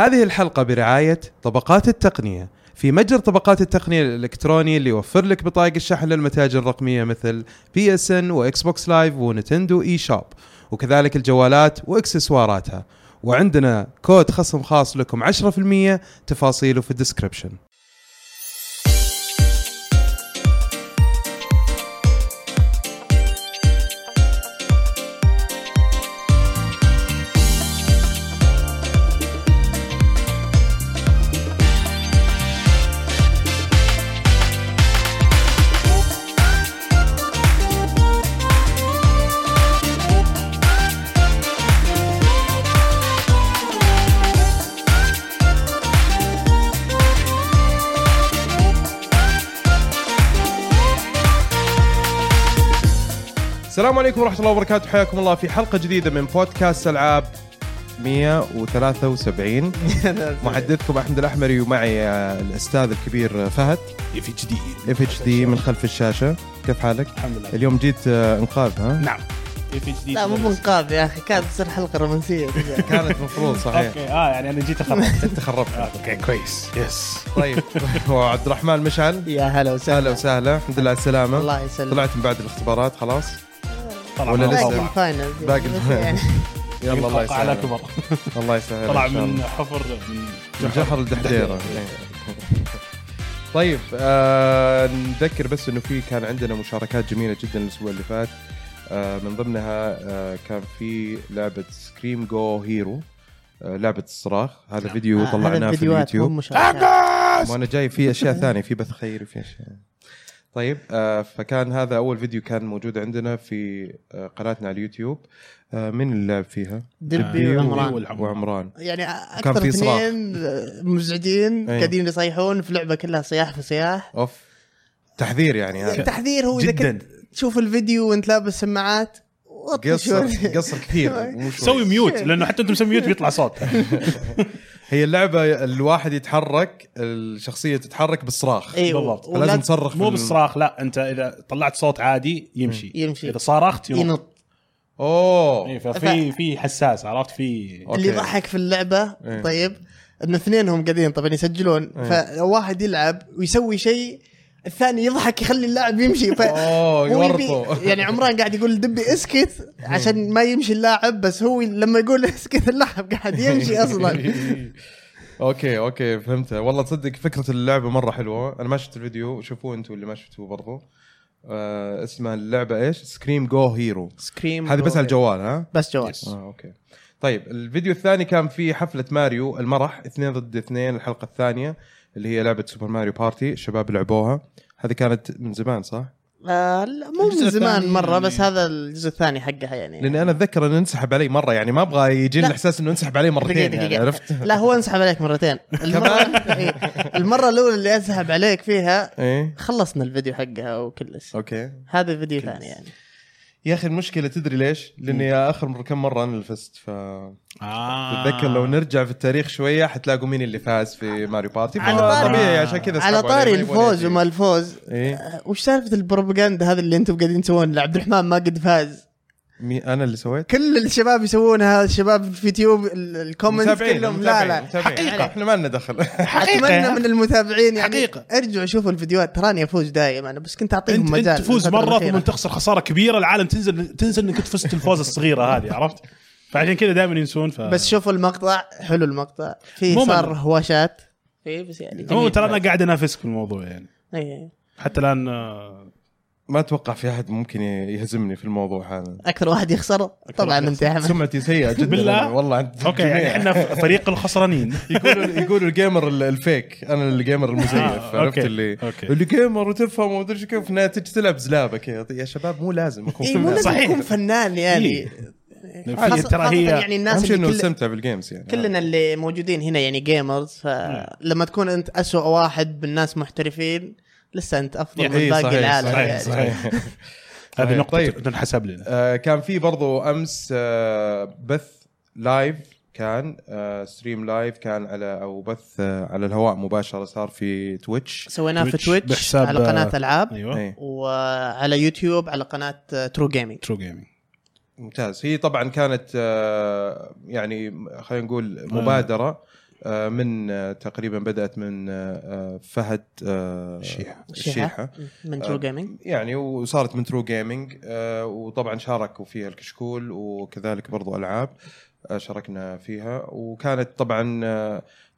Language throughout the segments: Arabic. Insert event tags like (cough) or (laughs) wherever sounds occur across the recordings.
هذه الحلقة برعاية طبقات التقنية. في متجر طبقات التقنية الإلكتروني اللي يوفر لك بطايق الشحن للمتاجر الرقمية مثل PSN و Xbox Live و Nintendo eShop وكذلك الجوالات وإكسسواراتها. وعندنا كود خصم خاص لكم 10% تفاصيله في ال description. عليكم ورحمة الله وبركاته. حياكم الله في حلقة جديدة من بودكاست ألعاب 173 (laughs) محدثكم أحمد الأحمري ومعي آه، الأستاذ الكبير فهد. إف إتش دي. إف إتش دي من خلف الشاشة. كيف حالك؟ الحمد لله. اليوم جيت آه، إنقاذ ها؟ نعم. FHD لا مو منقاذ يا أخي كانت تصير حلقة رومانسية. كذا (laughs) (laughs) كانت مفروض صحيح. okay. آه يعني أنا جيت اخرب انت خربت okay كويس. yes طيب. وعبد الرحمن مشعل. يا هلا وسهلا. أهلا وسهلا. الحمد لله على السلامة. الله يسلمك. طلعت من بعد الاختبارات خلاص. طلع ولا لسه؟ باقي الطوبة. الفاينل باقي ال final. (laughs) يعني. يلا الله يتوقع على يسهل. كبر. (laughs) الله يسهل طلع من. حفر من جحر. الدحديره (laughs) طيب آه نذكر بس إنه في كان عندنا مشاركات جميلة جدا الأسبوع اللي فات. آه من ضمنها آه كان في لعبة Scream Go Hero آه لعبة الصراخ. هذا نعم. فيديو آه، طلعناه في اليوتيوب. وأنا جاي في أشياء ثانية في بث خيري في أشياء. طيب آه فكان هذا أول فيديو كان موجود عندنا في آه قناتنا على اليوتيوب آه من اللي لعب فيها؟ دبي وعمران. وعمران يعني أكثر. اثنين مزعجين. قاعدين يصيحون في لعبة كلها صياح في صياح أوف تحذير يعني هذا التحذير هو إذا جداً. كنت تشوف الفيديو وأنت لابس سماعات قصر. قصر كثير. (laughs) سوي mute لأنه حتى أنت مسوي mute بيطلع صوت (laughs) هي اللعبة الواحد يتحرك الشخصية تتحرك بالصراخ إيوه. بالضبط. فلازم تصرخ مو بالصراخ لا أنت إذا طلعت صوت عادي يمشي. يمشي. إذا صارخت ينط. ينط. أوه. إيه، ففي في حساس عرفت؟ في okay. اللي يضحك في اللعبة إيه. طيب إن اثنينهم قاعدين طبعا يسجلون إيه. فواحد يلعب ويسوي شيء الثاني يضحك يخلي اللاعب يمشي. ف... أوه يورطوا (laughs) يعني عمران قاعد يقول دبي اسكت عشان ما يمشي اللاعب بس هو لما يقول اسكت اللاعب قاعد يمشي أصلا. (laughs) okay okay فهمت. والله تصدق فكرة اللعبة مرة حلوة. أنا ما شفت الفيديو شوفوه أنتم اللي ما شفتوه برضو. آه اسمها اللعبة إيش؟ Scream Go Hero scream هذه بس على الجوال ها؟ بس جوال. آه okay. طيب الفيديو الثاني كان في حفلة ماريو المرح اثنين ضد اثنين الحلقة الثانية. اللي هي لعبة Super Mario Party الشباب لعبوها هذه كانت من زمان صح؟ آه لا مو من زمان مرة يعني- بس هذا الجزء الثاني حقها يعني لأني أنا أتذكر إنه انسحب علي مرة يعني ما أبغى يجيني لا. الإحساس إنه انسحب علي مرتين دقيقة يعني دقيقة. عرفت؟ لا هو انسحب عليك مرتين (laughs) المرة إيه. المرة الأولى اللي انسحب عليك فيها إيه خلصنا الفيديو حقها وكلش okay هذا فيديو ثاني يعني يا أخي المشكلة تدري ليش؟ لأني آخر مرة كم مرة أنا اللي فزت ف آه. تتذكر لو نرجع في التاريخ شوية حتلاقوا مين اللي فاز في Mario Party على طاري- طبيعي عشان كذا على طاري الفوز. وما الفوز آه، وش سالفة البروباغندا هذا اللي أنتم قاعدين تسوون عبد الرحمن ما قد فاز مي أنا اللي سويت؟ كل الشباب يسوونها الشباب في يوتيوب ال- ال comments متابعين كلهم لا لا متابعين. حقيقة. إحنا ما لنا دخل أتمنى من المتابعين يعني حقيقة. ارجعوا شوفوا الفيديوهات تراني افوز دائما أنا بس كنت أعطيهم مجال أنت تفوز مرة. ثم تخسر خساره كبيرة العالم تنزل تنزل إنك أنت فزت الفوز الصغيرة هذه عرفت؟ فعشان كذا دائما ينسون ف بس شوفوا المقطع حلو المقطع في صار هواشات في بس يعني جميل. ترى أنا قاعد انافسك في الموضوع يعني إيه. حتى الآن آه، ما أتوقع في أحد ممكن يهزمني في الموضوع هذا أكثر واحد يخسر طبعا أنت يا أحمد سمعتي سيئة جدا بالله؟ والله عند okay يعني. إحنا فريق الخسرانين (laughs) يقولوا يقولوا ال gamer ال- ال fake أنا ال gamer المزيف آه، عرفت اللي okay. اللي gamer وتفهم ومدري إيش كيف إنها تجي تلعب زلابة كذا يا شباب مو لازم أكون إيه فنان. صحيح. فنان يعني إيه. خاصة- ترى هي يعني الناس انه اللي كل نستمتع بال games يعني كلنا اللي موجودين هنا يعني gamers فلما تكون أنت أسوأ واحد بالناس محترفين لسه أنت أفضل من إيه، باقي صحيح، العالم صحيح، يعني صحيح. (laughs) هذه. نقطة طيب. تنحسب لنا آه، كان في برضو أمس آه، بث live كان آه، stream live كان على أو بث آه، على الهواء مباشرة صار في Twitch سويناه في Twitch بحساب- على قناة ألعاب أيوه إيه. وعلى يوتيوب على قناة True Gaming True Gaming ممتاز. هي طبعا كانت آه، يعني خلينا نقول مبادرة آه، من آه، تقريبا بدأت من فهد الشيحة. الشيحه من True Gaming يعني وصارت من True Gaming وطبعا شاركوا فيها الكشكول وكذلك برضو ألعاب شاركنا فيها. وكانت طبعا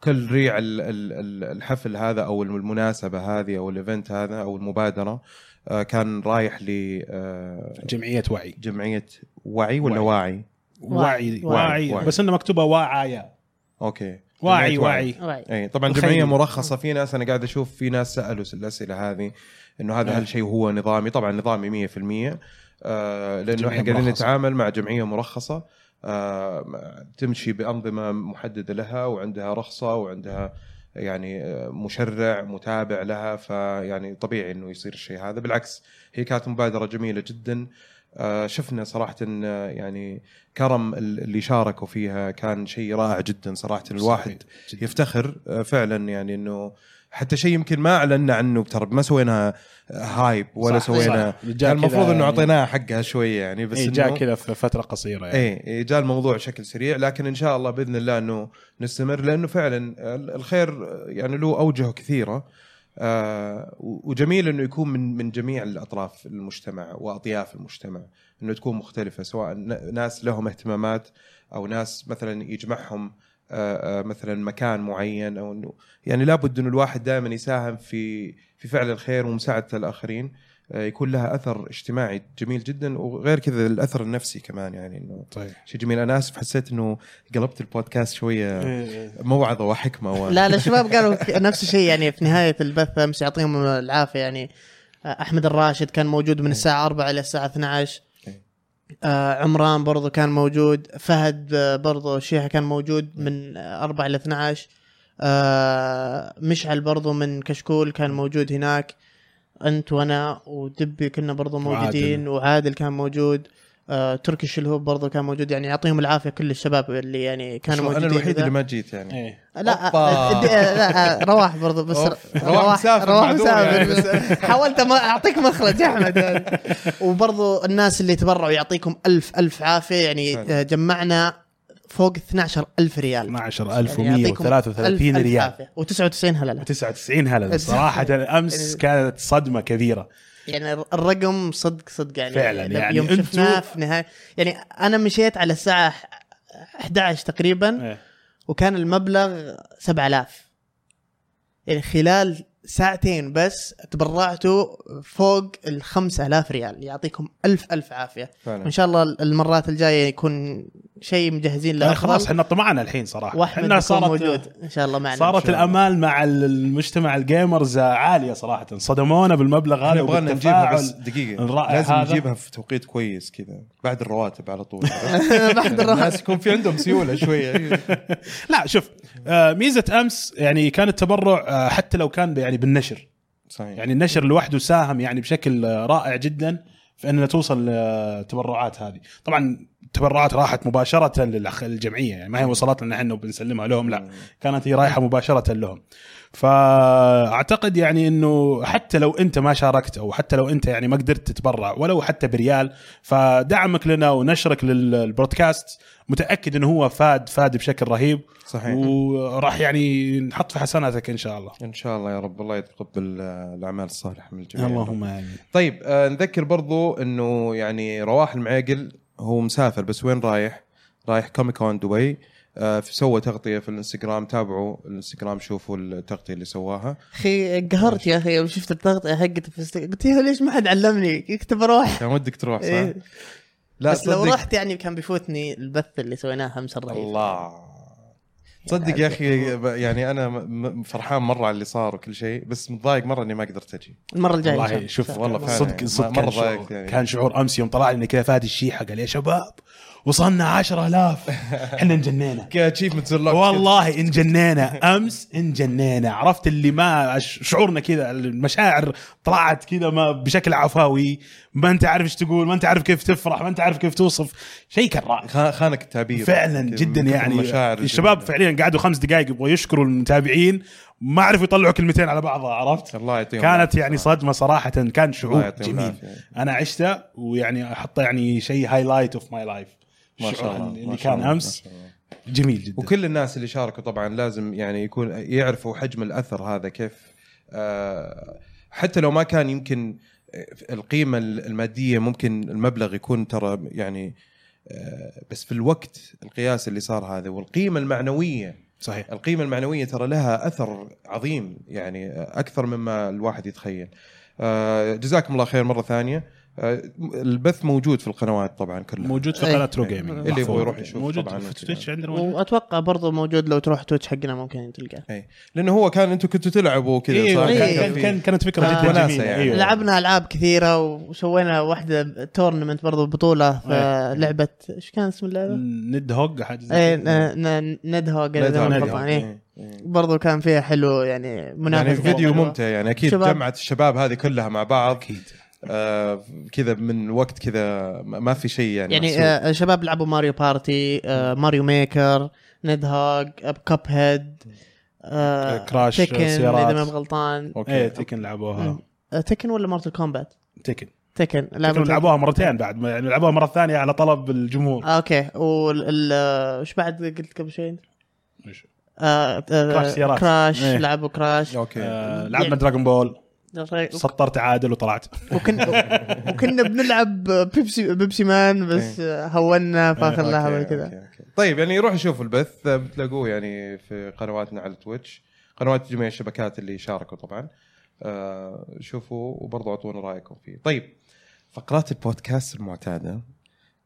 كل ريع ال- ال- ال- الحفل هذا أو المناسبة هذه أو ال event هذا أو المبادرة كان رايح جمعية وعي لجمعيه وعي ولا وعي. واعي؟ وعي وعي. وعي بس انه مكتوبة واعايا okay واعي واعي right اي طبعا الخيري. جمعيه مرخصة في ناس أنا قاعد أشوف في ناس سألوا الأسئلة هذه إنه هذا إيه. هل شيء هو نظامي طبعا نظامي 100% آه لأنه إحنا قاعدين. نتعامل مع جمعية مرخصة آه تمشي بأنظمة محددة لها وعندها رخصة وعندها يعني آه، مشرع متابع لها فيعني طبيعي إنه يصير الشيء هذا. بالعكس هي كانت مبادرة جميلة جدا. آه، شفنا صراحة آه، يعني كرم ال- اللي شاركوا فيها كان شيء رائع جدا صراحة. الواحد جداً. يفتخر فعلا يعني إنه حتى شيء يمكن ما اعلنا عنه ترى ما سوينا هايب ولا صح، سوينا. صح. كان المفروض إنه يعني- اعطيناها حقها شوية يعني بس اي إنه جاء كذا في فترة قصيرة يعني. إيه إيه، جاء الموضوع بشكل سريع لكن إن شاء الله بإذن الله إنه نستمر لأنه فعلا ال- الخير يعني له اوجه كثيرة. آه وجميل إنه يكون من من جميع الأطراف المجتمع وأطياف المجتمع إنه تكون مختلفة سواء ناس لهم اهتمامات أو ناس مثلا يجمعهم آه آه مثلا مكان معين أو إنه يعني لابد إنه الواحد دائما يساهم في في فعل الخير ومساعدة الآخرين آه يكون لها أثر اجتماعي جميل جدا وغير كذا الأثر النفسي كمان يعني إنه صحيح شيء جميل. أنا آسف حسيت إنه قلبت البودكاست شوية إيه. موعظة وحكمة و... لا لا الشباب (laughs) قالوا نفس الشيء يعني في نهاية البث أمس يعطيهم العافية يعني. آه، أحمد الراشد كان موجود من الساعة 4 إلى الساعة 12 إيه. آه عمران برضو كان موجود. فهد آه، برضو شيحة كان موجود من آه، 4 إلى 12 آه مشعل برضو من كشكول كان موجود هناك. انت وأنا ودبي كنا برضو موجودين وعادل كان موجود. آه تركي الشلهوب برضو كان موجود. يعني يعطيهم العافية كل الشباب اللي يعني كانوا موجودين أنا الوحيد. اللي ما جيت يعني. إيه. لا أوبا. آه، آه، لا آه، رواح برضو بس. رواح مسافر رواح مسافر يعني، بس (laughs) حاولت ما أعطيك مخرج يا احمد وبرضو الناس اللي تبرعوا يعطيكم ألف ألف عافية. يعني. آه، جمعنا فوق 12 ألف ريال. 12133 ريال. و99 هلله 99 هلله صراحة أمس كانت صدمة كبيرة. يعني الرقم صدق صدق يعني فعلاً، يعني يوم أنتوا- شفناه في نهايه يعني أنا مشيت على الساعة 11 تقريبا إيه. وكان المبلغ 7000 يعني خلال ساعتين بس تبرعتوا فوق ال 5000 ريال. يعطيكم ألف ألف عافية. فعلا. وان شاء الله المرات الجاية يكون شيء مجهزين له لا خلاص. إحنا طمعنا الحين صراحة. وأحمد إحنا بيكون صارت موجود. إن شاء الله معنا. صارت. الأمال مع المجتمع الجيمرز عالية صراحة. صدمونا بالمبلغ هذا إحنا يبغى لنا نجيبها بس دقيقة. لازم هذا. نجيبها في توقيت كويس كذا. بعد الرواتب على طول. (laughs) بعد الرواتب. الناس يكون في عندهم سيولة شوية. (laughs) لا شوف آه، ميزة أمس يعني كان التبرع آه، حتى لو كان يعني بالنشر. صحيح. يعني النشر لوحده ساهم يعني بشكل رائع جدا في أننا توصل التبرعات هذه. طبعا التبرعات راحت مباشرة للجمعيه يعني ما هي وصلت لنا إحنا وبنسلمها لهم لا. كانت هي رايحة مباشرة لهم. فأعتقد يعني إنه حتى لو أنت ما شاركت أو حتى لو أنت يعني ما قدرت تتبرع ولو حتى بريال فدعمك لنا ونشرك لل broadcast متأكد إنه هو فاد فاد بشكل رهيب. صحيح. وراح يعني نحط في حسناتك إن شاء الله. إن شاء الله يا رب. الله يتقبل الأعمال الصالحة من الجميع. اللهم آمين. طيب آه نذكر برضو إنه يعني رواح المعيقل هو مسافر بس وين رايح؟ رايح Comic Con دبي آه سوى تغطية في الإنستغرام. تابعوا الإنستغرام شوفوا التغطية اللي سواها. أخي قهرت يا أخي يوم شفت التغطية حقته في الست- قلت يا ليش ما حد علمني؟ اكتب روح كان ودك تروح صح؟ إيه. لا بس لو رحت يعني كان بيفوتني البث اللي سويناه امس الرهيب الله. تصدق يا أخي ب- يعني أنا م- م- فرحان مرة على اللي صار وكل شيء بس متضايق مرة إني ما قدرت أجي. المرة الجاية والله الله. شوف والله فعلا. صدق صدق مرة كان شعور, يعني. كان شعور أمس يوم طلع لنا كذا فادي الشيحة؟ قال يا شباب وصلنا 10000 (laughs) إحنا انجنينا. كاتشيفمنت والله انجنينا. أمس انجنينا. عرفت اللي ما شعورنا كذا المشاعر طلعت كذا ما بشكل عفوي. ما أنت عارف إيش تقول ما أنت عارف كيف تفرح ما أنت عارف كيف توصف. شيء كان رائع. خانك التعبير. فعلا جدا يعني. الشباب. فعليا قعدوا خمس دقائق يبغوا يشكروا المتابعين. ما عرفوا يطلعوا كلمتين على بعضها عرفت؟ الله يعطيهم كانت يعني صراحة. صدمة صراحة كان شعور جميل. أنا عشته ويعني احطه يعني شيء highlight of my life ما شاء الله اللي كان أمس. جميل جدا. وكل الناس اللي شاركوا طبعا لازم يعني يكون يعرفوا حجم الأثر هذا كيف آه، حتى لو ما كان يمكن القيمة المادية ممكن المبلغ يكون ترى يعني آه، بس في الوقت القياس اللي صار هذا والقيمة المعنوية صحيح. القيمة المعنوية ترى لها أثر عظيم يعني أكثر مما الواحد يتخيل. آه، جزاكم الله خير مرة ثانية. البث موجود في القنوات طبعا كلها موجود في. قناة True Gaming اللي يبغى يروح يشوف موجود طبعاً في. Twitch عندنا موجود وأتوقع برضه موجود لو تروح Twitch حقنا ممكن تلقاه اي لأنه هو كان أنتم كنتوا تلعبوا كذا أيوه صح؟ إيه. كان- في- كان- كانت فكرة آه. جدا جميلة يعني. أيوه لعبنا ألعاب كثيرة وسوينا واحدة tournament برضه بطولة في إيه. لعبه إيش كان اسم اللعبة؟ Nidhogg حاجة زي كذا. N- N- Nidhogg إيه. إيه. إيه. برضو كان فيها حلو يعني يعني منافسه فيديو حلوة. ممتع يعني أكيد. جمعت الشباب هذه كلها مع بعض أكيد آه كذا من وقت كذا ما في شيء يعني, يعني محسوب. آه شباب لعبوا Mario Party آه Mario Maker Nidhogg Cuphead آه Crash Tekken سيارات. إذا ما غلطان. okay إيه Tekken لعبوها. آه Tekken ولا Mortal Kombat؟ Tekken Tekken لعبوها مرتين بعد يعني لعبوها مرة ثانية على طلب الجمهور. آه okay. وش بعد قلت قبل شوي؟ آه آه Crash سيارات. Crash إيه. لعبوا Crash okay. آه لعبنا Dragon Ball سطرت عادل وطلعت. وكنا وكنا بنلعب Pepsi Pepsiman بس آه، هونا في اخر okay، لحظه okay، كذا. طيب يعني روحوا شوفوا البث بتلاقوه يعني في قنواتنا على Twitch. قنوات جميع الشبكات اللي شاركوا طبعا. آه شوفوا وبرضه أعطونا رأيكم فيه. طيب فقرات البودكاست المعتادة.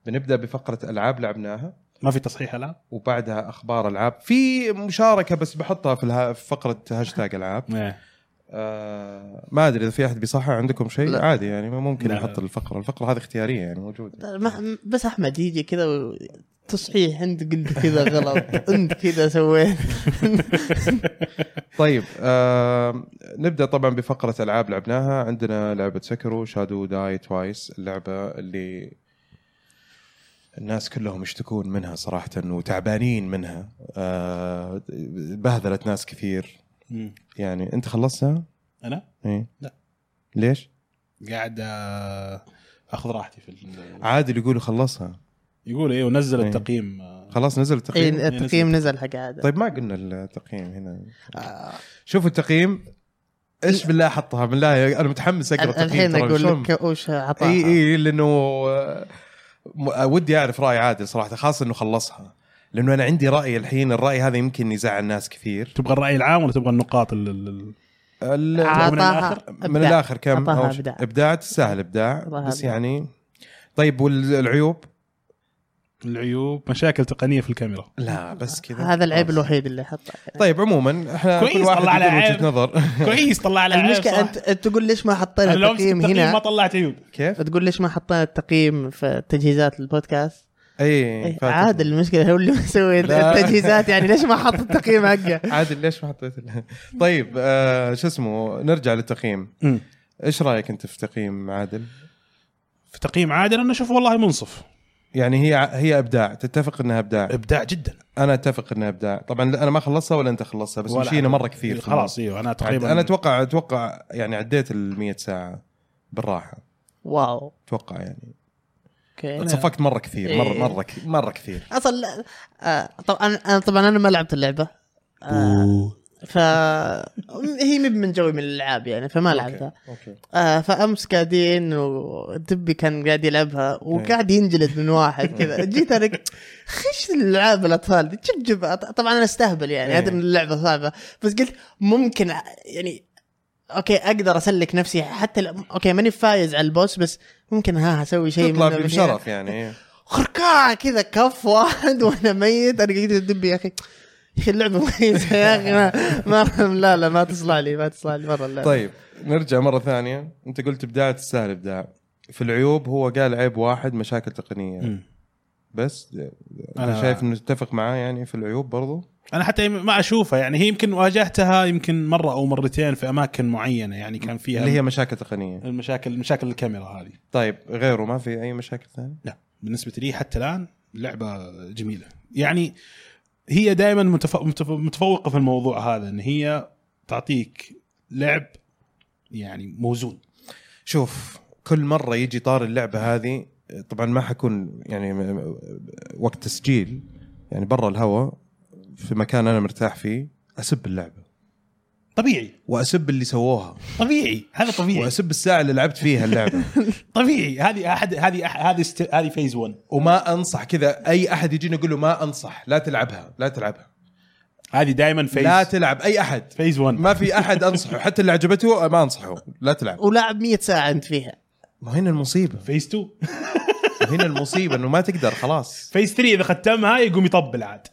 بنبدأ بفقرة ألعاب لعبناها. ما في تصحيح الآن؟ وبعدها أخبار ألعاب. في مشاركة بس بحطها في, الها في فقرة هاشتاج ألعاب. إيه. آه ما أدري إذا في أحد بيصحح عندكم شيء؟ لا. عادي يعني ممكن. نحط الفقرة. الفقرة هذه اختيارية يعني موجودة. بس أحمد يجي كذا و- تصحيح انت قلت كذا غلط. (laughs) أنت كذا سويت. (laughs) طيب آه نبدأ طبعا بفقرة ألعاب لعبناها. عندنا لعبة Sekiro Shadows Die Twice اللعبة اللي الناس كلهم يشتكون منها صراحة وتعبانين منها. آه بهذلت ناس كثير. مم. يعني انت خلصتها؟ أنا؟ إيه. لا. ليش؟ قاعد آه، آخذ راحتي في ال- عادل يقولوا خلصها. يقول إيه ونزل إيه. التقييم. خلاص نزل إيه، التقييم التقييم نزل حق عادة. طيب ما قلنا التقييم هنا. آه، شوفوا التقييم. إيش بالله حطها؟ بالله أنا متحمس أقرأ التقييم الحين أقول لك وش عطاها. إي إي لأنه آه، ودي أعرف رأي عادل صراحة خاصة إنه خلصها. لأنه أنا عندي رأي الحين الرأي هذا يمكن يزعل ناس كثير. تبغى الرأي العام ولا تبغى النقاط ال- ال- ال- ال- عطاها من. الآخر؟ كم؟ إبداع. إبداع. تستاهل ابداع بس إبداع. يعني طيب والعيوب؟ العيوب مشاكل تقنية في الكاميرا. لا بس كذا. هذا العيب. الوحيد اللي حطه طيب عموما إحنا كويس، كل واحد طلع على وجهه عيب. نظر. (laughs) كويس طلع على المشكلة انت تقول ليش ما حطينا التقييم التقييم ما هنا طلعت عيوب. كيف؟ تقول ليش ما حطينا التقييم في تجهيزات البودكاست؟ اي إيه،. عادل المشكلة هو اللي (laughs) مسوي. التجهيزات يعني ليش ما حط التقييم حقه (laughs) عادل ليش ما حطيت طيب آه شو اسمه نرجع للتقييم. إيش رأيك أنت في تقييم عادل؟ في تقييم عادل أنا أشوف والله منصف يعني هي هي إبداع تتفق إنها إبداع إبداع جدا أنا أتفق إنها إبداع طبعا أنا ما خلصتها ولا أنت خلصتها بس مشينا. مرة كثير في خلاص. أيوه أنا تقريبا أنا أتوقع أتوقع يعني عديت ال 100 ساعة بالراحة wow أتوقع يعني okay صفقت مرة كثير مره إيه. مرة مرة كثير. أصلا آه طبعا أنا طبعا أنا ما لعبت اللعبة. آه ف هي مب من جوي من الألعاب يعني فما لعبتها. okay. آه فأمس قاعدين ودبي كان قاعد يلعبها وقاعد ينجلد من واحد كذا. (laughs) جيت أنا خش الألعاب الأطفال دي جيب جيب طبعا أنا أستهبل يعني إيه. أدري إن اللعبة صعبة بس قلت ممكن يعني okay أقدر أسلك نفسي حتى ل... okay ماني فايز على ال boss بس ممكن ها أسوي شيء تطلع. بشرف يعني. (laughs) خركاع كذا كف واحد (laughs) وأنا ميت. أنا قاعد أدب يا أخي. يا أخي اللعبة مميزة يا أخي. ما, ما لا لا ما تصلح لي ما تصلح لي مرة طيب نرجع مرة ثانية. أنت قلت ابداع تستاهل ابداع في العيوب هو قال عيب واحد مشاكل تقنية. بس أنا أنا- شايف إنه تتفق معاه يعني في العيوب برضو؟ أنا حتى ما أشوفها. يعني هي يمكن واجهتها يمكن مرة أو مرتين في أماكن معينة يعني كان فيها اللي هي مشاكل تقنية. المشاكل مشاكل الكاميرا هذه. طيب غيره ما في أي مشاكل ثانية؟ لا. بالنسبة لي حتى الآن لعبة جميلة. يعني هي دائما متف... متف... متفوقة في الموضوع هذا إن هي تعطيك لعب يعني موزون. شوف كل مرة يجي طار اللعبة هذه طبعا ما حكون يعني وقت تسجيل يعني برا الهواء في مكان أنا مرتاح فيه أسب اللعبة. طبيعي. وأسب اللي سووها. طبيعي. هذا طبيعي. وأسب الساعة اللي لعبت فيها اللعبة. (laughs) طبيعي. هذه احد هذه أح- هذه است- هذه phase 1 وما أنصح كذا. أي أحد يجيني يقول له ما أنصح لا تلعبها لا تلعبها. هذه دائما phase لا تلعب. أي أحد. phase 1 ما في أحد أنصحه. حتى اللي عجبته ما أنصحه. لا تلعب. ولعب 100 ساعة أنت فيها. ما هنا المصيبة. phase 2 هنا المصيبة إنه ما تقدر خلاص. (laughs) phase 3 إذا ختمها يقوم يطبل عاد.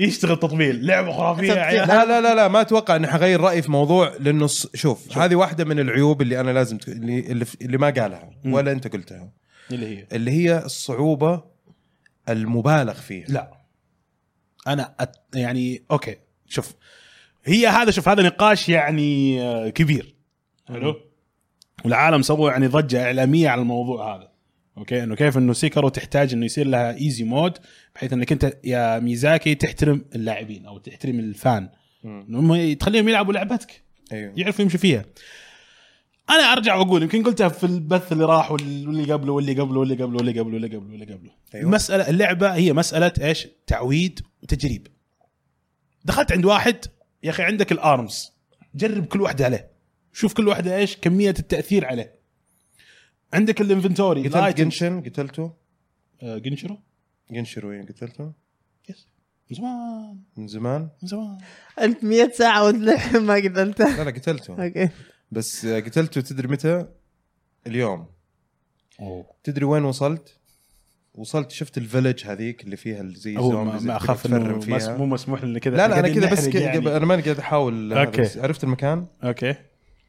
يشتغل تطبيل لعبة خرافية عيال. لا لا لا لا ما أتوقع اني حغير رايي في موضوع لأنه الص- شوف, هذه واحدة من العيوب اللي أنا لازم اللي, اللي ما قالها ولا أنت قلتها. اللي هي؟ اللي هي الصعوبة المبالغ فيها. لا. أنا أت... يعني okay شوف هي هذا شوف هذا نقاش يعني آه، كبير. حلو؟ والعالم سووا يعني ضجة إعلامية على الموضوع هذا. okay؟ إنه كيف إنه Sekiro تحتاج إنه يصير لها easy mode بحيث إنك أنت يا ميازاكي تحترم اللاعبين أو تحترم ال fan. مم. إنه هم تخليهم يلعبوا لعبتك. أيوه. يعرفوا يمشوا فيها. أنا أرجع وأقول يمكن قلتها في البث اللي راح وال- واللي قبله واللي قبله واللي قبله واللي قبله واللي قبله واللي قبله. أيوة. المساله اللعبة هي مسألة إيش؟ تعويد وتجريب. دخلت عند واحد يا أخي عندك ال arms جرب كل واحدة عليه. شوف كل واحدة إيش؟ كمية التأثير عليه. عندك ال inventory قتلت Genichiro قتلته؟ Genichiro؟ Genichiro وين قتلته؟ yes من زمان. من زمان؟ من زمان. أنت 100 ساعة وأنت للحين ما قتلته. لا لا قتلته. okay. بس قتلته تدري متى؟ اليوم. أوه. تدري وين وصلت؟ وصلت شفت ال village هذيك اللي فيها زي هو zombies ما, أخاف تفرم مس- فيها. مو مسموح لنا كذا. لا لا أنا كذا بس نحرق ك... يعني. أنا ماني قاعد أحاول هذا okay. عرفت المكان okay.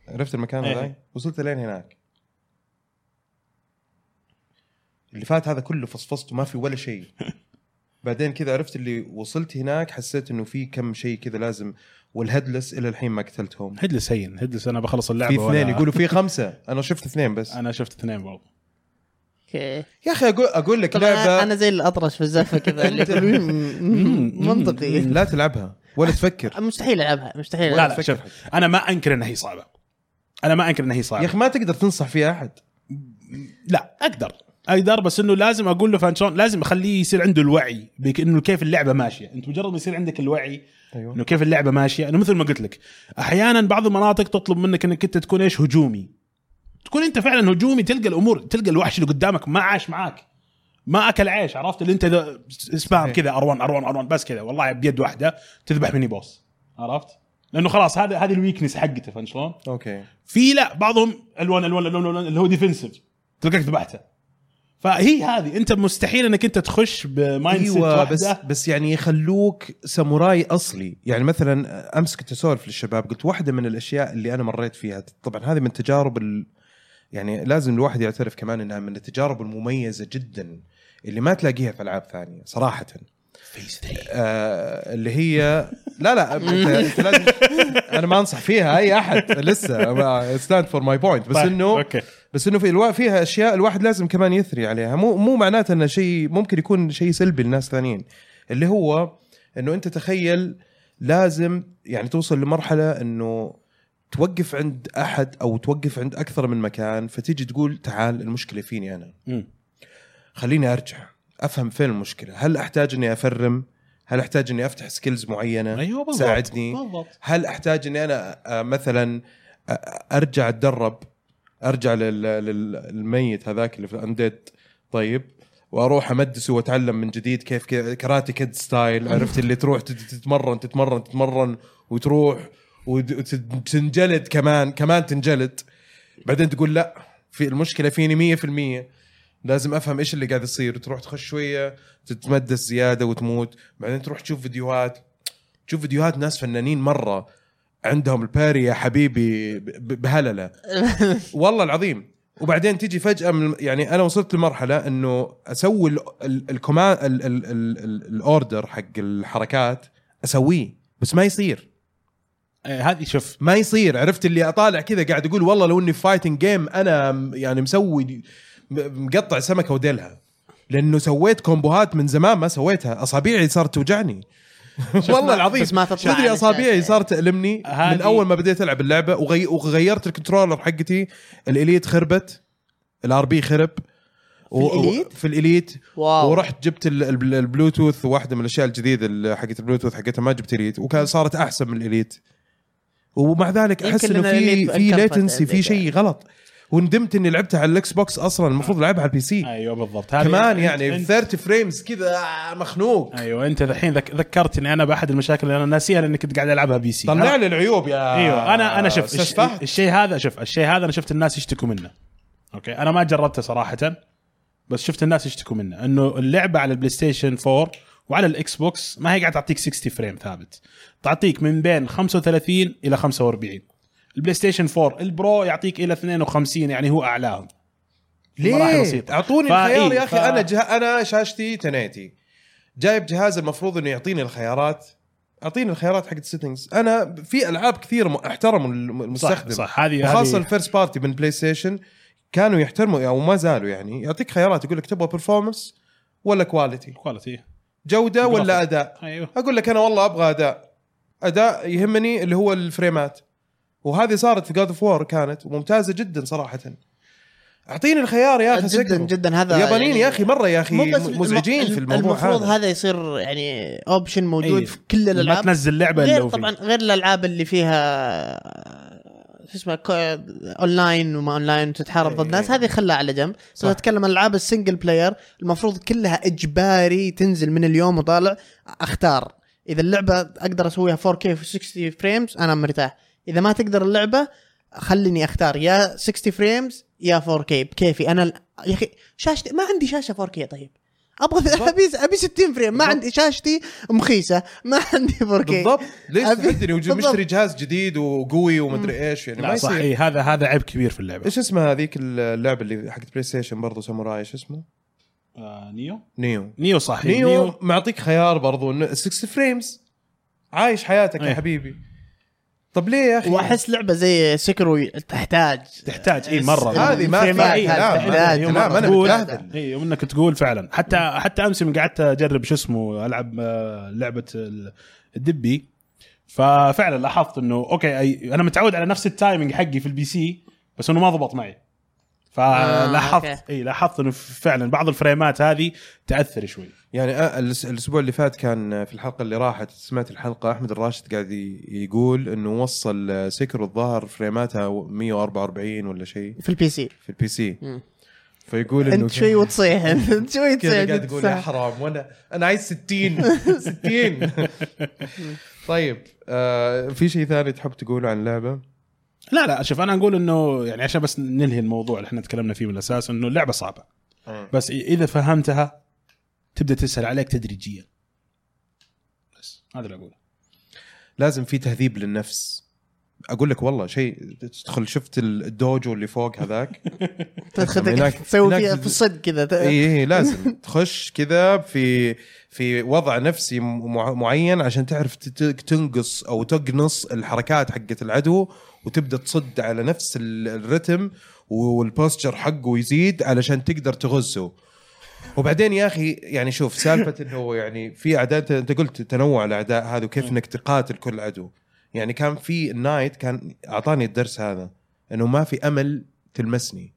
عرفت المكان إيه. هذا وصلت لين هناك. اللي فات هذا كله فصفصت وما في ولا شيء. (laughs) بعدين كذا عرفت اللي وصلت هناك حسيت إنه في كم شيء كذا لازم وال headless إلى الحين ما قتلتهم. headless هين headless أنا بخلص اللعبة في اثنين ولا- يقولوا في (laughs) خمسة. أنا شفت اثنين بس. أنا شفت اثنين برضه أوكي. يا أخي أقول أقول لك لعبه أنا زي الاطرش في الزفة كذا. (laughs) اللي يقول "مم، منطقي. لا تلعبها ولا تفكر. مستحيل ألعبها مستحيل لا. لا شوف أنا ما أنكر إنها هي صعبة. أنا ما أنكر إنها هي صعبة. يا أخي ما تقدر تنصح فيها أحد. لا أقدر. أقدر بس إنه لازم أقول له فان شلون لازم أخليه يصير عنده الوعي بك إنه كيف اللعبة ماشية. أنت مجرد ما يصير عندك الوعي أيوه. إنه كيف اللعبة ماشية. انه مثل ما قلت لك أحيانا بعض المناطق تطلب منك إنك أنت تكون إيش؟ هجومي. تكون أنت فعلا هجومي تلقى الأمور تلقى الوحش اللي قدامك ما عاش معاك. ما أكل عيش عرفت؟ اللي أنت spam صحيح. كذا R1 R1 R1 بس كذا. والله بيد واحدة تذبح مني boss عرفت؟ لأنه خلاص هذا هذه ال weakness حقته فهمت شلون؟ okay. في لا بعضهم ألوان ألوان ألوان ألوان اللي هو defensive تلقاك ذبحته. فهي هذه. انت مستحيل انك انت تخش ب mindset واحدة بس بس يعني يخلوك ساموراي أصلي. يعني مثلا امس كنت اسولف للشباب قلت واحدة من الأشياء اللي أنا مريت فيها. طبعا هذه من تجارب ال... يعني لازم الواحد يعترف كمان إنها من التجارب المميزة جدا اللي ما تلاقيها في ألعاب ثانية صراحة. آه اللي هي لا لا انت, أنت (laughs) لازم أنا ما أنصح فيها أي أحد لسه stand for my point بس طيب، إنه أوكي. بس إنه في الوا... فيها أشياء الواحد لازم كمان يثني عليها. مو مو معناته إنه شيء ممكن يكون شيء سلبي لناس ثانيين. اللي هو إنه أنت تخيل لازم يعني توصل لمرحلة إنه توقف عند أحد أو توقف عند أكثر من مكان فتيجي تقول تعال المشكلة فيني أنا. خليني أرجع أفهم فين المشكلة. هل أحتاج إني أ farm؟ هل أحتاج إني أفتح skills معينة؟ أيوه بالضبط ساعدني؟ بالضبط. هل أحتاج إني أنا آه، مثلا آه، أرجع أتدرب؟ أرجع لل- لل- للميت هذاك اللي في undead طيب وأروح امدسه وأتعلم من جديد كيف كي- Karate Kid style عرفت اللي تروح تت- تتمرن تتمرن تتمرن وتروح وتنجلد كمان كمان تنجلد. بعدين تقول لا في المشكلة فيني 100% لازم أفهم إيش اللي قاعد يصير. تروح تخش شوية تتمدس زيادة وتموت. بعدين تروح تشوف فيديوهات. تشوف فيديوهات ناس فنانين مرة. عندهم الباري يا حبيبي بهلله. (laughs) والله العظيم. وبعدين تيجي فجأة من يعني أنا وصلت لمرحلة إنه أسوي الكومان الأوردر حق الحركات أسويه بس ما يصير. آه، هذه شوف. ما يصير. عرفت اللي أطالع كذا قاعد أقول والله لو إني fighting game أنا يعني مسوي مقطع سمكة وديلها. لأنه سويت كومبوهات من زمان ما سويتها. أصابيعي صارت توجعني. والله العظيم. بس ما تطلع تدري أساس. صارت تألمني من أول ما بديت ألعب اللعبة وغي... وغيرت ال controller حقتي. ال Elite خربت ال RB خرب و- ال Elite؟ في ال Elite. واو. ورحت جبت ال- ال- البلوتوث واحدة من الأشياء الجديدة حقت البلوتوث حقتها ما جبت Elite وكان صارت أحسن من ال Elite. ومع ذلك أحس إنه في في latency في شيء غلط. وندمت إني لعبتها على ال Xbox أصلا المفروض ألعبها على ال PC. أيوه بالضبط. كمان يعني أنت 30 frames كذا مخنوق. أيوه أنت الحين ذك... ذكرتني أنا بأحد المشاكل اللي أنا ناسيها لأني كنت قاعد ألعبها PC. طلع لي العيوب يا أيوه أنا أنا أستاذ الش... الشيء هذا شوف الشيء هذا أنا شفت الناس يشتكوا منه. أوكي؟ أنا ما جربته صراحة بس شفت الناس يشتكوا منه. إنه اللعبة على ال PlayStation 4 وعلى ال Xbox ما هي قاعد تعطيك 60 frame ثابت. تعطيك من بين 35 إلى 45 ال PlayStation 4 ال Pro يعطيك إلى 52 يعني هو أعلاهم. ليه؟ بسيطة. أعطوني الخيار يا أخي ف- أنا جه... أنا شاشتي 1080 جايب جهاز المفروض إنه يعطيني الخيارات. أعطيني الخيارات حقت ال settings أنا في ألعاب كثير احترموا الم- المستخدم صح صح هذه وخاصة هذه ال first party من PlayStation كانوا يحترموا أو ما زالوا يعني. يعطيك خيارات يقول لك تبغى performance ولا quality quality جودة ولا. أداء؟ أيوه. أقول لك أنا والله أبغى أداء. أداء يهمني اللي هو الفريمات وهذه صارت في God of War كانت وممتازة جدا صراحة أعطيني الخيار يا أخي جدا. جدا هذا اليابانيين يعني يا أخي مرة يا أخي مزعجين في الموضوع المفروض هذا هذا يصير يعني option موجود أي. في كل ما الالعاب تنزل لعبة غير. طبعا غير الألعاب اللي فيها شو اسمه co- online وما اونلاين وتتحارب ضد. ناس هذه خلها على جنب بس صح. أتكلم عن العاب ال single player المفروض كلها إجباري تنزل من اليوم وطالع أختار إذا اللعبة أقدر أسويها 4K في 60 frames أنا مرتاح إذا ما تقدر اللعبة خليني أختار يا 60 frames يا 4K بكيفي. أنا ال- يا أخي شاشتي ما عندي شاشة 4K طيب. أبغى ابي أبي 60 frame ما بالضبط. عندي شاشتي مخيسة. ما عندي 4K بالضبط. ليش أبي- تحدني وج- بالضبط. مشتري جهاز جديد وقوي ومدري إيش يعني ما يصير. إيه، هذا هذا عيب كبير في اللعبة. إيش اسمها هذيك اللعبة اللي حقت PlayStation برضه ساموراي؟ إيش اسمه؟ آه Nioh؟ Nioh. Nioh صح Nioh, Nioh. معطيك خيار برضو. انه 60 frames عايش حياتك يا أيه. حبيبي. طب ليه يا أخي؟ وأحس لعبة زي Sekiro تحتاج. تحتاج إي مرة. هذه ما هذه كلام تحتاج. ما- كلام أنا متبهدل إي وإنك تقول فعلا. حتى حتى أمس يوم قعدت أجرب شو اسمه ألعب آه، لعبة ال- الدبي. ففعلا لاحظت إنه أوكي أي أنا متعود على نفس ال timing حقي في ال PC بس إنه ما ضبط معي. فلاحظت آه،. إي لاحظت إنه فعلا بعض الفريمات هذه تأثر شوي. يعني آه، الأسبوع اللي فات كان في الحلقة اللي راحت سمعت الحلقة أحمد الراشد قاعد يقول إنه وصل Sekiro الظاهر فريماتها 144 ولا شيء. في ال PC في ال PC. فيقول إنه أنت شوي وتصيح أنت شوي (laughs) تصيح قاعد تقول يا. حرام وأنا أنا عايز 60 60 (laughs) طيب آه في شيء ثاني تحب تقوله عن اللعبة؟ لا لا شوف أنا أقول إنه يعني عشان بس ننهي الموضوع اللي إحنا تكلمنا فيه من الأساس إنه اللعبة صعبة. بس إذا فهمتها تبدأ تسهل عليك تدريجيا. بس هذا اللي أقوله. لازم في تهذيب للنفس. أقول لك والله شيء تدخل شفت الدوجو اللي فوق هذاك؟ (laughs) تدخل هناك- تسوي فيها في الصدق كذا. ت- اي إيه لازم. تخش كذا في في وضع نفسي مع- معين عشان تعرف تنقص أو تقنص الحركات حقت العدو وتبدأ تصد على نفس ال- الرتم والبوستشر حقه يزيد علشان تقدر تغزه. وبعدين يا أخي يعني شوف سالفة إنه يعني في أعداء أنت قلت تنوع الأعداء هذا وكيف إنك تقاتل كل عدو. يعني كان في النايت كان أعطاني الدرس هذا إنه ما في أمل تلمسني.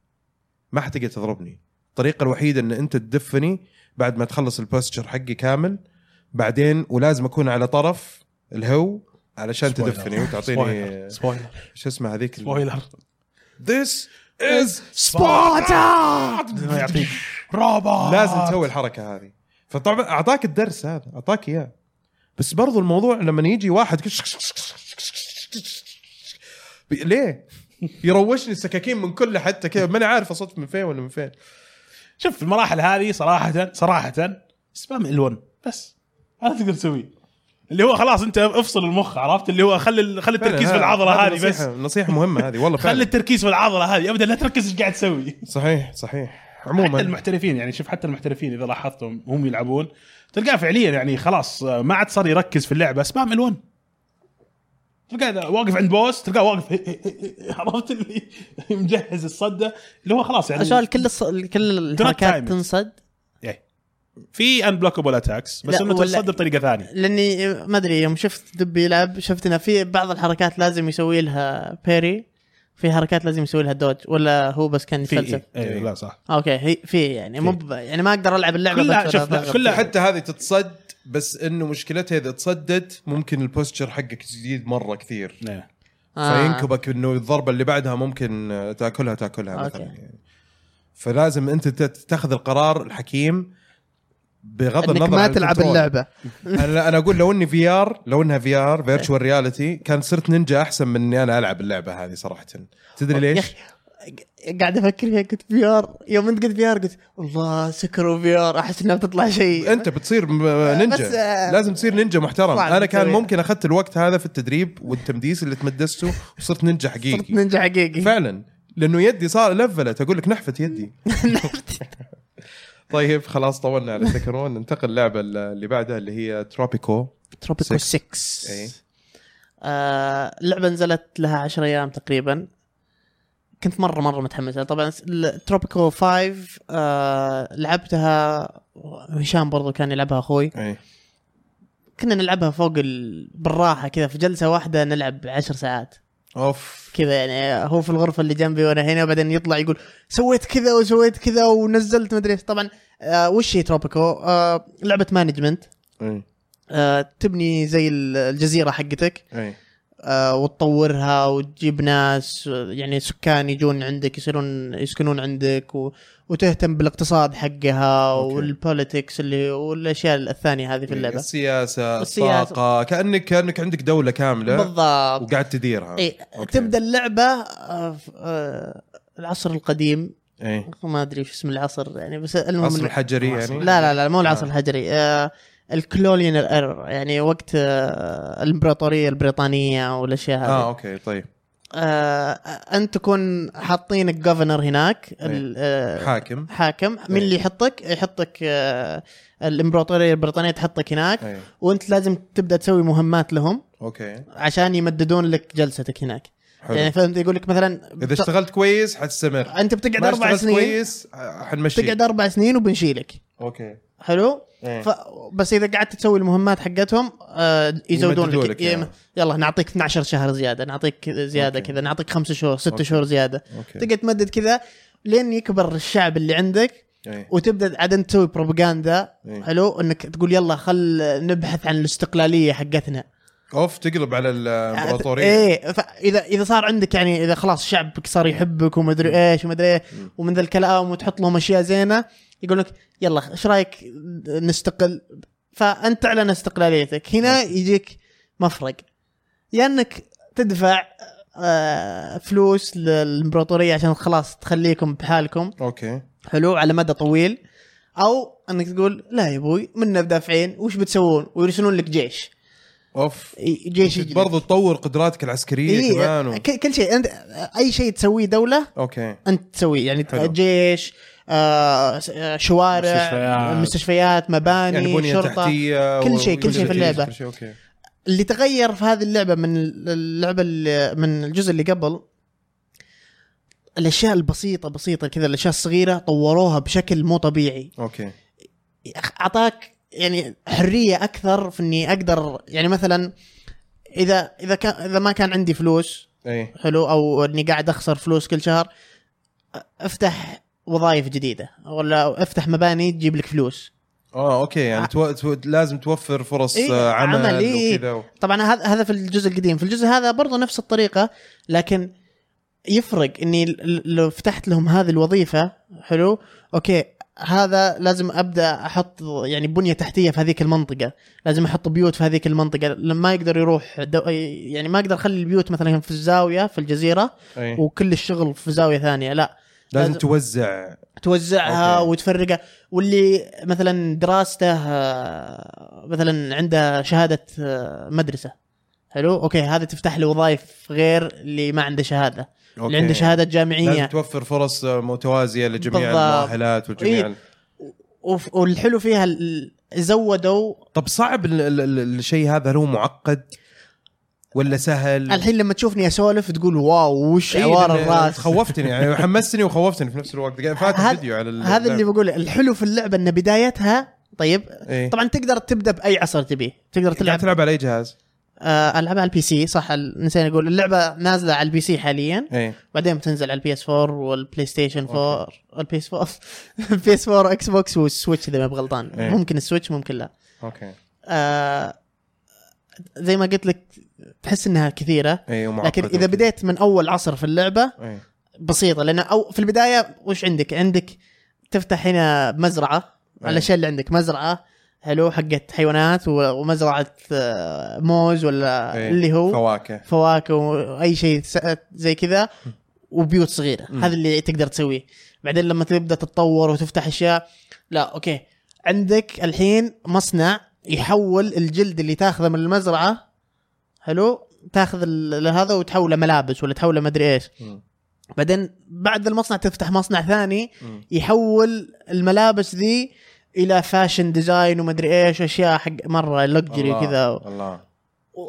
ما حتقدر تضربني الطريقة الوحيدة إن أنت تدفني بعد ما تخلص البوستشر حقي كامل بعدين ولازم أكون على طرف الهو علشان سبويلر. تدفني وتعطيني سبويلر سبويلر شو اسمه هذيك سبويلر This is سبارتا يعطيك روبوت لازم تسوي الحركه هذه فطبعا اعطاك الدرس هذا اعطاك اياه بس برضو الموضوع لما يجي واحد ليه؟ يروشني السكاكين من كل حتى كذا ماني عارف اصدف من فين ولا من فين شوف المراحل هذه صراحة صراحة سبام ال1 بس هذا تقدر تسويه اللي هو خلاص انت افصل المخ عرفت؟ اللي هو خلي خلي التركيز في العضلة هذه بس نصيحة, نصيحة مهمة هذه والله (laughs) خلي فعلا. التركيز في العضلة هذه ابدا لا تركز إيش قاعد تسوي. (laughs) صحيح صحيح. حتى عموما المحترفين يعني شوف حتى المحترفين إذا لاحظتهم هم يلعبون تلقاه فعليا يعني خلاص ما عاد صار يركز في اللعبة سبام ال1 تلقاه واقف عند boss تلقاه واقف (laughs) عرفت اللي مجهز الصدة اللي هو خلاص يعني عشان كل الص... كل الحركات. تنصد. في unblockable attacks بس إنه تنصد بطريقه ثانية لأني ما أدري يوم شفت دب يلعب شفت إنه في بعض الحركات لازم يسوي لها parry في حركات لازم يسوي لها dodge ولا هو بس كان في يتفلسف إيه. إيه. لا صح أوكي هي في يعني مو يعني ما أقدر ألعب اللعبة كلها- بس شوف،. كلها حتى هذه تتصد بس إنه مشكلتها إذا تصدت ممكن ال posture حقك يزيد مرة كثير إيه. آه. فينكبك إنه الضربة اللي بعدها ممكن تأكلها تأكلها أوكي. مثلا يعني. فلازم أنت تاخذ القرار الحكيم بغض إنك النظر ما عن تلعب. اللعبة. (laughs) أنا أنا أقول لو إني VR لو إنها VR virtual reality كان صرت نينجا أحسن من إني أنا ألعب اللعبة هذه صراحة. تدري يا ليش؟ أخي قاعد أفكر فيها قلت VR يوم أنت قلت VR قلت الله Sekiro VR أحس إنها بتطلع شيء. أنت بتصير نينجا. آه، لازم تصير نينجا محترم. أنا كان. ممكن أخذت الوقت هذا في التدريب والتمديس اللي تمدسته وصرت نينجا صرت حقيقي نينجا حقيقي. فعلا. لأنه يدي صار لفلت أقول لك نحفت يدي. (laughs) طيب خلاص طولنا. (laughs) على سكرون ننتقل اللعبه اللي بعدها اللي هي تروبيكو تروبيكو Six. 6 اي آه اللعبة نزلت لها 10 أيام تقريبا. كنت مرة مرة متحمس. طبعا تروبيكو 5 آه لعبتها هشام برضو كان يلعبها أخوي. اي كنا نلعبها فوق ال... بالراحة كذا. في جلسة واحدة نلعب 10 ساعات. أوف. كذا يعني هو في الغرفة اللي جنبي وأنا هنا وبعدين يطلع يقول سويت كذا وسويت كذا ونزلت مدري. طبعا آه وش هي تروبيكو آه لعبة management اي آه تبني زي ال- الجزيرة حقتك. آه وتطورها وتجيب ناس آه، يعني سكان يجون عندك يصيرون يسكنون عندك و... وتهتم بالاقتصاد حقها. وال politics اللي والأشياء الثانية هذه في اللعبة السياسة. الطاقة كانك كأنك عندك دولة كاملة بالضبط وقاعد تديرها أوكي. تبدأ اللعبة آه ف- آه العصر القديم إي ما أدري إيش اسم العصر يعني بس المهم عصر إنه- الحجري يعني لا لا لا مو العصر آه. الحجري آه ال colonial era يعني وقت آه الإمبراطورية البريطانية والأشياء هذه. آه أوكي طيب. آه أنت تكون حاطينك governor هناك ال- آه حاكم. حاكم. من إيه. اللي يحطك؟ يحطك آه الإمبراطورية البريطانية تحطك هناك اي وأنت لازم تبدأ تسوي مهمات لهم أوكي. عشان يمددون لك جلستك هناك. حلو. يعني فهمت؟ يقول لك مثلا إذا بت- اشتغلت كويس حتستمر. أنت بتقعد أربع سنين. كويس حنمشي تقعد أربع سنين وبنشيلك. أوكي. حلو إيه. ف... بس إذا قعدت تسوي المهمات حقتهم آه يزودون لك, يم- يعني. يلا نعطيك 12 شهر زيادة نعطيك زيادة. كذا نعطيك خمس شهور ست أوكي. شهور زيادة تقعد تمدد كذا لين يكبر الشعب اللي عندك إيه. وتبدأ عاد انت تسوي بروباغندا إيه. حلو إنك تقول يلا خل نبحث عن الاستقلالية حقتنا أوف تقلب على الامبراطوريه إيه فاذا اذا صار عندك يعني إذا خلاص شعبك صار يحبك ومدري إيش ومدري إيه مم. ومن ذا الكلام وتحط لهم أشياء زينة يقول لك يلا إيش رأيك نستقل؟ فأنت تعلن استقلاليتك. هنا يجيك مفرق. يا انك تدفع آه، فلوس للإمبراطورية عشان خلاص تخليكم بحالكم. أوكي. حلو على مدى طويل. أو أنك تقول لا يا أبوي منا بدافعين وش بتسوون؟ ويرسلون لك جيش. أوف. جيش. برضو تطور قدراتك العسكرية إيه كمان و... كل شيء. أنت أي شيء تسويه دولة أوكي. أنت تسويه. يعني حلو. جيش شوارع مستشفيات. مستشفيات مباني يعني شرطة كل شيء- كل شيء في شيء أوكي. اللي تغير في هذه اللعبة من اللعبة اللي من الجزء اللي قبل الأشياء البسيطة بسيطة كذا الأشياء الصغيرة طوروها بشكل مو طبيعي. أوكي. أعطاك يعني حرية أكثر في إني أقدر يعني مثلا اذا إذا كان إذا ما كان عندي فلوس اي حلو أو إني قاعد أخسر فلوس كل شهر أفتح وظائف جديدة ولا أفتح مباني تجيب لك فلوس. آه أوكي يعني تو... تو... لازم توفر فرص إيه، آه، عمل, عمل، إيه. وكذا و... طبعا هذا هذا في الجزء القديم. في الجزء هذا برضه نفس الطريقة لكن يفرق إني لو فتحت لهم هذه الوظيفة حلو أوكي هذا لازم أبدأ أحط يعني بنية تحتية في هذيك المنطقة. لازم أحط بيوت في هذيك المنطقة. لما يقدر يروح دو... يعني ما أقدر أخلي البيوت مثلا في الزاوية في الجزيرة أي. وكل الشغل في زاوية ثانية. لا لازم لازم- توزع توزعها أوكي. وتفرقها واللي مثلا دراسته آه، مثلا عنده شهادة آه، مدرسة حلو أوكي هذا تفتح له وظائف غير اللي ما عنده شهادة أوكي. اللي عنده شهادة لازم جامعيه توفر فرص آه، متوازية لجميع بالضبط. المؤهلات وجميع إيه. والحلو فيها زودوا طب صعب ال... ال... ال... الشيء هذا هل هو معقد ولا سهل؟ الحين لما تشوفني أسولف تقول واو وش إيه، عوار الرأس؟ خوفتني يعني حمستني وخوفتني في نفس الوقت. فاتح هذا- فيديو على هذا اللي بقوله. الحلو في اللعبة إن بدايتها طيب إيه. طبعا تقدر تبدأ بأي عصر تبيه تقدر تلعب تلعب على أي جهاز؟ آه ألعبها على ال PC صح نسينا نقول. اللعبة نازلة على ال PC حاليا. إيه. بعدين بتنزل على ال PS 4 والبلاي ستيشن 4 ال PS 4 (laughs) ال PS 4 إكس بوكس والسويتش إذا ما بغلطان إيه. ممكن السويتش ممكن لا. أوكي. آه زي ما قلت لك تحس إنها كثيرة ومعقد لكن إذا. بديت من أول عصر في اللعبة إيه بسيطة لأن أو في البداية وش عندك؟ عندك تفتح هنا مزرعة أي. الاشياء اللي عندك مزرعة حلو حقت حيوانات ومزرعة آه، موز ولا إيه. اللي هو فواكه فواكه واي شيء زي كذا وبيوت صغيرة مم. هذا اللي تقدر تسويه بعدين لما تبدأ تتطور وتفتح أشياء لا أوكي عندك الحين مصنع يحول الجلد اللي تاخذه من المزرعة حلو تاخذ ال- هذا وتحوله ملابس ولا تحوله مدري إيش. بعدين بعد المصنع تفتح مصنع ثاني. يحول الملابس ذي إلى fashion design ومدري إيش أشياء حق مرة الله، كذا الله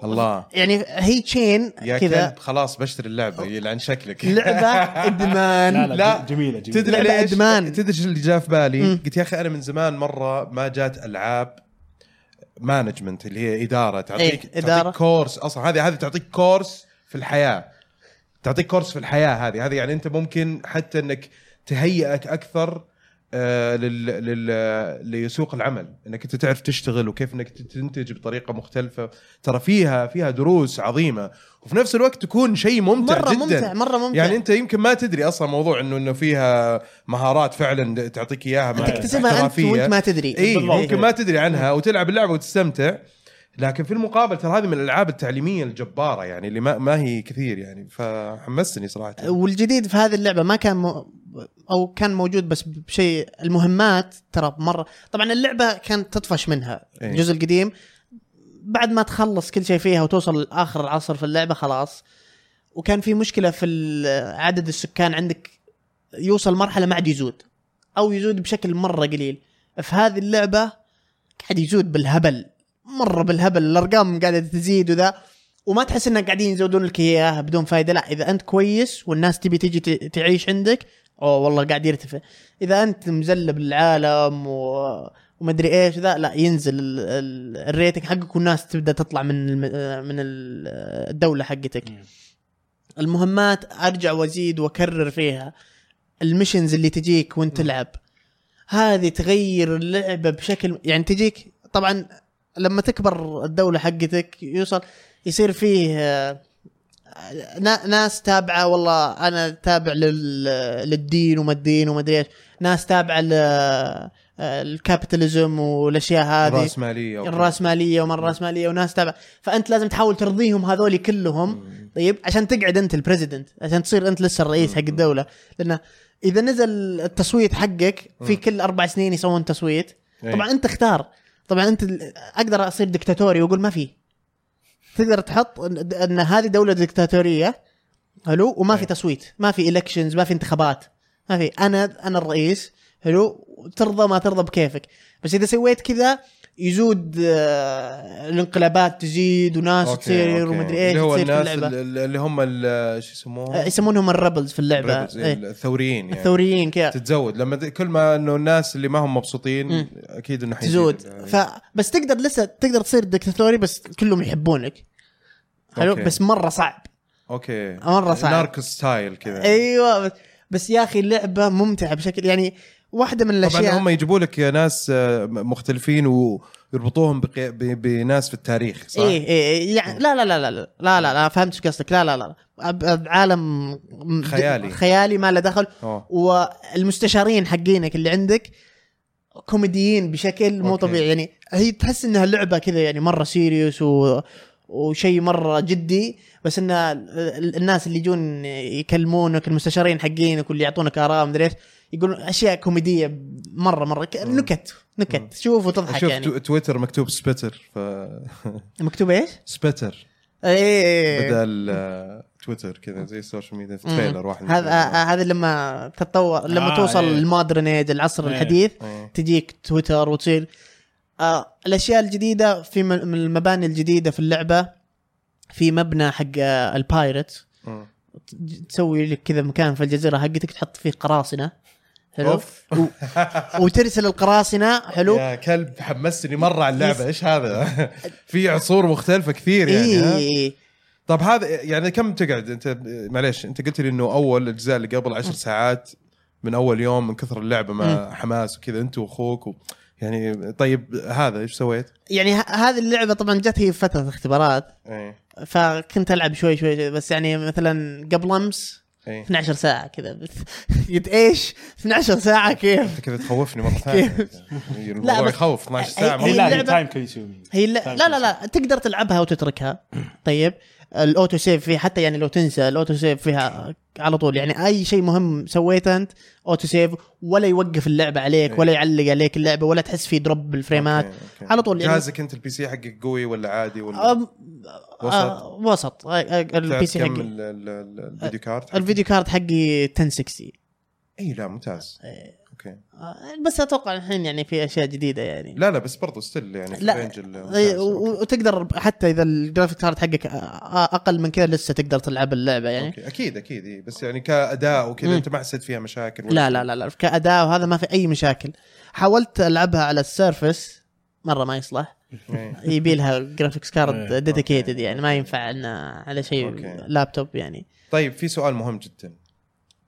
الله يعني هي chain يا كذا كلب خلاص بشتري اللعبة يلعن شكلك (laughs) لعبة إدمان لا لا, لا. جميلة جميلة تدري ليش؟ إدمان. تدري اللي جاء في بالي؟ قلت يا أخي أنا من زمان مرة ما جات ألعاب management اللي هي إدارة تعطيك إيه، إدارة. تعطيك كورس أصلا هذه هذه تعطيك كورس في الحياة. تعطيك كورس في الحياة هذه. هذه يعني أنت ممكن حتى إنك تهيئك أكثر لل لل لسوق العمل. إنك أنت تعرف تشتغل وكيف إنك تنتج بطريقة مختلفة. ترى فيها فيها دروس عظيمة. وفي نفس الوقت تكون شيء ممتع مرة جدا. ممتع مرة ممتع. يعني أنت يمكن ما تدري أصلا موضوع إنه إنه فيها مهارات فعلا تعطيك إياها. مع- تكتسبها أنت. وأنت ما تدري. اي. ممكن ما تدري عنها وتلعب اللعبة وتستمتع. لكن في المقابل ترى هذه من الألعاب التعليمية الجبارة يعني اللي ما, ما هي كثير يعني فحمسني صراحة. والجديد في هذه اللعبة ما كان م... أو كان موجود بس بشيء المهمات ترى مره طبعا اللعبة كانت تطفش منها إيه. الجزء القديم. بعد ما تخلص كل شيء فيها وتوصل لآخر العصر في اللعبة خلاص. وكان في مشكلة في عدد السكان عندك. يوصل مرحلة ما عاد يزود. أو يزود بشكل مرة قليل. في هذه اللعبة قاعد يزود بالهبل. مرة بالهبل الأرقام قاعدة تزيد وذا وما تحس انك قاعدين يزودون لك إياها بدون فائده لا إذا أنت كويس والناس تبي تيجي تعيش عندك أوه والله قاعد يرتفع. إذا أنت مزلب العالم و... ومدري إيش ذا لا ينزل ال- ال- ال rating حقك والناس تبدأ تطلع من الم... من ال- الدولة حقتك. المهمات أرجع وأزيد وأكرر فيها. ال missions اللي تجيك وأنت تلعب. هذه تغير اللعبة بشكل يعني تجيك طبعا لما تكبر الدولة حقتك يوصل يصير فيه آه، نا- ناس تابعة والله أنا تابع لل... للدين وما الدين وما أدري إيش. ناس تابعة ل... ال capitalism والأشياء هذه. راسماليه وكذا. الرأسمالية وما الرأسمالية وناس تابع فأنت لازم تحاول ترضيهم هذول كلهم. طيب عشان تقعد أنت ال president عشان تصير أنت لسه الرئيس حق الدولة. لأن إذا نزل التصويت حقك في كل أربع سنين يسوون تصويت. إيه. طبعا أنت اختار. طبعا أنت أقدر أصير دكتاتوري وأقول ما في. تقدر تحط ان هذه دولة دكتاتورية حلو وما في تصويت ما في elections ما في انتخابات ما في. أنا أنا الرئيس حلو ترضى ما ترضى بكيفك. بس إذا سويت كذا يزود آه، الانقلابات تزيد وناس أوكي، تصير. ومدري إيش تصير في الناس اللعبة. اللي هم شو آه، يسموهم يسمونهم ال rebels في اللعبة. إيه. الثوريين يعني. الثوريين كذا. تتزود. لما كل ما إنه الناس اللي ما هم مبسوطين. أكيد إنه تزود. ال- ف بس تقدر لسه تقدر تصير دكتاتوري بس كلهم يحبونك. حلو؟ okay. بس مرة صعب. okay. مرة صعب. narco style كذا. أيوه بس, بس يا أخي اللعبة ممتعة بشكل يعني واحدة من الأشياء طبعا هم يجيبوا لك ناس آه، مختلفين ويربطوهم بقي- ب- بناس في التاريخ صح؟ إيه إيه يعني لا لا لا لا لا لا لا, لا فهمت إيش قصدك لا لا لا عالم خيالي. خيالي ما له دخل أوه. والمستشارين حقينك اللي عندك كوميديين بشكل مو okay. طبيعي يعني هي تحس إنها لعبة كذا يعني مرة serious و وشيء مرة جدي بس إن ال- الناس اللي يجون يكلمونك المستشارين حقينك واللي يعطونك آراء مدري إيش يقولون أشياء كوميدية مرة مرة نكت نكت شوف وتضحك أشوف يعني تو- تويتر مكتوب Spitter ف (laughs) مكتوب إيش؟ Spitter إيه إيه، إيه. بدل آه، تويتر كذا زي ال social media. trailer واحد هذا آه، هذا لما تتطور لما آه، توصل إيه. ال modern age العصر إيه. الحديث إيه. تجيك تويتر وتصير آه الأشياء الجديدة في من المباني الجديدة في اللعبة في مبنى حق آه، البايرت. تسوي لك كذا مكان في الجزيرة حقتك تحط فيه قراصنة. حلو؟ أوف. وترسل القراصنة. حلو؟ يا كلب حمستني مرة على اللعبة. إيش هذا؟ في عصور مختلفة كثير يعني؟ اي طب هذا يعني كم تقعد؟ أنت معليش أنت قلت لي إنه أول الاجزاء اللي قبل عشر ساعات من أول يوم من كثر اللعبة مع حماس وكذا أنت وأخوك و... يعني طيب هذا إيش سويت؟ يعني ه- هذه اللعبة طبعا جت هي فترة اختبارات. إيه فكنت ألعب شوي شوي بس يعني مثلا قبل أمس إيه 12 ساعة كذا. (laughs) بس قلت إيش 12 ساعة كيف؟ أنت كذا تخوفني مرة ثانية. (laughs) الموضوع بس- يخوف 12 ساعة. هي هي مرة. لا هي اللعبة- هي لا لا لا, لا تقدر تلعبها وتتركها. طيب. ال auto save فيه حتى يعني لو تنسى ال auto save فيها على طول يعني أي شيء مهم سويته أنت auto save ولا يوقف اللعبة عليك إيه. ولا يعلق عليك اللعبة ولا تحس في drop بالفريمات okay، okay. على طول يعني جهازك أنت ال PC حقك قوي ولا عادي ولا أم- وسط؟ آه وسط ال PC حقي ال- ال- ال- ال video card حقك؟ ال video card حقي 1060 إي لا ممتاز إيه. okay آه، بس أتوقع الحين يعني في أشياء جديدة يعني لا لا بس برضو still يعني في ال range إيه، okay. وتقدر حتى إذا ال graphic card حقك آه، أقل من كذا لسه تقدر تلعب اللعبة يعني okay أكيد أكيد إيه. بس يعني كأداء وكذا. أنت ما حسيت فيها مشاكل ولا لا شيء؟ لا لا لا كأداء وهذا ما في أي مشاكل حاولت ألعبها على ال Surface مرة ما يصلح إيه. يبي لها graphics card dedicated يعني ما ينفع إنه على شيء okay. لابتوب يعني طيب في سؤال مهم جدا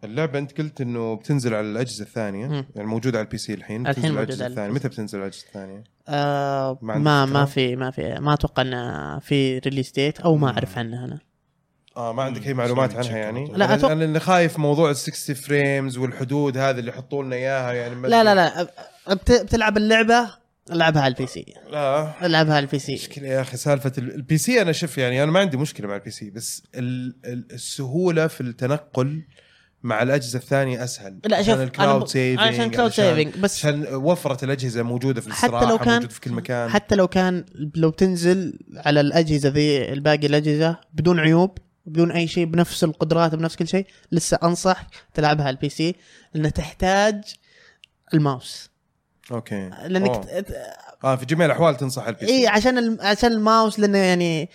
اللعبة أنت قلت إنه بتنزل على الأجهزة الثانية مم. يعني موجوده على ال PC الحين الحين بتنزل على الثانية متى بتنزل على الأجهزة الثانية؟ آه ما ما في ما في ما أتوقع انه في release date أو ما أعرف عنها أنا آه ما عندك أي. معلومات عنها يعني؟ لا، أتوقع- أنا اللي خايف موضوع ال 60 frames والحدود هذه اللي يحطوا لنا إياها يعني لا لا. لا بت- بتلعب اللعبة ألعبها على البي سي لا ألعبها على البي سي مشكلة يا أخي سالفة ال- PC أنا شوف يعني أنا ما عندي مشكلة مع ال PC بس ال- ال- السهولة في التنقل مع الأجهزة الثانية أسهل. لا عشان شوف ال cloud أنا ب- saving عشان cloud saving بس عشان وفرت الأجهزة موجودة في حتى الاستراحة لو كان- موجود في كل مكان. حتى لو كان لو تنزل على الأجهزة ذي الباقي الأجهزة بدون عيوب بدون أي شيء بنفس القدرات بنفس كل شيء لسه أنصح تلعبها على ال PC لأنها تحتاج الماوس. أوكي. لأنك. ت- آه في جميع الأحوال تنصح البي سي. اي عشان الم... عشان الماوس لأنه يعني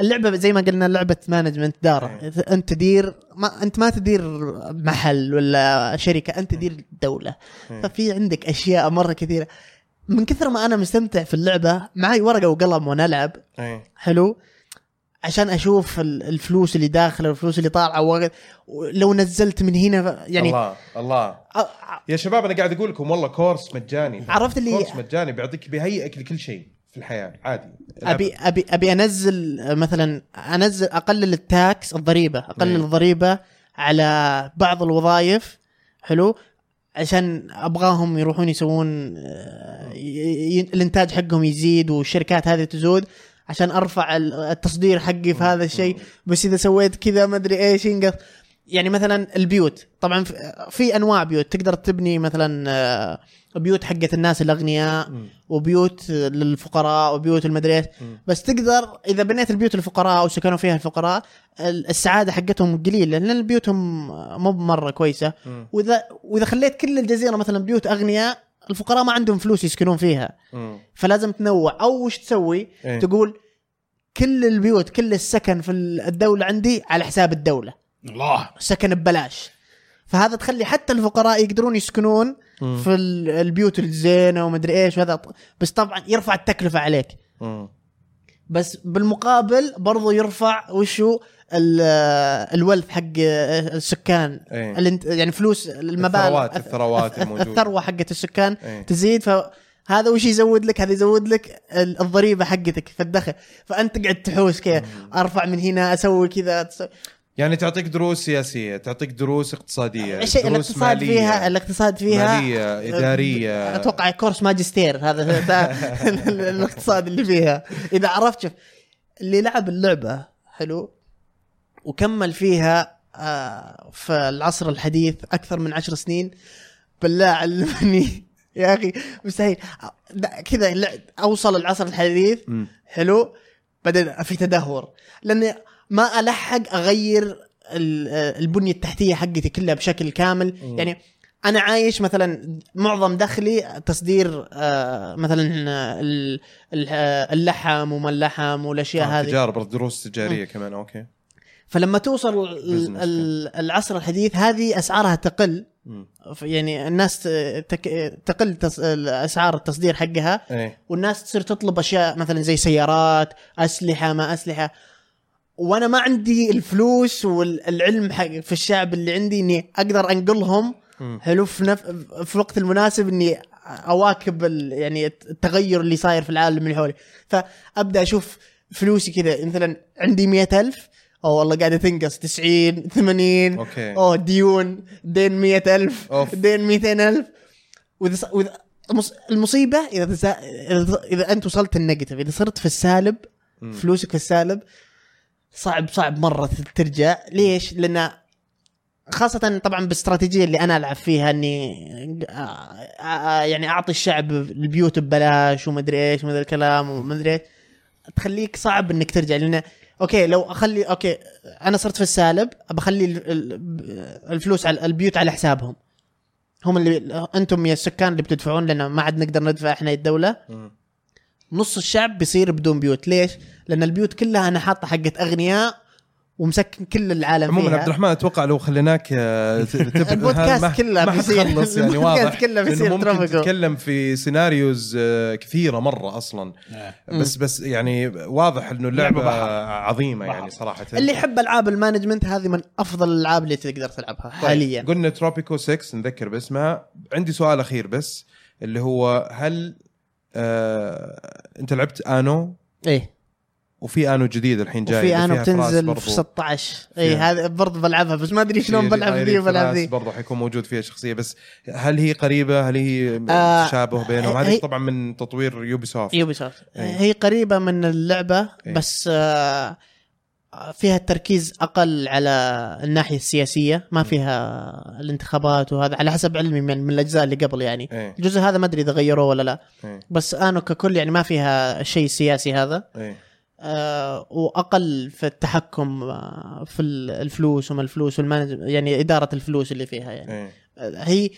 اللعبة زي ما قلنا لعبة management دار إيه. أنت تدير ما أنت ما تدير محل ولا شركة أنت تدير دولة. إيه. ففي عندك أشياء مرة كثيرة. من كثر ما أنا مستمتع في اللعبة معي ورقة وقلم إيه. حلو؟ عشان أشوف ال- الفلوس اللي داخله والفلوس اللي طالعة ولو نزلت من هنا يعني الله الله. أ- يا شباب أنا قاعد أقول لكم والله كورس مجاني. عرفت اللي- كورس مجاني بيعطيك بيهيئك لكل شيء. في الحياة عادي. ابي ابي أبي أنزل مثلا أنزل أقلل ال tax الضريبة. أقلل مم. الضريبة على بعض الوظائف. حلو. عشان أبغاهم يروحون يسوون آه، ي- الإنتاج حقهم يزيد والشركات هذه تزود. عشان أرفع ال- التصدير حقي في هذا الشيء. بس إذا سويت كذا ما أدري إيش ينقص. يعني مثلا البيوت طبعا في- أنواع بيوت تقدر تبني مثلا آه، بيوت حقت الناس الأغنياء. وبيوت للفقراء وبيوت المدري. بس تقدر إذا بنيت البيوت الفقراء أو سكنوا فيها الفقراء ال- السعادة حقتهم قليلة لأن بيوتهم مو مره كويسة. واذا وإذا خليت كل الجزيرة مثلا بيوت أغنياء الفقراء ما عندهم فلوس يسكنون فيها. فلازم تنوع أو وش تسوي إيه. تقول كل البيوت كل السكن في الدولة عندي على حساب الدولة الله. سكن ببلاش. فهذا تخلي حتى الفقراء يقدرون يسكنون مم. في ال- البيوت الزينة ومدري إيش وهذا. بس طبعا يرفع التكلفة عليك. مم. بس بالمقابل برضو يرفع وشو ال- الولف حق السكان. الانت- يعني فلوس المبالغ. الثروات- الثروات الموجودة. الثروة حقت السكان إيه. تزيد. فهذا وش يزود لك؟ هذا يزود لك ال- الضريبة حقتك في الدخل. فأنت تقعد تحوس كذا. أرفع من هنا أسوي كذا يعني تعطيك دروس سياسية تعطيك دروس اقتصادية الشيء دروس الاقتصاد مالية، فيها الاقتصاد فيها مالية إدارية. أتوقع كورس ماجستير هذا (laughs) الاقتصاد اللي فيها. إذا عرفت شوف اللي لعب اللعبة حلو وكمل فيها آه، في العصر الحديث أكثر من عشر سنين بالله علمني (laughs) يا أخي مستحيل. كذا أوصل العصر الحديث. حلو بعدين في تدهور. لاني ما ألحق أغير ال- آه، البنية التحتية حقتي كلها بشكل كامل. مم. يعني أنا عايش مثلا معظم دخلي تصدير آه، مثلا آه، اللحم وما اللحم والأشياء آه هذه. تجارب دروس تجارية كمان أوكي. فلما توصل العصر الحديث هذه أسعارها تقل. يعني الناس. تقل. اسعار التصدير حقها. إيه. والناس تصير تطلب أشياء مثلا زي سيارات أسلحة ما أسلحة. وأنا ما عندي الفلوس والعلم حق في الشعب اللي عندي إني أقدر أنقلهم. حلو في, نف... في الوقت المناسب إني أواكب ال... يعني التغير اللي صاير في العالم اللي حولي فأبدأ أشوف فلوسي كذا مثلا عندي مئة ألف أو والله قاعدة تنقص 90 80 okay أوه ديون دين مئة ألف أوف. دين 200 ألف وإذا, ص- وإذا المص- المصيبة إذا تزا- إذا إذا أنت وصلت ال negative إذا صرت في السالب. فلوسك في السالب صعب صعب مرة ترجع ليش؟ لأن خاصة طبعا بالاستراتيجية اللي أنا ألعب فيها إني آه، آه، يعني أعطي الشعب البيوت ببلاش ومدري إيش ومدري الكلام ومدري إيش تخليك صعب إنك ترجع لأن أوكي لو أخلي أوكي أنا صرت في السالب بخلي ال- ال- الفلوس على البيوت على حسابهم هم اللي أنتم يا السكان اللي بتدفعون لأن ما عاد نقدر ندفع إحنا الدولة مم. نص الشعب بيصير بدون بيوت ليش؟ لأن البيوت كلها أنا حاطة حقت أغنياء ومسكن كل العالم عموما عبد الرحمن أتوقع لو خليناك آه، (laughs) البودكاست كله ما حتخلص يعني البودكاست واضح كله بيصير ممكن. تتكلم في scenarios آه، كثيرة مرة أصلا إيه. بس بس يعني واضح إنه اللعبة. عظيمة بحر. يعني صراحة اللي يحب ألعاب ال management هذه من أفضل الألعاب اللي تقدر تلعبها طيب، حاليا قلنا تروبيكو 6 نذكر باسمها عندي سؤال أخير بس اللي هو هل آه انت لعبت آنو إيه وفي آنو جديد الحين جاي وفي آنو بتنزل برضو. في 16 اي. هذا برضه بلعبها بس ما أدري شلون بلعب ذي وبلعب ذي برضو حيكون موجود فيها شخصية بس هل هي قريبة هل هي آه، تشابه بينهم هذه طبعا من تطوير يوبي سوفت يوبي سوفت. هي قريبة من اللعبة إيه. بس آه، فيها التركيز أقل على الناحية السياسية ما فيها الانتخابات وهذا على حسب علمي من, من الأجزاء اللي قبل يعني. إيه. الجزء هذا ما أدري إذا غيروه ولا لا. إيه. بس انو ككل يعني ما فيها الشيء السياسي هذا. إيه. آه، وأقل في التحكم آه، في الفلوس وما الفلوس وال manage يعني إدارة الفلوس اللي فيها يعني. إيه. هي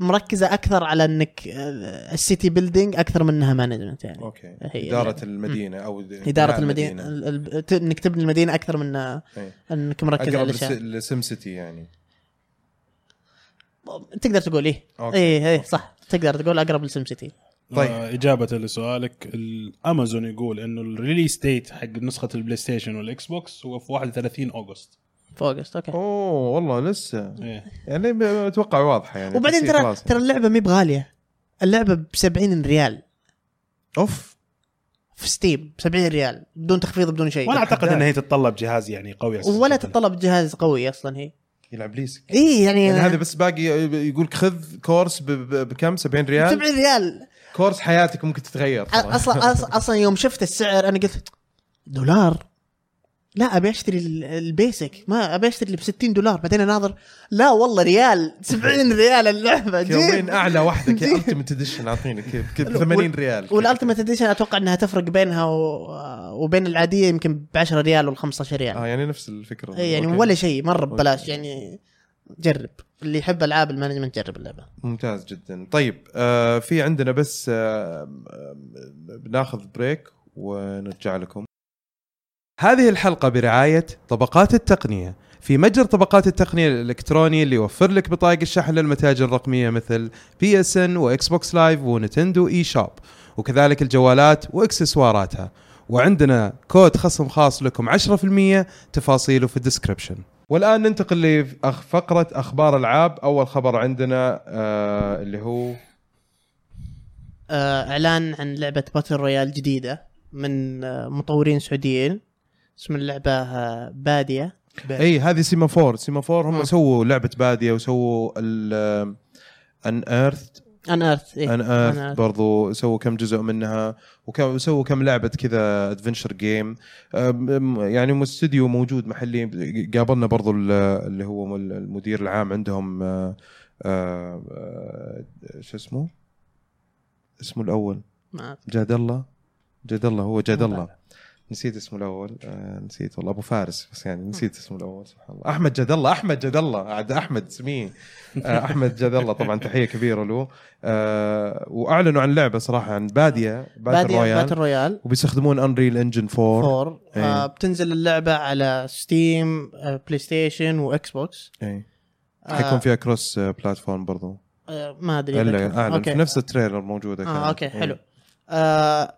مركزة أكثر على إنك آه، ال city building أكثر منها management يعني. okay. هي إدارة اللعبة. المدينة أو إدارة المدينة ال- ال- ت- إنك تبني المدينة أكثر من إيه. إنك مركز على اقرب الأشياء. لسم سيتي يعني. تقدر تقول إيه. okay. إيه إيه صح. تقدر تقول أقرب لسم سيتي. طيب. آه، إجابة لسؤالك الأمازون يقول إنه ال release date حق نسخة البلاي ستيشن والإكس بوكس هو في 31 أغسطس في August أوكي. أوه والله لسه. إيه. يعني أتوقع واضحة يعني وبعدين ترى. ترى اللعبة مي بغالية. اللعبة ب 70 ريال. أوف. في ستيم ب 70 ريال بدون تخفيض بدون شيء. وأنا أعتقد إن هي تتطلب جهاز يعني قوي. ولا تتطلب جهاز قوي أصلا هي. يلعب ليسك إي يعني, يعني هذا بس باقي يقول خذ course بكم؟ 70 ريال؟ 70 ريال. course حياتك ممكن تتغير أصلا أصلا يوم شفت السعر أنا قلت دولار. لا أبي أشتري ال- ال basic ما أبي أشتري اللي ب 60 دولار. بعدين أناظر لا والله ريال 70 ريال اللعبة. جيب. أعلى واحدة (laughs) جيب. ultimate edition أعطيني كيف كيف 80 ريال. وال ultimate edition أتوقع إنها تفرق بينها و... وبين العادية يمكن ب 10 ريال ولا 15 ريال. آه يعني نفس الفكرة. إيه يعني okay. ولا شيء مرة ببلاش. يعني جرب. اللي يحب ألعاب ال management جرب اللعبة. ممتاز جدا. طيب آه في عندنا بس آه، بناخذ break ونرجع لكم. هذه الحلقة برعاية طبقات التقنية. في متجر طبقات التقنية الإلكتروني اللي يوفر لك بطايق الشحن للمتاجر الرقمية مثل بي إس إن واكس بوكس لايف ونتندو إي شوب. وكذلك الجوالات واكسسواراتها وعندنا كود خصم خاص لكم 10% تفاصيله في ال description والآن ننتقل لفقرة أخبار ألعاب. أول خبر عندنا آه اللي هو آه، إعلان عن لعبة battle royale جديدة من آه، مطورين سعوديين. اسم اللعبة آه، بادية. إي هذه سيمافور. سيمافور هم مم. سووا لعبة بادية وسووا ال ان ايرث ان ايرث. ان ايرث. برضو سووا كم جزء منها وسووا كم لعبة كذا adventure game يعني استوديو موجود محلي. قابلنا برضو ال- اللي هو المدير العام عندهم آه، آه، آه، شو اسمه؟ اسمه الأول. جاد الله. جاد الله هو جاد الله. نسيت اسمه الأول. آه نسيت والله. أبو فارس بس يعني نسيت اسمه الأول سبحان الله. أحمد جد الله أحمد جد الله عاد أحمد سميه آه (laughs) أحمد جد الله طبعا تحية كبيرة له. آه وأعلنوا عن لعبة صراحة عن بادية battle royale. Battle royale. وبيستخدمون Unreal Engine 4 4 إيه. آه بتنزل اللعبة على ستيم آه بلاي ستيشن واكس بوكس اي حيكون فيها cross platform برضو. ما أدري إلا أعلن. في نفس ال trailer موجودة. آه okay إيه. حلو. آه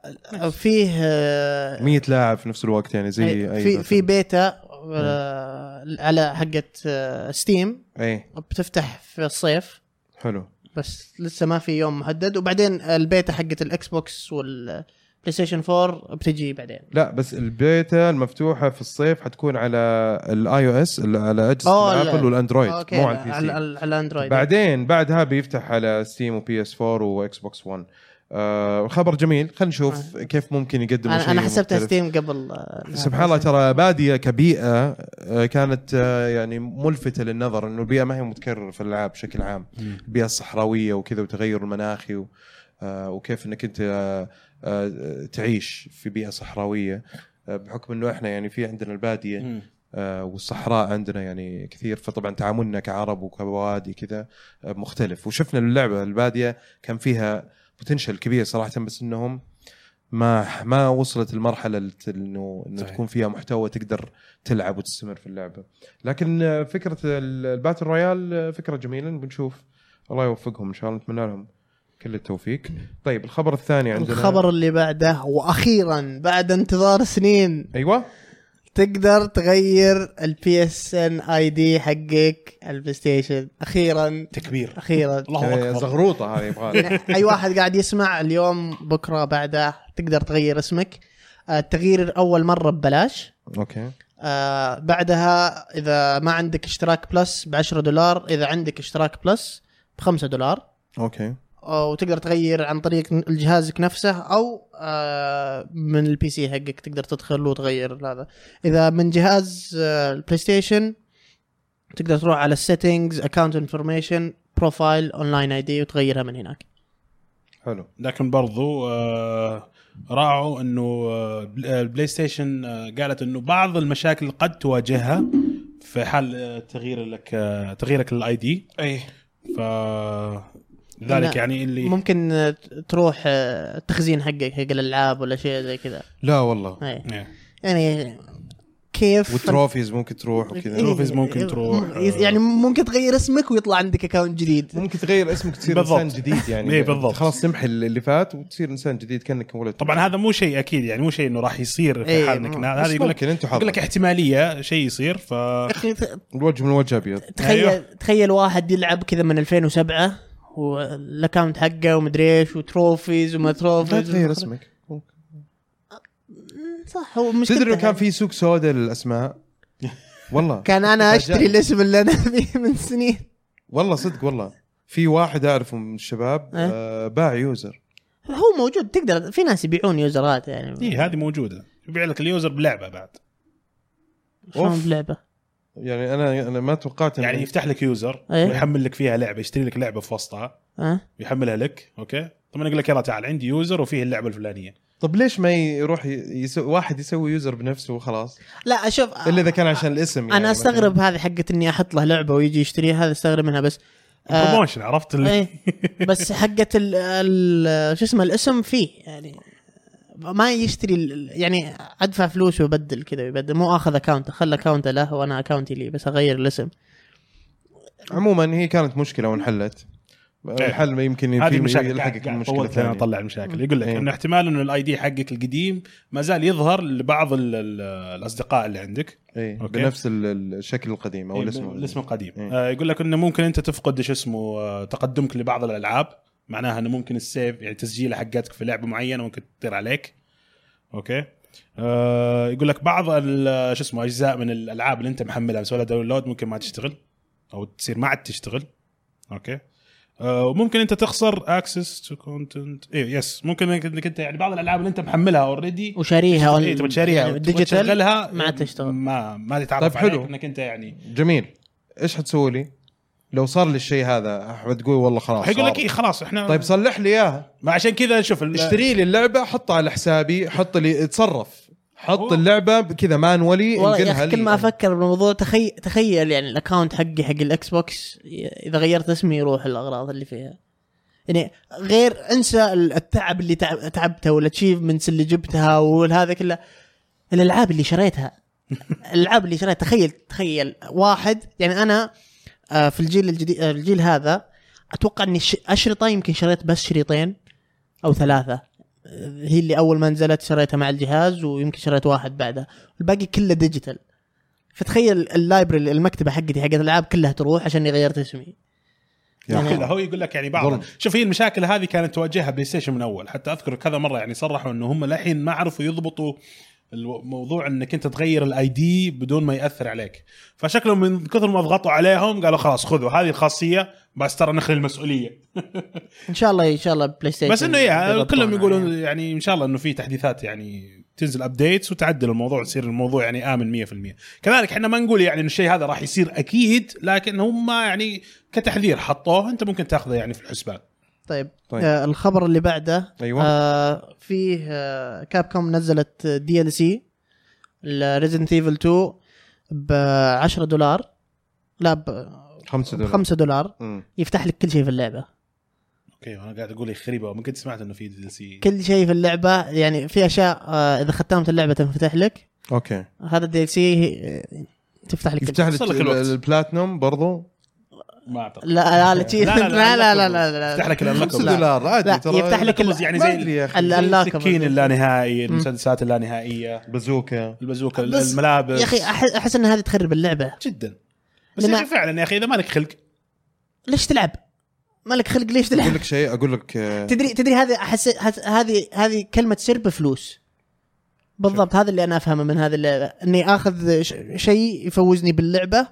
فيه آه 100 لاعب في نفس الوقت يعني زي أي- أي في في بيتا آه على حقة آه ستيم. أي. بتفتح في الصيف. حلو. بس لسه ما في يوم محدد. وبعدين البيتا حقة الاكس بوكس والبلاي ستيشن 4 بتجي بعدين. لا بس البيتا المفتوحة في الصيف حتكون على ال iOS على اجهزه الابل ال- والاندرويد okay مو على ال PC على الاندرويد بعدين بعدها بيفتح على ستيم وبي اس 4 واكس بوكس 1 آه خبر جميل. خلينا نشوف كيف ممكن يقدموا أنا أنا حسبتها. ستيم قبل آه، سبحان الله ترى بادية كبيئة آه، كانت آه، يعني ملفتة للنظر إنه البيئة ما هي متكررة في الألعاب بشكل عام. البيئة الصحراوية وكذا وتغير المناخي و- آه، وكيف إنك أنت آه، آه، تعيش في بيئة صحراوية. آه، بحكم إنه إحنا يعني في عندنا البادية. آه، والصحراء عندنا يعني كثير. فطبعا تعاملنا كعرب وكبوادي كذا آه، مختلف. وشفنا اللعبة البادية كان فيها potential كبير صراحة بس إنهم ما ما وصلت المرحلة إنه إنه صحيح. تكون فيها محتوى تقدر تلعب وتستمر في اللعبة. لكن فكرة ال- ال battle royale فكرة جميلة بنشوف. الله يوفقهم إن شاء الله نتمنى لهم كل التوفيق. طيب الخبر الثاني عندنا. الخبر اللي بعده وأخيرا بعد انتظار سنين. أيوه. تقدر تغير ال PSN ID حقك البلاي ستيشن. أخيرا. تكبير. أخيرا. الله أكبر. زغروطة هذه يبغى (laughs) أي واحد قاعد يسمع اليوم بكرة بعده تقدر تغير اسمك. آه، التغيير اول مرة ببلاش. أوكي. آه بعدها إذا ما عندك اشتراك Plus ب 10 دولار إذا عندك اشتراك بلس ب 5 دولار. okay. وتقدر تغير عن طريق جهازك نفسه أو آه من ال PC حقك تقدر تدخل وتغير هذا. إذا من جهاز آه البلاي ستيشن تقدر تروح على ال settings account information profile online ID وتغيرها من هناك. حلو. لكن برضو آه، راعوا إنه بل- البلاي ستيشن قالت إنه بعض المشاكل قد تواجهها في حال تغيير لك تغييرك لل ID اي ف ذلك أنا يعني اللي ممكن آه، تروح آه، التخزين حقك حق الألعاب ولا شيء زي كذا لا والله إيه. إيه. يعني كيف وال trophies ممكن تروح وكذا إيه، trophies ممكن تروح. يعني ممكن تغير اسمك ويطلع عندك account جديد ممكن تغير اسمك تصير بالضبط. إنسان جديد يعني (laughs) إيه، بالضبط. خلاص تمحي اللي فات وتصير إنسان جديد كأنك ولد طبعا هذا مو شيء أكيد يعني مو شيء إنه راح يصير في حال انك. هذا يقول لك انت يقول لك احتمالية شيء يصير ف الوجه من وجه ابيض تخيل أيوه. تخيل واحد يلعب كذا من 2007 وال account حقه ومدري إيش و trophies وما لا trophies تغير اسمك. صح هو مشكلته تدري كان في سوق سوداء للأسماء؟ والله. (laughs) كان أنا أشتري. الاسم اللي أنا فيه من سنين. والله صدق والله. في واحد أعرفه من الشباب إيه. آه باع user. هو موجود تقدر في ناس يبيعون user ات يعني. اي هذه موجودة. يبيع لك ال user بلعبة بعد. شلون. بلعبة؟ يعني أنا أنا ما توقعت يعني يفتح لك user إيه. ويحمل لك فيها لعبة يشتري لك لعبة في وسطها ها؟ يحملها لك okay؟ طبعا يقول لك يلا تعال عندي user وفيه اللعبة الفلانية. طب ليش ما يروح يسوي واحد يسوي user بنفسه وخلاص؟ لا أشوف إلا إذا كان عشان الاسم يعني أنا أستغرب هذه حقت إني أحط له لعبة ويجي يشتريها هذا أستغرب منها بس آه، promotion عرفت اللي إيه. بس حقت ال ال- شو اسمه الاسم فيه يعني. ما يشتري ال- يعني أدفع فلوس ويبدل كذا يبدل. مو آخذ account خلى account له وأنا account ي لي بس أغير الاسم. عموما هي كانت مشكلة وانحلت الحل يمكن إيه. هذه في المشاكل يلحقك المشكلة الثانية. اطلع المشاكل. يقول لك إيه. انه احتمال إنه ال ID حقك القديم ما زال يظهر لبعض ال ال الأصدقاء اللي عندك. اي okay. بنفس ال- ال- الشكل القديم أو إيه، الاسم الاسم القديم. إيه. آه يقول لك إنه ممكن أنت تفقد شو اسمه آه، تقدمك لبعض الألعاب. معناها إنه ممكن ال save يعني تسجيله حقتك في لعبة معينة ممكن تطير عليك. okay؟ آه يقول لك بعض ال- شو اسمه أجزاء من الألعاب اللي أنت محملها مسوي لها download ممكن ما تشتغل أو تصير ما عاد تشتغل. okay؟ آه وممكن أنت تخسر access to content إيه yes ممكن انك إنك أنت يعني بعض الألعاب اللي أنت محملها already وشاريها إيه تبغى تشاريها يعني digital تشغلها ما عاد تشتغل. ما ما تتعرف طيب حلو. عليك إنك أنت يعني. جميل. إيش حتسوي لي؟ لو صار لي الشيء هذا حتقول والله خلاص حيقول لك. إيه خلاص إحنا طيب صلح لي إياها. ما عشان كذا شوف اشتري لي اللعبة حطها على حسابي حط لي اتصرف. حط اللعبة كذا manually والله انقلها كل ما. أفكر بالموضوع تخيل تخيل يعني ال account حقي حق الاكس بوكس إذا غيرت اسمي يروح الأغراض اللي فيها. يعني غير انسى التعب اللي تعب تعبته وال achievements اللي جبتها وهذا كله. الألعاب اللي شريتها. الألعاب اللي شريتها تخيل تخيل واحد يعني أنا في الجيل الجديد آه، الجيل هذا أتوقع إني ش- اشرطه يمكن شريت بس شريطين أو ثلاثة. آه، هي اللي أول ما نزلت شريتها مع الجهاز ويمكن شريت واحد بعدها. الباقي كله digital. فتخيل ال library المكتبة حقتي حقت الألعاب كلها تروح عشان غيرت اسمي. يعني كذا هو يقول لك يعني بعض. شوف هي المشاكل هذه كانت تواجهها بلاي ستيشن من أول. حتى أذكر كذا مرة يعني صرحوا إنه هم للحين ما عرفوا يضبطوا الموضوع إنك أنت تغير ال ID بدون ما يأثر عليك. فشكلهم من كثر ما ضغطوا عليهم قالوا خلاص خذوا هذه الخاصية بس ترى نخلي المسؤولية. (laughs) إن شاء الله إن شاء الله بلاي ستيشن بس إنه يعني كلهم يقولون يعني. إن شاء الله إنه في تحديثات يعني تنزل updates وتعدل الموضوع يصير الموضوع يعني آمن 100% كذلك إحنا ما نقول يعني إنه الشيء هذا راح يصير أكيد لكن هم يعني كتحذير حطوه أنت ممكن تأخذه يعني في الحسبان. طيب, طيب. آه الخبر اللي بعده أيوة. آه فيه آه كاب كوم نزلت DLC ريزدنت ايفل 2 ب 10 دولار. لا ب 5 دولار. 5 دولار. مم. يفتح لك كل شيء في اللعبة. okay وأنا قاعد أقول غريبه ممكن سمعت إنه في DLC كل شيء في اللعبة يعني في أشياء آه إذا ختمت اللعبة تنفتح لك. okay. هذا ال DLC تفتح لك يفتح لك. ال- البلاتنوم برضو. ما اعتقد لا لا لا لا، لا، لا لا لا unlockable. لا لا يفتح لك 5 الانلوكبل دولار عادي لا، ترى يفتح لك يعني زي. السكين اللانهائي المسدسات اللانهائيه بازوكا البازوكا بس الملابس يا أخي احس ان هذه تخرب اللعبه جدا بس يا أخي فعلا يا أخي اذا مالك خلق ليش تلعب؟ مالك خلق ليش أقول تلعب؟ لك شيء أقول لك آه، تدري تدري هذه احس هذ- هذه هذه كلمه سر بفلوس بالضبط هذا اللي أنا افهمه من هذه اللعبه اني اخذ ش- شيء يفوزني باللعبه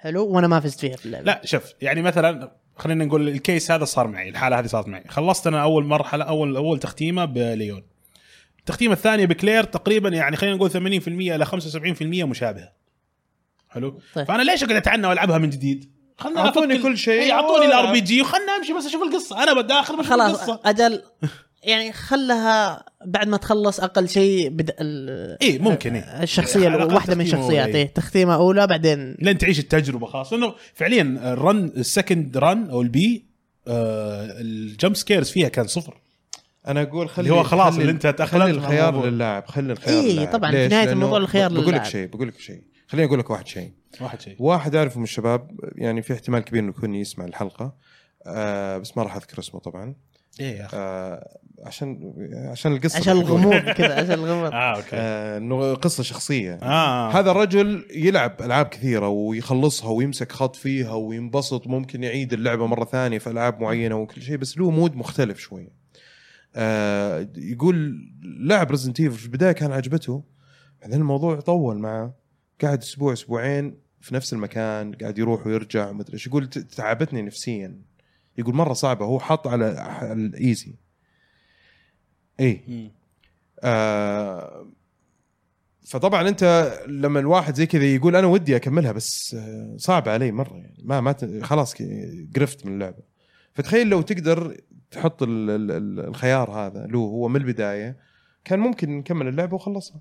حلو وأنا ما فزت فيها في اللعبة. لا شوف يعني مثلا خلينا نقول الكيس هذا صار معي الحالة هذه صارت معي. خلصت أنا أول مرحلة أول أول تختيمة بـ ليون. التختيمة الثانية بـ كلير تقريبا يعني خلينا نقول 80% إلى 75% مشابهة. حلو؟ طيب. فأنا ليش أقعد أتعنى وألعبها من جديد؟ خلنا أعطوني أفك- كل شيء. أعطوني. ال RPG وخلنا أمشي بس أشوف القصة. أنا بداخل بشوف خلاص القصة. أجل يعني خلها بعد ما تخلص أقل شيء بد... ال... اي ممكن اي الشخصية واحدة من إيه. إيه، تختيمه أولى بعدين لين تعيش التجربة خلاص. لأنه فعليا ال run ال second run أو البي آه ال jump scares فيها كان صفر. أنا أقول خلي اللي هو خلاص خلي- اللي أنت تأقلمت خلي الخيار. للاعب خلي الخيار إيه، للاعب. طبعاً، في لأنه الموضوع الخيار بقول لك للاعب. شيء بقول لك شيء. خليني أقول لك واحد شيء. واحد شيء. واحد اعرفه من الشباب يعني في احتمال كبير إنه يكون يسمع الحلقة. آه بس ما راح أذكر اسمه طبعا. إيه يا أخي. آه عشان عشان القصة عشان. الغموض (laughs) كذا عشان الغموض. آه okay. آه إنه قصة شخصية. آه. هذا الرجل يلعب ألعاب كثيرة ويخلصها ويمسك خط فيها وينبسط ممكن يعيد اللعبة مرة ثانية في ألعاب معينة وكل شيء بس له mood مختلف شوية. آه يقول لعب Resident في البداية كان عجبته بعدين الموضوع طول معه. قاعد أسبوع أسبوعين في نفس المكان قاعد يروح ويرجع مدري إيش. يقول تعبتني نفسيا. يقول مرة صعبة هو حاط على على الايزي اي. آه فطبعا أنت لما الواحد زي كذا يقول أنا ودي أكملها بس آه، صعب علي مرة يعني. ما ما خلاص قرفت من اللعبة. فتخيل لو تقدر تحط ال- ال- ال- الخيار هذا له هو من البداية كان ممكن نكمل اللعبة وخلصها.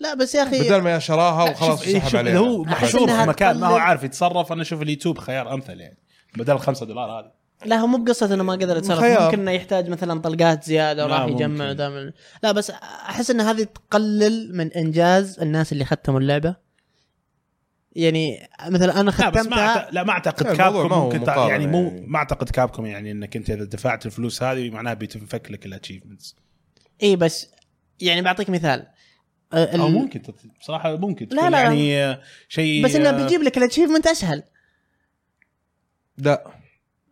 لا بس يا أخي بدل ما شراها وخلاص إيه سحب عليها. هو محشور في مكان ما هو عارف يتصرف أنا أشوف اليوتيوب خيار أمثل يعني بدل 5 دولار هذه. لا هو مو بقصة إنه ما قدر يتصرف. ممكن إنه يحتاج مثلا طلقات زيادة لا، وراح. يجمع لا بس أحس إن هذه تقلل من إنجاز الناس اللي ختموا اللعبة يعني مثلا أنا لا بس ما ختمتها لا ما أعتقد كابكم هو ممكن مقارنة يعني مو يعني. ما أعتقد كابكم يعني إنك أنت إذا دفعت الفلوس هذه معناها بيتفك لك ال achievements اي بس يعني بعطيك مثال آه، ال- أو ممكن بصراحه ممكن لا، لا. يعني آه، شيء بس إنه آه، بيجيب لك ال achievement أسهل لا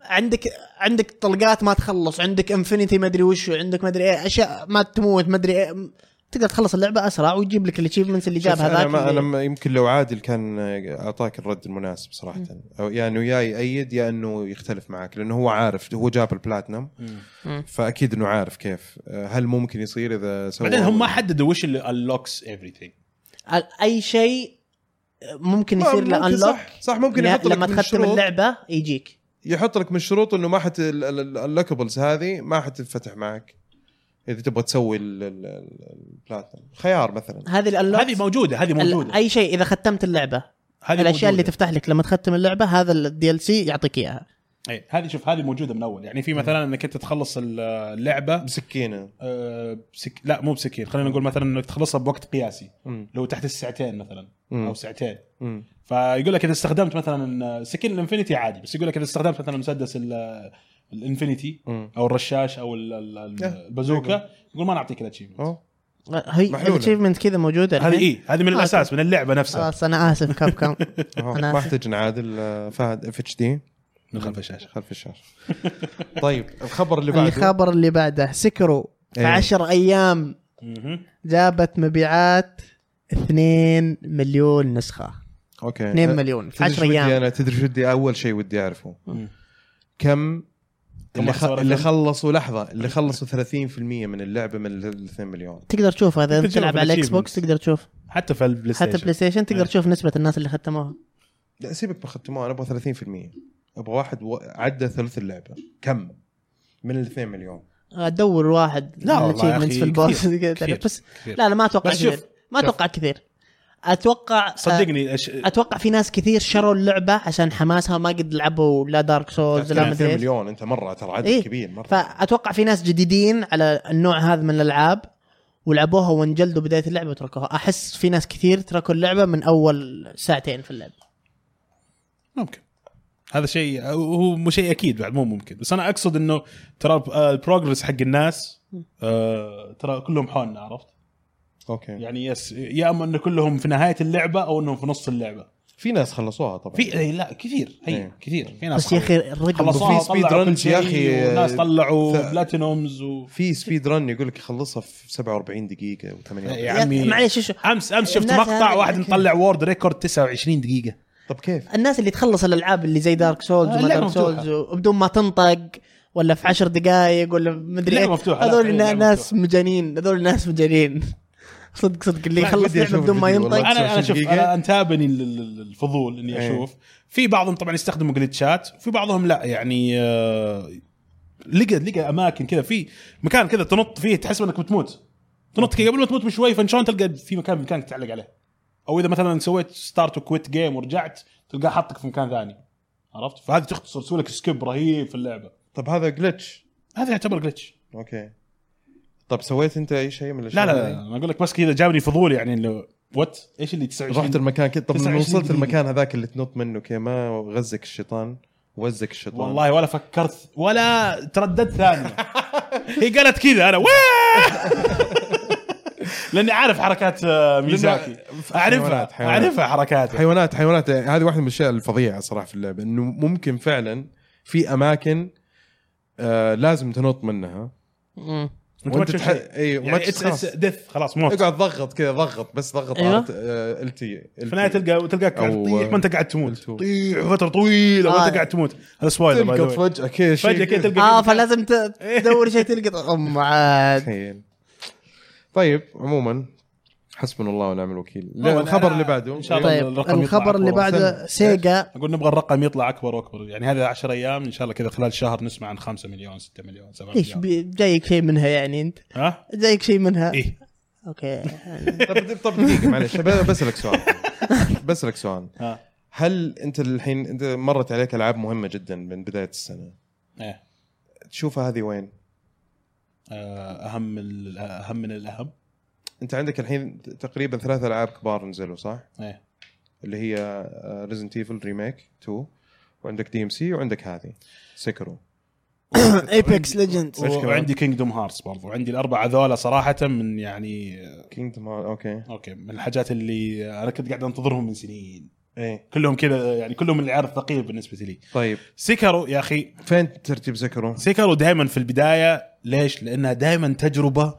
عندك عندك طلقات ما تخلص عندك infinity ما أدري وش عندك ما أدري إيه أشياء ما تموت ما أدري إيه تقدر تخلص اللعبة أسرع ويجيب لك ال achievements اللي جاب شوف هذاك أنا, اللي- ما- يمكن لو عادل كان أعطاك الرد المناسب صراحة. أو يا انه يا يأيد يا إنه يختلف معك لأنه هو عارف هو جاب البلاتنم مم. فأكيد إنه عارف كيف. هل ممكن يصير إذا سوى بعدين هم ما حددوا وش اللي unlocks everything. أي شيء ممكن يصير له ممكن unlock صح صح ممكن يحط لك لما تختم اللعبة يجيك. يحط لك من الشروط إنه ما حت ال unlockables هذه ما حتنفتح معك. إذا تبغى تسوي ال- ال- ال- البلاتنم خيار مثلا. هذه ال unlock هذه موجودة هذه موجودة. أي شيء إذا ختمت اللعبة. هذه الأشياء اللي موجودة. تفتح لك لما تختم اللعبة هذا ال DLC يعطيك إياها. اي هذه شوف هذه موجودة من أول يعني في مثلا إنك أنت تخلص اللعبة بسكينة آه، بسك... لا مو بسكين خلينا نقول مثلا إنك تخلصها بوقت قياسي مم. لو تحت الساعتين مثلا مم. أو ساعتين مم. فيقول لك إذا استخدمت مثلا سكين ال infinity عادي بس يقول لك إذا استخدمت مثلا مسدس ال- ال infinity. أو الرشاش أو ال- ال- ال-. البازوكا يقول ما نعطيك ال achievement. هي. ال achievement كذا موجودة هذه؟ اي هذه من آه، الأساس من اللعبة نفسها خلاص أنا آسف كاب كام (laughs) ما. احتاج نعادل آه، فهد اف اتش دي من خلف الشاشة. خلف الشاشة. (laughs) طيب الخبر اللي بعده؟ الخبر اللي بعده سكرو في إيه. 10 أيام مهم. جابت مبيعات 2 مليون نسخة. أوكي. 2 مليون في تدري 10 شو ودي أيام. أنا؟ تدري شو ودي أول شيء ودي أعرفه. كم اللي, خ... اللي؟ خلصوا لحظة اللي خلصوا 30% من اللعبة من ال 2 مليون. تقدر تشوف إذا انت تلعب على الاكس. بوكس تقدر تشوف. حتى في ال PlayStation. حتى PlayStation تقدر إيه. تشوف نسبة الناس اللي ختموها. لا سيبك بختموها أنا أبغى 30% أبغى واحد و... عدى ثلث اللعبة. كم؟ من ال 2 مليون. أدور واحد لا أخي، في ال boss. كثير، (laughs) كذا. كثير، بس كثير. لا لا ما أتوقع كثير. ما. أتوقع كثير. أتوقع صدقني أش... أتوقع في ناس كثير شروا اللعبة عشان حماسها ما قد لعبوا لا دارك سولز لا 2 مدري مليون أنت مرة ترى عدد إيه. كبير مرة. فأتوقع في ناس جديدين على النوع هذا من الألعاب ولعبوها وانجلدوا بداية اللعبة وتركوها. أحس في ناس كثير تركوا اللعبة من أول ساعتين في اللعبة. ممكن. هذا شيء هو مو شيء أكيد بعد مو ممكن. بس أنا أقصد إنه ترى ال progress حق الناس آه، ترى كلهم حولنا عرفت؟ okay. يعني yes يا أما إنه كلهم في نهاية اللعبة أو إنهم في نص اللعبة. في ناس خلصوها طبعا. في إيه لا كثير هي إيه. كثير. في ناس بس يا أخي الرقم runs كل شيء يا أخي، وناس آه، طلعوا ث- platinums و في speed run يقول لك يخلصها في 47 دقيقة و8 يا يا عمي شو أمس أمس شفت مقطع واحد مطلع world record 29 دقيقة. طب كيف؟ الناس اللي تخلص الألعاب اللي زي دارك سولز آه، وما دارك مفتوحة. سولز وبدون ما تنطق ولا في عشر دقائق ولا مدري إيه مفتوحة، لا، هذول ناس مفتوحة. مجانين هذول ناس مجانين (laughs) صدق صدق اللي يخلص لعبة بدون ما ينطق. أنا أنا 29 شوف. أنا أنتابني ال- ال- الفضول إني إيه. أشوف في بعضهم طبعا يستخدموا glitchات في بعضهم لا يعني آه، لقى لقى أماكن كذا في مكان كذا تنط فيه تحس إنك بتموت تنط كذا قبل ما تموت بشوي فإن تلقى في مكان بإمكانك تعلق عليه أو إذا مثلا سويت start و quit game ورجعت تلقاه حطك في مكان ثاني. عرفت؟ فهذه تختصر تسوي لك skip رهيب في اللعبة. طب هذا glitch هذا يعتبر glitch okay. طب سويت أنت أي شيء من لا الأشياء لا, هذه؟ لا أنا أقول لك بس كذا جابني فضول يعني إنه what إيش اللي 29 رحت المكان كذا. طب لما 29 وصلت. المكان هذاك اللي تنط منه كذا ما غزك الشيطان وزك الشيطان. والله ولا فكرت ولا ترددت ثانية (laughs) هي قالت كذا أنا (laughs) لأني عارف حركات آه، ميزاكي. اعرفها حيوانات- حيوانات. أعرفها حركاته. حيوانات حيوانات. هذه واحدة من الأشياء الفظيعة صراحة في اللعبة إنه ممكن فعلا في أماكن آه لازم تنط منها. مم. انت ما تشوف تح... إي وما يعني تخلص ديث خلاص موت. اقعد ضغط كذا ضغط بس ضغط أيوة. على ال تي في النهاية تلقى تلقاك تطيح ما أنت قاعد تموت. تطيح فترة طويلة آه. وانت قاعد تموت. هذا سبويلر تلقط. فجأة كذا شيء فجأة كذا تلقى آه فلازم (laughs) تدور شيء تلقط أم عاد. طيب عموما حسبنا الله ونعم الوكيل. الخبر اللي بعده. إن شاء الله. طيب الرقم يطلع الخبر اللي. بعده سيجا. أقول نبغى الرقم يطلع أكبر وأكبر. يعني هذا 10 أيام إن شاء الله كذا خلال شهر نسمع عن 5 مليون 6 مليون 7 إيش مليون. بي- جايك شيء منها يعني أنت؟ ها؟ جايك شيء منها؟ إيه. Okay. (laughs) طب طب دقيقة معلش بسألك سؤال. بسألك سؤال. هل أنت الحين أنت مرت عليك ألعاب مهمة جدا من بداية السنة؟ إيه. تشوفها هذه وين؟ آه، أهم ال- أهم من الأهم. أنت عندك الحين تقريبا ثلاث ألعاب كبار نزلوا صح؟ إيه. اللي هي Resident Evil Remake 2 وعندك DMC وعندك هذه Sekiro (coughs) Apex كمان؟ وعندي Kingdom Hearts برضو. عندي الأربعة ذولا صراحة من يعني Kingdom okay. Okay من الحاجات اللي أنا كنت قاعد أنتظرهم من سنين. إيه. كلهم كذا يعني كلهم من العيار الثقيل بالنسبة لي. طيب. Sekiro يا أخي. فين ترتيب Sekiro؟ Sekiro دائما في البداية ليش؟ لأنها دائما تجربة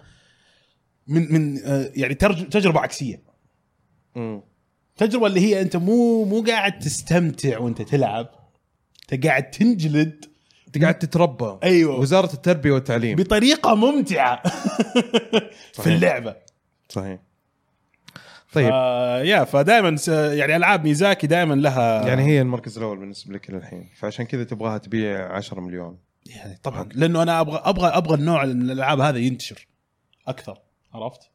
من من آه، يعني تجربة عكسية. امم تجربة اللي هي أنت مو مو قاعد تستمتع وأنت تلعب. أنت قاعد تنجلد. أنت قاعد تتربى. أيوه. وزارة التربية والتعليم. بطريقة ممتعة. (laughs) في. اللعبة. صحيح. طيب. آه يا فدائما يعني ألعاب ميزاكي دائما لها يعني هي المركز الأول بالنسبة لك للحين. فعشان كذا تبغاها تبيع 10 مليون. يعني طبعا لأنه أنا أبغى أبغى أبغى النوع من الألعاب هذا ينتشر أكثر عرفت؟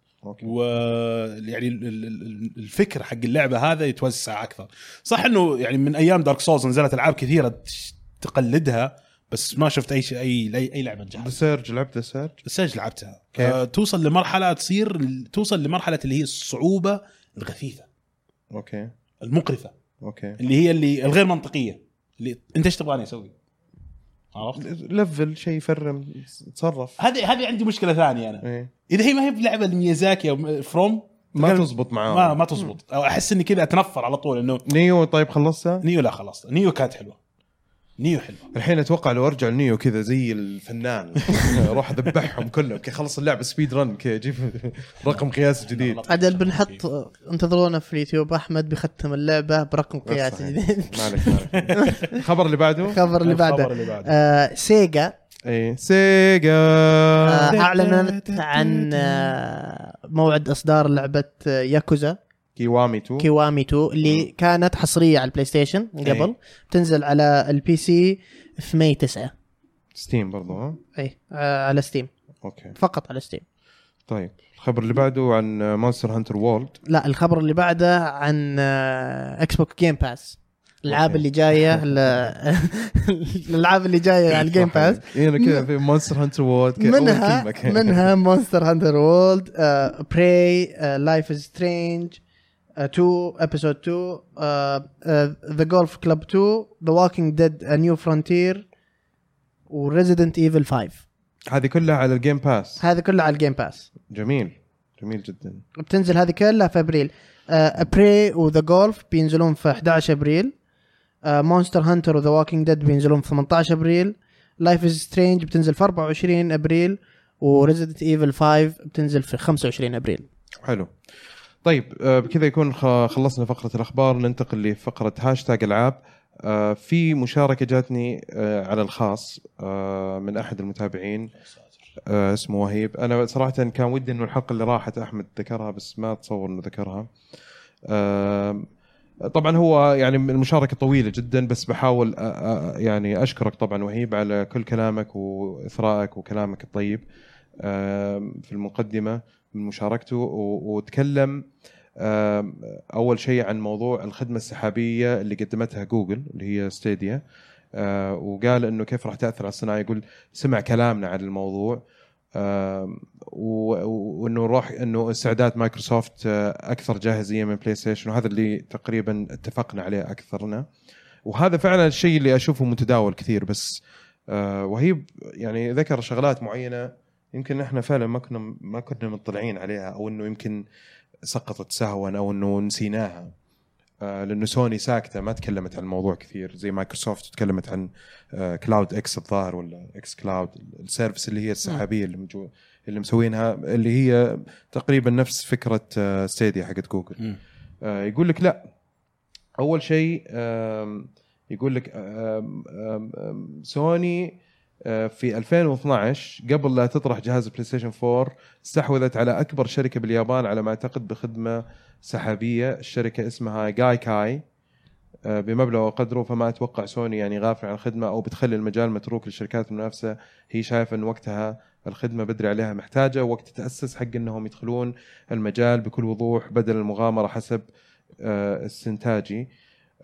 ال- ال- ال- الفكر حق اللعبة هذا يتوسع أكثر. صح إنه يعني من أيام Dark Souls نزلت ألعاب كثيرة تقلدها بس ما شفت أي شيء أي أي, لعبة نجحت. Surge لعبت Surge ال Surge لعبتها. كيف؟ آه توصل لمرحلة تصير توصل لمرحلة اللي هي الصعوبة الغثيثة. Okay. المقرفة. Okay. اللي هي اللي الغير منطقية. اللي أنت إيش تبغاني أسوي؟ عرفت؟ level شيء يفرم تصرف هذه هذه عندي مشكلة ثانية أنا. إيه. إذا هي ما هي بلعبة ميازاكي أو From ما تزبط معاه ما ما تزبط. أحس إني كذا أتنفر على طول إنه Nioh طيب خلصتها؟ Nioh لا خلاص Nioh كانت حلوة. Nioh حلوة الحين أتوقع لو أرجع ل Nioh كذا زي الفنان (laughs) أروح أذبحهم كلهم كي خلص اللعبة speed run كي أجيب (laughs) رقم قياسي جديد. (laughs) عدل بنحط انتظرونا في اليوتيوب أحمد بيختم اللعبة برقم قياسي. جديد. مالك مالك الخبر اللي بعده؟ الخبر اللي الخبر بعده اللي بعده. آه سيجا. اي سيجا. آه أعلنت عن آه موعد إصدار لعبة Yakuza. Kiwami 2 Kiwami 2 اللي كانت حصرية على ال PlayStation من قبل أي. بتنزل على ال PC في May 9 Steam برضو ها؟ اي آه على Steam. Okay. فقط على Steam. طيب الخبر اللي بعده عن Monster Hunter World لا الخبر اللي بعده عن Xbox Game Pass الألعاب. اللي جاية (laughs) (laughs) الألعاب اللي جاية على ال Game Pass اي أنا كذا في Monster Hunter World منها منها Monster Hunter World Prey Life is Strange 2 episode 2 The Golf Club 2 The Walking Dead A New Frontier و Resident Evil 5 هذه كلها على ال Game Pass هذه كلها على ال Game Pass جميل. جميل جدا. بتنزل هذه كلها في أبريل. Prey و The Golf بينزلون في 11 أبريل. Monster Hunter و The Walking Dead بينزلون في 18 أبريل. Life is Strange بتنزل في 24 أبريل. و Resident Evil 5 بتنزل في 25 أبريل. حلو. طيب آه، بكذا يكون خلصنا فقرة الأخبار ننتقل لفقرة هاشتاج ألعاب. آه، في مشاركة جاتني آه، على الخاص من أحد المتابعين اسمه وهيب. أنا صراحة كان ودي إنه الحلقة اللي راحت أحمد ذكرها بس ما أتصور إنه ذكرها. طبعا هو يعني المشاركة طويلة جدا بس بحاول يعني أشكرك طبعا وهيب على كل كلامك وإثرائك وكلامك الطيب في المقدمة. من مشاركته وتكلم أول شيء عن موضوع الخدمة السحابية اللي قدمتها جوجل اللي هي Stadia. آه، وقال إنه كيف راح تأثر على الصناعة؟ يقول سمع كلامنا عن الموضوع وإنه راح إنه استعداد مايكروسوفت آه، أكثر جاهزية من PlayStation وهذا اللي تقريبا اتفقنا عليه أكثرنا. وهذا فعلا الشيء اللي أشوفه متداول كثير بس آه، وهيب يعني ذكر شغلات معينة يمكن إحنا فعلا ما كنا ما كنا مطلعين عليها أو إنه يمكن سقطت سهوا أو إنه نسيناها. آه، لأنه سوني ساكتة ما تكلمت عن الموضوع كثير زي مايكروسوفت تكلمت عن آه، Cloud X الظاهر ولا xCloud ال service اللي هي السحابية اللي موجو اللي مسوينها اللي هي تقريبا نفس فكرة آه، Stadia حقت جوجل. آه، يقول لك لا. أول شيء يقول لك سوني آه، في 2012 قبل لا تطرح جهاز PlayStation 4 استحوذت على أكبر شركة باليابان على ما أعتقد بخدمة سحابية الشركة اسمها Gaikai. آه، بمبلغ وقدره فما أتوقع سوني يعني غافل عن الخدمة أو بتخلي المجال متروك للشركات المنافسة. هي شايفة إن وقتها الخدمة بدري عليها محتاجة وقت تأسس حق إنهم يدخلون المجال بكل وضوح بدل المغامرة حسب آه، استنتاجي. آه،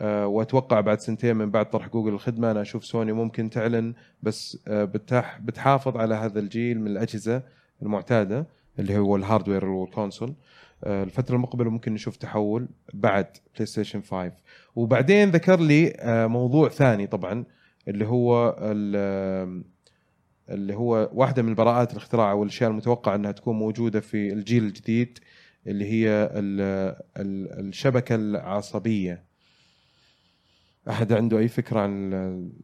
وأتوقع بعد سنتين من بعد طرح جوجل الخدمة أنا أشوف سوني ممكن تعلن بس آه، بتح بتحافظ على هذا الجيل من الأجهزة المعتادة اللي هو ال hardware وال console آه، الفترة المقبلة ممكن نشوف تحول بعد PlayStation 5 وبعدين ذكر لي آه، موضوع ثاني طبعا اللي هو ال- اللي هو واحدة من براءات الاختراع أو الأشياء المتوقع أنها تكون موجودة في الجيل الجديد اللي هي ال- ال- الشبكة العصبية. أحد عنده أي فكرة عن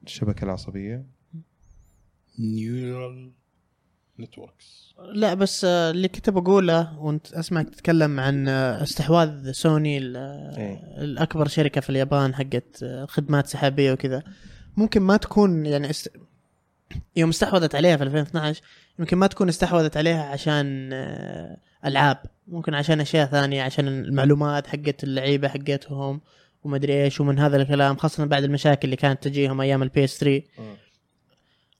الشبكة العصبية؟ neural networks لا بس اللي كنت بقوله وانت أسمعك تتكلم عن استحواذ سوني إيه. الأكبر شركة في اليابان حقت خدمات سحابية وكذا. ممكن ما تكون يعني است... يوم استحوذت عليها في 2012 يمكن ما تكون استحوذت عليها عشان آه، ألعاب. ممكن عشان أشياء ثانية عشان المعلومات حقت اللعيبة حقتهم. ومدري إيش ومن هذا الكلام خاصة بعد المشاكل اللي كانت تجيهم أيام ال PS 3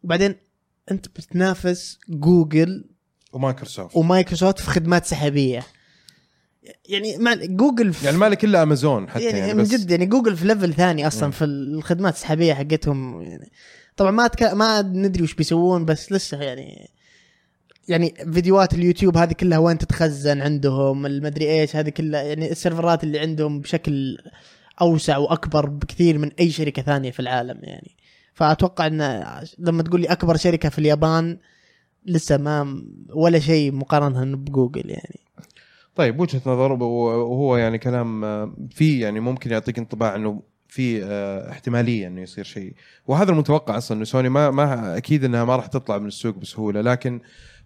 وبعدين أنت بتنافس جوجل ومايكروسوفت. ومايكروسوفت في خدمات سحابية. يعني مع جوجل في يعني مالك إلا امازون حتى يعني, يعني, من جد يعني جوجل في level ثاني أصلا مم. في الخدمات السحابية حقتهم يعني طبعا ما أتك... ما ندري وش بيسوون بس لسه يعني يعني فيديوهات اليوتيوب هذه كلها وين تتخزن عندهم المدري إيش هذه كلها يعني السيرفرات اللي عندهم بشكل أوسع وأكبر بكثير من أي شركة ثانية في العالم يعني. فأتوقع إن لما تقول لي أكبر شركة في اليابان لسه ما ولا شيء مقارنة بجوجل يعني. طيب وجهة نظر وهو يعني كلام آه، في يعني ممكن يعطيك انطباع إنه في آه، احتمالية إنه يصير شيء. وهذا المتوقع أصلا إنه سوني ما ما أكيد إنها ما راح تطلع من السوق بسهولة لكن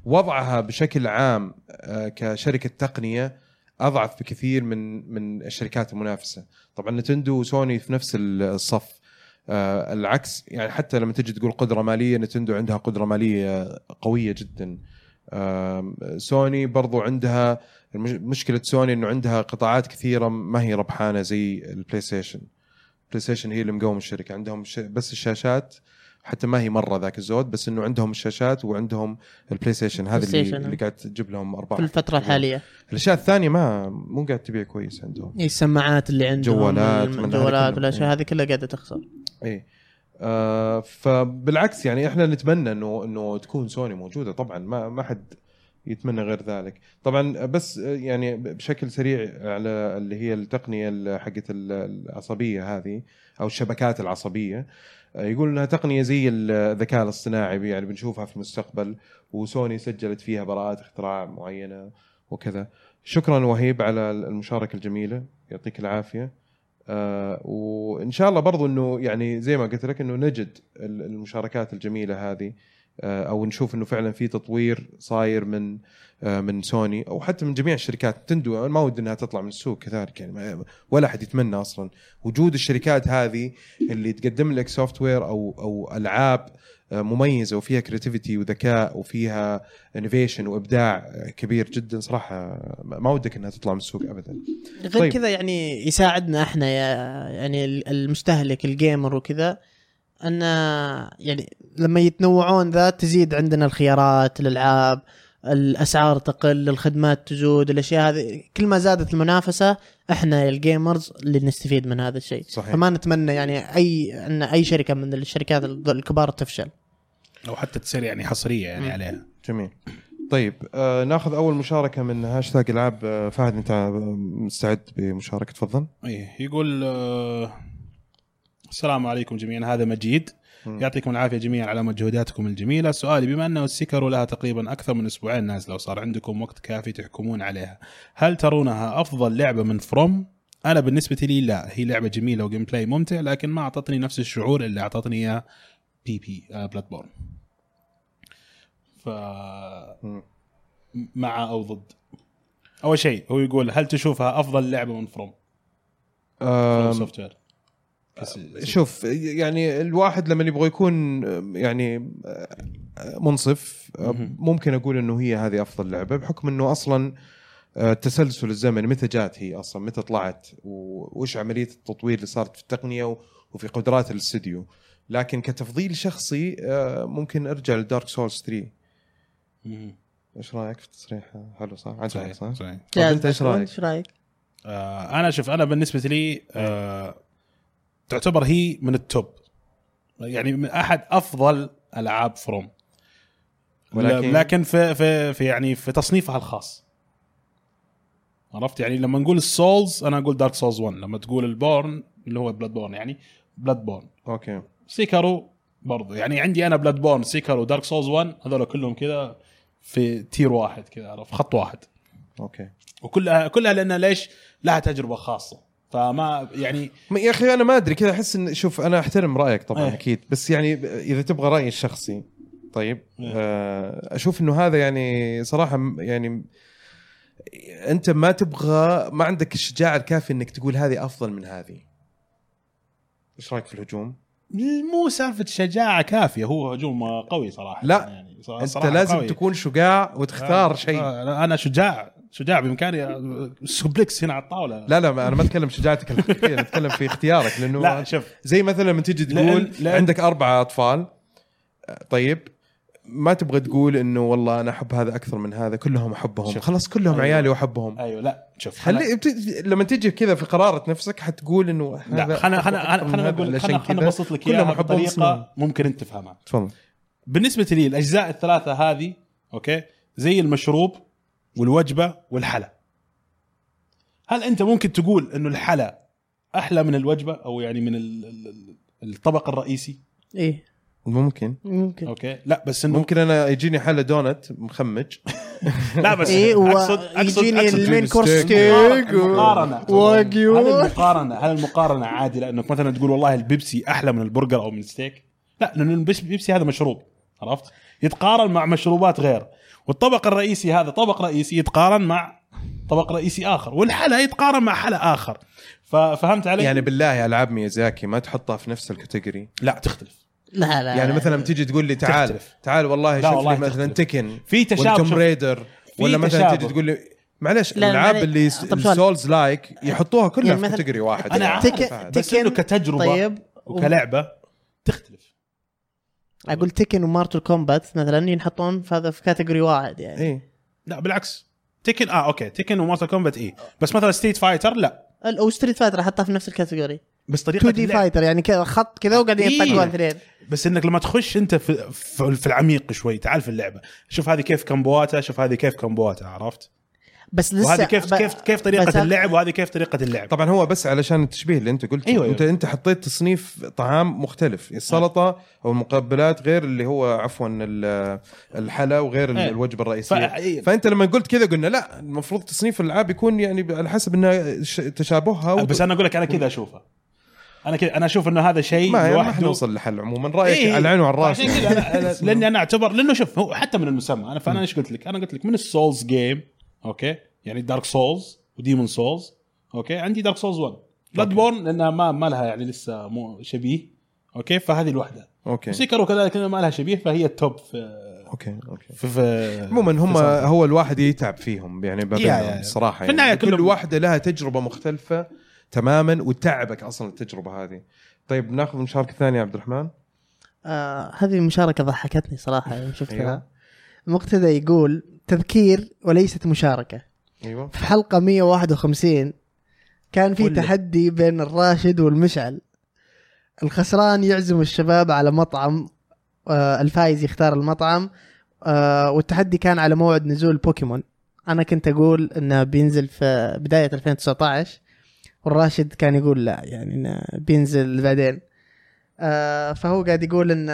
وضعها بشكل عام آه، كشركة تقنية أضعف بكثير من من الشركات المنافسة. طبعا نتندو وسوني في نفس الصف. آه، العكس يعني حتى لما تجي تقول قدرة مالية نتندو عندها قدرة مالية قوية جدا. آم، سوني برضو عندها مشكلة سوني إنه عندها قطاعات كثيرة ما هي ربحانة زي البلاي ستيشن. البلاي ستيشن هي اللي مقوم الشركة. عندهم. بس الشاشات حتى ما هي مرة ذاك الزود بس إنه عندهم الشاشات وعندهم البلاي ستيشن هذا بلاي اللي, اللي قاعد تجيب لهم ارباح في الفترة الحالية. الأشياء الثانية ما مو قاعد تبيع كويس عندهم. إيه، السماعات اللي عندهم جوالات، هذه الجوالات. والأشياء هذه كلها قاعدة تخسر. اي آه فبالعكس يعني إحنا نتمنى انه إنه تكون سوني موجودة. طبعا ما ما حد يتمنى غير ذلك. طبعا بس آه، يعني بشكل سريع على اللي هي التقنية ال- حقت ال- العصبية هذه أو الشبكات العصبية. آه، يقول انها تقنية زي الذكاء الاصطناعي يعني بنشوفها في المستقبل وسوني سجلت فيها براءات اختراع معينة وكذا. شكرا وهيب على المشاركة الجميلة يعطيك العافية. آه وإن شاء الله برضو إنه يعني زي ما قلت لك إنه نجد ال- المشاركات الجميلة هذه آه أو نشوف إنه فعلا في تطوير صاير من من سوني أو حتى من جميع الشركات نينتندو ما ودي إنها تطلع من السوق كذلك يعني ولا احد يتمنى أصلا وجود الشركات هذه اللي تقدم لك software أو أو ألعاب آه، مميزة وفيها creativity وذكاء وفيها innovation وإبداع آه، كبير جدا صراحة آه، ما ودك إنها تطلع من السوق ابدا غير طيب. طيب. كذا يعني يساعدنا إحنا يا يعني المستهلك ال gamer وكذا أن يعني لما يتنوعون ذا تزيد عندنا الخيارات الألعاب الأسعار تقل الخدمات تزود الأشياء هذه كل ما زادت المنافسة إحنا ال gamers اللي نستفيد من هذا الشيء. صحيح. فما نتمنى يعني أي إن أي شركة من الشركات الكبار تفشل. أو حتى تصير يعني حصرية يعني. عليها. جميل. طيب آه ناخذ أول مشاركة من هاشتاج العاب. آه فهد أنت مستعد بمشاركة؟ تفضل. إيه يقول آه السلام عليكم جميعا. هذا مجيد. يعطيكم العافية جميعا على مجهوداتكم الجميلة. سؤالي بما أنه سيكيرو لها تقريبا أكثر من أسبوعين نازلة وصار عندكم وقت كافي تحكمون عليها هل ترونها أفضل لعبة من فروم أنا بالنسبة لي لا هي لعبة جميلة و gameplay ممتع لكن ما أعطتني نفس الشعور اللي أعطتني إياه بي بي بلاد بورن ف. مع أو ضد. أول شيء هو يقول هل تشوفها أفضل لعبة من فروم آه سوفت وير شوف يعني الواحد لما يبغى يكون آه، يعني آه، منصف آه،. ممكن أقول إنه هي هذه أفضل لعبة بحكم إنه أصلا آه، التسلسل الزمني متى جات هي أصلا متى طلعت و- وش عملية التطوير اللي صارت في التقنية وفي قدرات الاستديو لكن كتفضيل شخصي آه، ممكن أرجع لدارك سولز 3 إيش رأيك في التصريح حلو صح؟ عجبك صحيح صح؟ صحيح أنت إيش رأيك؟ إيش رأيك؟ آه أنا شوف أنا بالنسبة لي آه تعتبر هي من ال top. يعني من أحد أفضل ألعاب فروم ولكن- لكن في في في يعني في تصنيفها الخاص. عرفت؟ يعني لما نقول السولز أنا أقول دارك سولز 1 لما تقول البورن اللي هو بلاد بورن يعني بلاد بورن okay. سيكيرو برضو. يعني عندي أنا بلاد بورن سيكيرو دارك سولز 1 هذول كلهم كذا في tier واحد كذا عرفت؟ خط واحد. okay. وكلها كلها لأن ليش؟ لها تجربة خاصة. فما يعني يا أخي أنا ما أدري كذا أحس ان شوف أنا أحترم رأيك طبعا إيه. أكيد بس يعني إذا تبغى رأيي الشخصي طيب إيه. آه أشوف إنه هذا يعني صراحة يعني أنت ما تبغى ما عندك الشجاعة الكافية إنك تقول هذه أفضل من هذه إيش رأيك في الهجوم؟ مو سالفة شجاعة كافية هو هجوم قوي صراحة لا، يعني ص- أنت صراحة لازم قوي. تكون شجاع وتختار شيء أنا شجاع شجاع بامكاني سوبلكس هنا على الطاولة. لا لا ما- أنا ما أتكلم شجاعتك الحقيقية (laughs) أتكلم في اختيارك لأنه لا شوف. زي مثلا لما تيجي لأن- تقول لأن- عندك أربعة أطفال طيب ما تبغى تقول إنه والله أنا أحب هذا أكثر من هذا كلهم أحبهم. شوف. خلاص كلهم أيوة. عيالي وأحبهم. أيوه لا شوف خلي لما تجي كذا في قرارة نفسك حتقول إنه لا خلنا خلنا خلنا أقول خلنا ابسط لك إياها بطريقة. ممكن أنت تفهمها. تفضل. بالنسبة لي الأجزاء الثلاثة هذه okay زي المشروب والوجبة والحلا. هل أنت ممكن تقول إنه الحلا أحلى من الوجبة أو يعني من ال- ال- ال- الطبق الرئيسي؟ إيه. ممكن. ممكن. okay. لا بس إنه ممكن أنا يجيني حلا دونت مخمج. (laughs) لا بس إيه اقصد اقصد ويجيني أقصد ال main course steak. steak. و- المقارنة. واجيو. هل المقارنة. هل المقارنة عادله إنك مثلا تقول والله البيبسي أحلى من البرجر أو من الستيك لا لأنه البيبسي هذا مشروب عرفت؟ يتقارن مع مشروبات غير. والطبق الرئيسي هذا طبق رئيسي يتقارن مع طبق رئيسي آخر والحلا يتقارن مع حلا آخر ففهمت علي يعني بالله العاب ميازاكي ما تحطها في نفس ال category لا تختلف لا لا يعني مثلا تجي تقول لي تعال تختلف. تعال والله شوف لي مثلا. Tekken في تشابه Raider ولا مثلا. تجي تقول لي معلش لا، الألعاب. اللي. Souls-like يحطوها كلها يعني في مثلا- category واحد أنا يعني. عارف. تك- فهد. بس إنه كتجربة طيب وكلعبة تختلف أقول Tekken و Mortal Kombat مثلا ينحطون في هذا في category واحد يعني. إيه. لا بالعكس. تكن آه أوكي. Tekken و Mortal Kombat إيه. بس مثلا Street Fighter لا. أو Street Fighter احطها في نفس ال category بس طريقة 2 دي. فايتر يعني كذا خط كذا وقاعدين إيه. يطقون اثنين بس إنك لما تخش أنت في, في, في العميق شوي تعال في اللعبة. شوف هذه كيف كمبواتا شوف هذه كيف كمبواتا عرفت؟ بس لسه وهذه كيف كيف كيف طريقة اللعب وهذه كيف طريقة اللعب؟ طبعا هو بس علشان التشبيه اللي انت قلته. أيوة، أيوة. أيوة. انت انت حطيت تصنيف طعام مختلف. السلطة أو المقبلات غير اللي هو عفوا ال- الحلا وغير ال- أيوة. الوجبة ف... الرئيسيه إيه. فأنت لما قلت كذا قلنا لا المفروض تصنيف الألعاب يكون يعني على حسب انها ش- تشابهها و... بس أنا أقول لك أنا كذا اشوفها أنا كذا أنا أشوف إنه هذا شيء ما يعني ما حنوصل لحل عموما. رأيك إيه. على العين وعلى الراس عشان كذا. لأني أنا اعتبر لأنه شوف هو حتى من المسمى. أنا فأنا إيش قلت لك؟ أنا قلت لك من ال Souls game أوكي؟ يعني Dark Souls و Demon's Souls أوكي؟ عندي Dark Souls 1 Bloodborne لأنها ما ما لها يعني لسه مو شبيه. أوكي؟ فهذه الوحدة. أوكي. Sekiro كذلك لأنها ما لها شبيه فهي ال top في أوكي أوكي. في, في عموما هم. هو الواحد يتعب فيهم يعني ما يا- يا- بينهم. صراحة في النهاية يعني كل واحدة لها تجربة مختلفة تماما وتعبك أصلا التجربة هذه. طيب ناخذ مشاركة ثانية يا عبد الرحمن. آه هذه مشاركة ضحكتني صراحة يوم شفتها. أيوة. مقتدى يقول تذكير وليست مشاركة. أيوه. في حلقة 151 كان في. تحدي بين الراشد والمشعل. الخسران يعزم الشباب على مطعم آه الفايز يختار المطعم آه والتحدي كان على موعد نزول بوكيمون. أنا كنت أقول إنه بينزل في بداية 2019 والراشد كان يقول لا يعني إنه بينزل بعدين. آه فهو قاعد يقول إن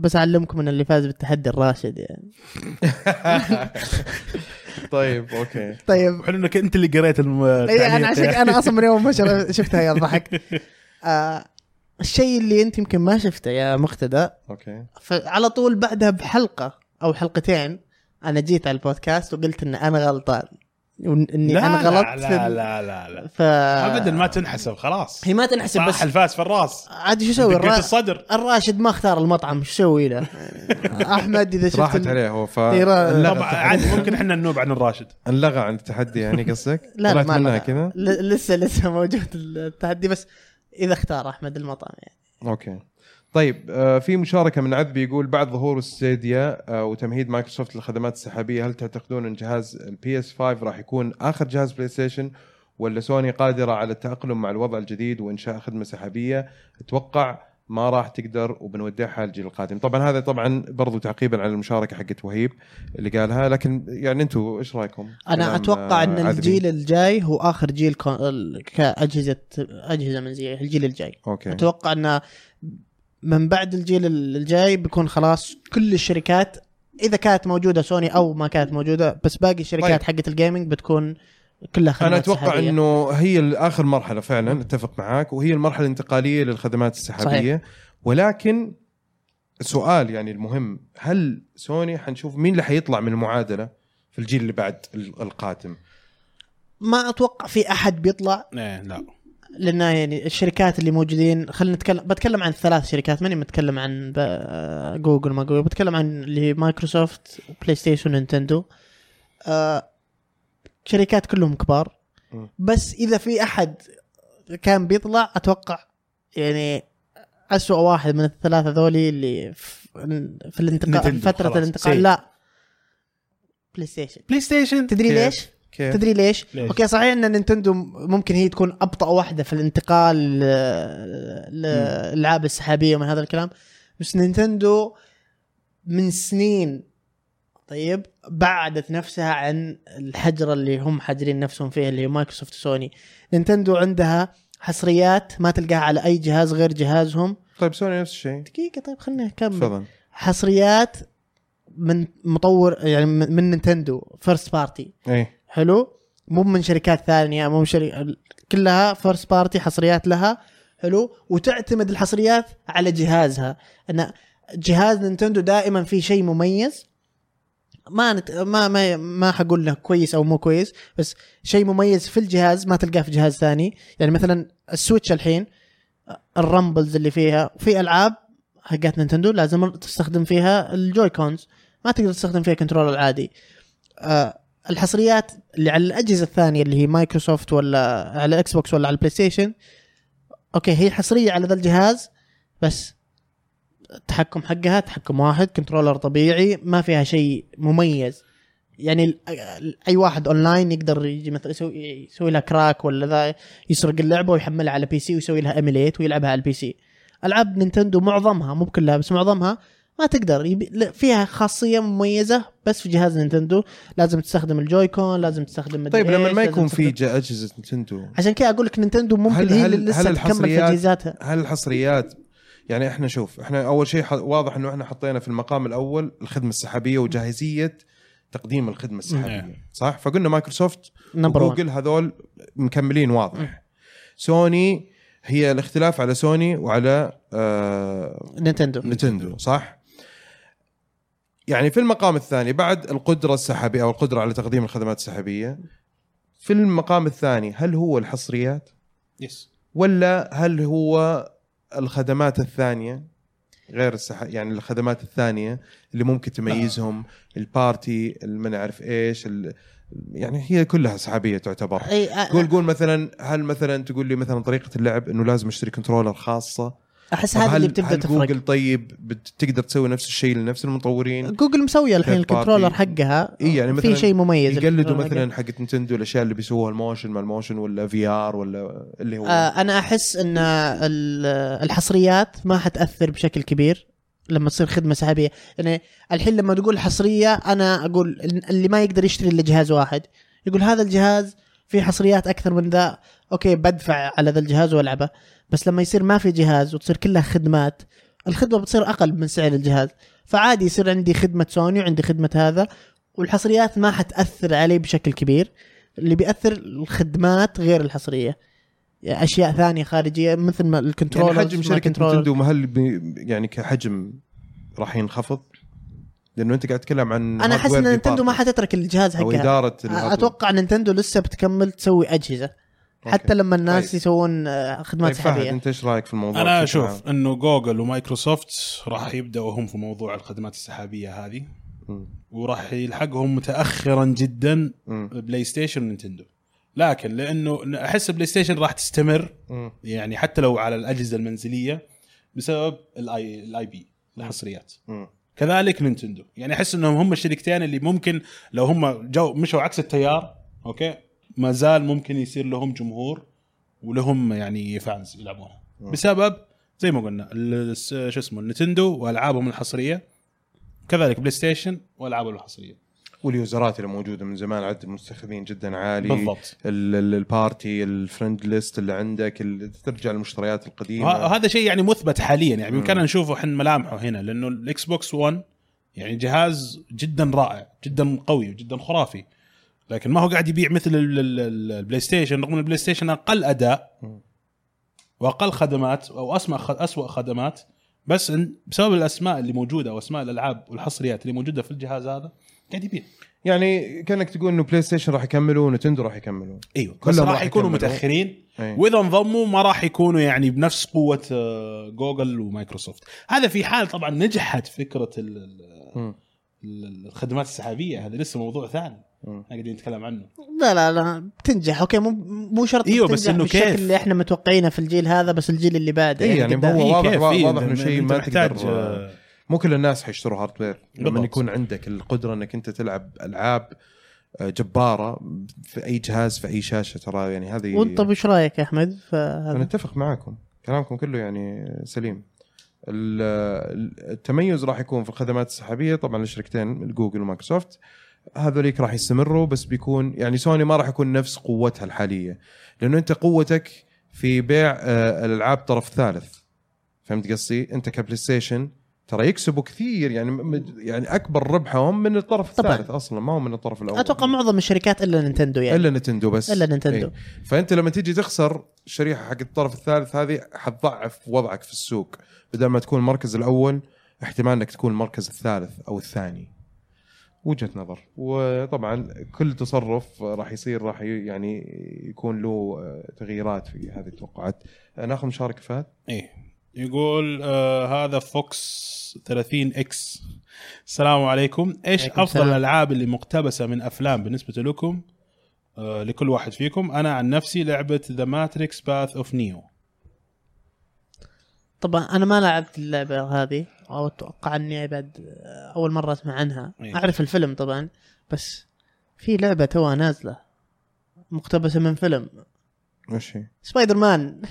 بس أعلمكم إن اللي فاز بالتحدي الراشد يعني. (laughs) طيب أوكي. طيب. حلو إنك أنت اللي قريت الم... اي أنا. عشان كذا- أنا أصلا من يوم ما (laughs) شفتها يا ضحك. آه الشيء اللي أنت يمكن ما شفته يا مقتدى. أوكي. فعلى طول بعدها بحلقة أو حلقتين أنا جيت على البودكاست وقلت إن أنا غلطان. واني لا أنا غلطت لا في لا لا لا, لا. ف ابدا ما تنحسب خلاص هي ما تنحسب صح بس الفاس في الراس عاد شو أسوي الرا... الصدر الراشد ما اختار المطعم شو أسوي له أحمد إذا شفت راحت عليه هو ف طبعا. عادي ممكن إحنا ننوب عن الراشد انلغى عن التحدي يعني قصدك؟ (laughs) لا ما منها. كذا؟ ل- لسه لسه موجود التحدي بس إذا اختار أحمد المطعم يعني أوكي طيب آه في مشاركة من عذبي يقول بعد ظهور Stadia آه وتمهيد مايكروسوفت للخدمات السحابية هل تعتقدون إن جهاز ال PS 5 راح يكون آخر جهاز بلاي ستيشن ولا سوني قادرة على التأقلم مع الوضع الجديد وإنشاء خدمة سحابية؟ أتوقع ما راح تقدر وبنودعها الجيل القادم طبعا هذا طبعا برضو تعقيبا على المشاركة حقت وهيب اللي قالها لكن يعني أنتم إيش رأيكم أنا أتوقع آه، ان عذبي. الجيل الجاي هو آخر جيل كاجهزه أجهزة منزليه الجيل الجاي. أوكي. أتوقع إن من بعد الجيل الجاي بيكون خلاص كل الشركات إذا كانت موجودة سوني أو ما كانت موجودة بس باقي الشركات طيب. حقت ال gaming بتكون كلها خدمات أنا أتوقع سحابية. إنه هي اخر مرحلة فعلا أتفق معاك وهي المرحلة الانتقالية للخدمات السحابية صحيح. ولكن السؤال يعني المهم هل سوني حنشوف مين اللي حيطلع من المعادلة في الجيل اللي بعد ال- القادم ما أتوقع في أحد بيطلع إيه لا لأن يعني الشركات اللي موجودين خلينا نتكلم بتكلم عن ثلاث شركات ماني متكلم عن جوجل ما جوجل بتكلم عن اللي هي مايكروسوفت بلاي ستيشن نينتندو آه شركات كلهم كبار. بس إذا في أحد كان بيطلع أتوقع يعني أسوأ واحد من الثلاثة ذولي اللي في الانتقال فترة الانتقال. لا بلاي ستيشن بلاي ستيشن تدري؟ ليش؟ كيف؟ تدري ليش؟ ليش؟ أوكي صحيح إن نينتندو ممكن هي تكون أبطأ واحدة في الانتقال للألعاب السحابية ومن هذا الكلام. بس نينتندو من سنين طيب بعدت نفسها عن الحجر اللي هم حاجرين نفسهم فيه اللي هي مايكروسوفت وسوني. نينتندو عندها حصريات ما تلقاها على أي جهاز غير جهازهم. طيب سوني نفس الشيء. دقيقة طيب خليني اكمل تفضل. حصريات من مطور يعني من نينتندو first party اي حلو؟ مو من شركات ثانية مو من شركة كلها first party حصريات لها حلو؟ وتعتمد الحصريات على جهازها. أن جهاز نينتندو دائما في شيء مميز. ما نت... ما ما ما حقول له كويس أو مو كويس بس شيء مميز في الجهاز ما تلقاه في جهاز ثاني. يعني مثلا ال Switch الحين ال rumbles اللي فيها في ألعاب حقت نينتندو لازم تستخدم فيها ال Joy-Cons. ما تقدر تستخدم فيها control العادي. آه الحصريات اللي على الأجهزة الثانية اللي هي مايكروسوفت ولا على ال Xbox ولا على البلاي ستيشن أوكي هي حصرية على ذا الجهاز بس التحكم حقها تحكم واحد controller طبيعي ما فيها شيء مميز. يعني أي واحد اونلاين يقدر يجي مثلا يسوي يسوي لها crack ولا ذا يسرق اللعبة ويحملها على PC ويسوي لها emulate ويلعبها على ال PC ألعاب نينتندو معظمها مو بكلها بس معظمها ما تقدر. يبي لا، فيها خاصية مميزة بس في جهاز نينتندو. لازم تستخدم ال Joy-Con لازم تستخدم مدري طيب لما ما لازم يكون في أجهزة نتندو عشان كذا أقول لك نينتندو ممكن هل- هي هل- لسه هل تكمل الحصريات- تجهيزاتها هل الحصريات يعني إحنا شوف إحنا أول شيء ح- واضح إنه إحنا حطينا في المقام الأول الخدمة السحابية وجاهزية تقديم الخدمة السحابية نعم. صح؟ فقلنا مايكروسوفت number 1 وجوجل هذول مكملين واضح. سوني هي الاختلاف على سوني وعلى آه نينتندو. نتندو صح؟ يعني في المقام الثاني بعد القدرة السحابية أو القدرة على تقديم الخدمات السحابية في المقام الثاني هل هو الحصريات؟ yes ولا هل هو الخدمات الثانية غير السح... يعني الخدمات الثانية اللي ممكن تميزهم؟ ال party ما نعرف إيش ال... يعني هي كلها سحابية تعتبر. أي أ- قول قول مثلا هل مثلا تقول لي مثلا طريقة اللعب إنه لازم أشتري controller خاصة؟ أحس هذا اللي بتبدأ هل تفرق. جوجل طيب بتقدر تسوي نفس الشيء لنفس المطورين؟ جوجل مسويه الحين ال controller. حقها. إيه يعني مثلاً في شيء مميز يقلدوا. مثلا حقت نتندو الأشياء اللي بيسووها ال motion ما ال motion ولا VR ولا اللي هو آه أنا أحس إن ال- الحصريات ما حتأثر بشكل كبير لما تصير خدمة سحابية. يعني الحين لما تقول حصرية أنا أقول اللي ما يقدر يشتري إلا جهاز واحد. يقول هذا الجهاز فيه حصريات أكثر من ذا. okay بدفع على ذا الجهاز وألعبه. بس لما يصير ما في جهاز وتصير كلها خدمات الخدمة بتصير أقل من سعر الجهاز. فعادي يصير عندي خدمة سوني وعندي خدمة هذا والحصريات ما حتأثر علي بشكل كبير. اللي بيأثر الخدمات غير الحصرية. أشياء ثانية خارجية مثل ما ال control يعني حجم شركة نتندو هل يعني كحجم راح ينخفض؟ لأنه أنت قاعد تتكلم عن أنا أحس إن نينتندو ما حتترك الجهاز أو حقها. إدارة ال hardware. أتوقع نينتندو لسه بتكمل تسوي أجهزة. حتى. لما الناس طيب. يسوون آه، خدمات طيب سحابيه أنت إيش رأيك في الموضوع؟ أنا؟ أشوف إنه جوجل ومايكروسوفت راح يبدأوا هم في موضوع الخدمات السحابية هذه. وراح يلحقهم متاخرا جدا. بلاي ستيشن ونينتندو لكن لأنه أحس بلاي ستيشن راح تستمر مم. يعني حتى لو على الأجهزة المنزلية بسبب ال I ال IP الحصريات. كذلك نينتندو يعني أحس إنهم هم الشركتين اللي ممكن لو هم جو مشوا عكس التيار okay ما زال ممكن يصير لهم جمهور ولهم يعني fans يلعبونها. بسبب زي ما قلنا شو اسمه نينتندو وألعابهم الحصرية. كذلك بلاي ستيشن وألعابهم الحصرية. واليوزرات اللي موجودة من زمان عدد المستخدمين جدا عالي. بالضبط. ال- ال- ال party ال friend list اللي عندك اللي ترجع للمشتريات القديمة. وهذا شيء يعني مثبت حاليا. يعني بامكاننا نشوفه حن ملامحه هنا لأنه الإكس بوكس 1 يعني جهاز جدا رائع جدا قوي وجدا خرافي. لكن ما هو قاعد يبيع مثل ال- ال- ال- البلاي ستيشن رغم إن البلاي ستيشن أقل أداء وأقل خدمات أو اسمع خ- اسوء خدمات بس بسبب الأسماء اللي موجودة واسماء الألعاب والحصريات اللي موجودة في الجهاز هذا قاعد يبيع يعني كأنك تقول إنه بلاي ستيشن راح يكملوا ونتندو راح يكملوا أيوه بس راح راح يكونوا. متأخرين أي. وإذا انضموا ما راح يكونوا يعني بنفس قوة آه، جوجل ومايكروسوفت هذا في حال طبعا نجحت فكرة الخدمات السحابية هذا لسه موضوع ثاني. إحنا قاعدين نتكلم عنه لا لا لا بتنجح okay مو مو شرط أيوة، بس تنجح إنه بالشكل كيف؟ اللي إحنا متوقعينه في الجيل هذا بس الجيل اللي بعده إيه، يعني قدام. هو إيه، واضح- كيف؟ واضح إيه، إنه أنت- شيء ما تقدر- آه، مو كل الناس حيشتروا hardware لما. يكون عندك القدرة إنك أنت تلعب ألعاب آه، جبارة في أي جهاز في أي شاشة ترى يعني هذه وأنت طب إيش رأيك يا احمد؟ أنا أتفق معاكم كلامكم كله يعني سليم ال- التميز راح يكون في الخدمات السحابية طبعا الشركتين جوجل ومايكروسوفت هذوليك راح يستمروا بس بيكون يعني سوني ما راح يكون نفس قوتها الحالية لأنه أنت قوتك في بيع آه، الألعاب طرف ثالث فهمت قصدي؟ أنت كبلاي ستيشن ترى يكسبوا كثير يعني يعني أكبر ربحهم من الطرف طبعاً. الثالث أصلا ما هو من الطرف الأول أتوقع معظم الشركات إلا نينتندو يعني إلا نتندو بس إلا نينتندو. إيه. فأنت لما تيجي تخسر الشريحه حق الطرف الثالث هذه حتضعف وضعك في السوق بدل ما تكون المركز الأول احتمال إنك تكون المركز الثالث أو الثاني وجهة نظر. وطبعا كل تصرف راح يصير راح يعني يكون له آه، تغييرات في هذه التوقعات. آه، ناخذ مشاركة فهد. إيه. يقول آه هذا Fox 30 X. السلام عليكم. إيش عليكم أفضل. الألعاب اللي مقتبسة من أفلام بالنسبة لكم؟ آه لكل واحد فيكم. أنا عن نفسي لعبة The Matrix Path of Neo طبعا أنا ما لعبت اللعبة هذه أو أتوقع إني بعد أول مرة أسمع عنها. إيه. أعرف الفيلم طبعا بس في لعبة توها نازلة مقتبسة من فيلم. وش هي؟ سبايدر مان.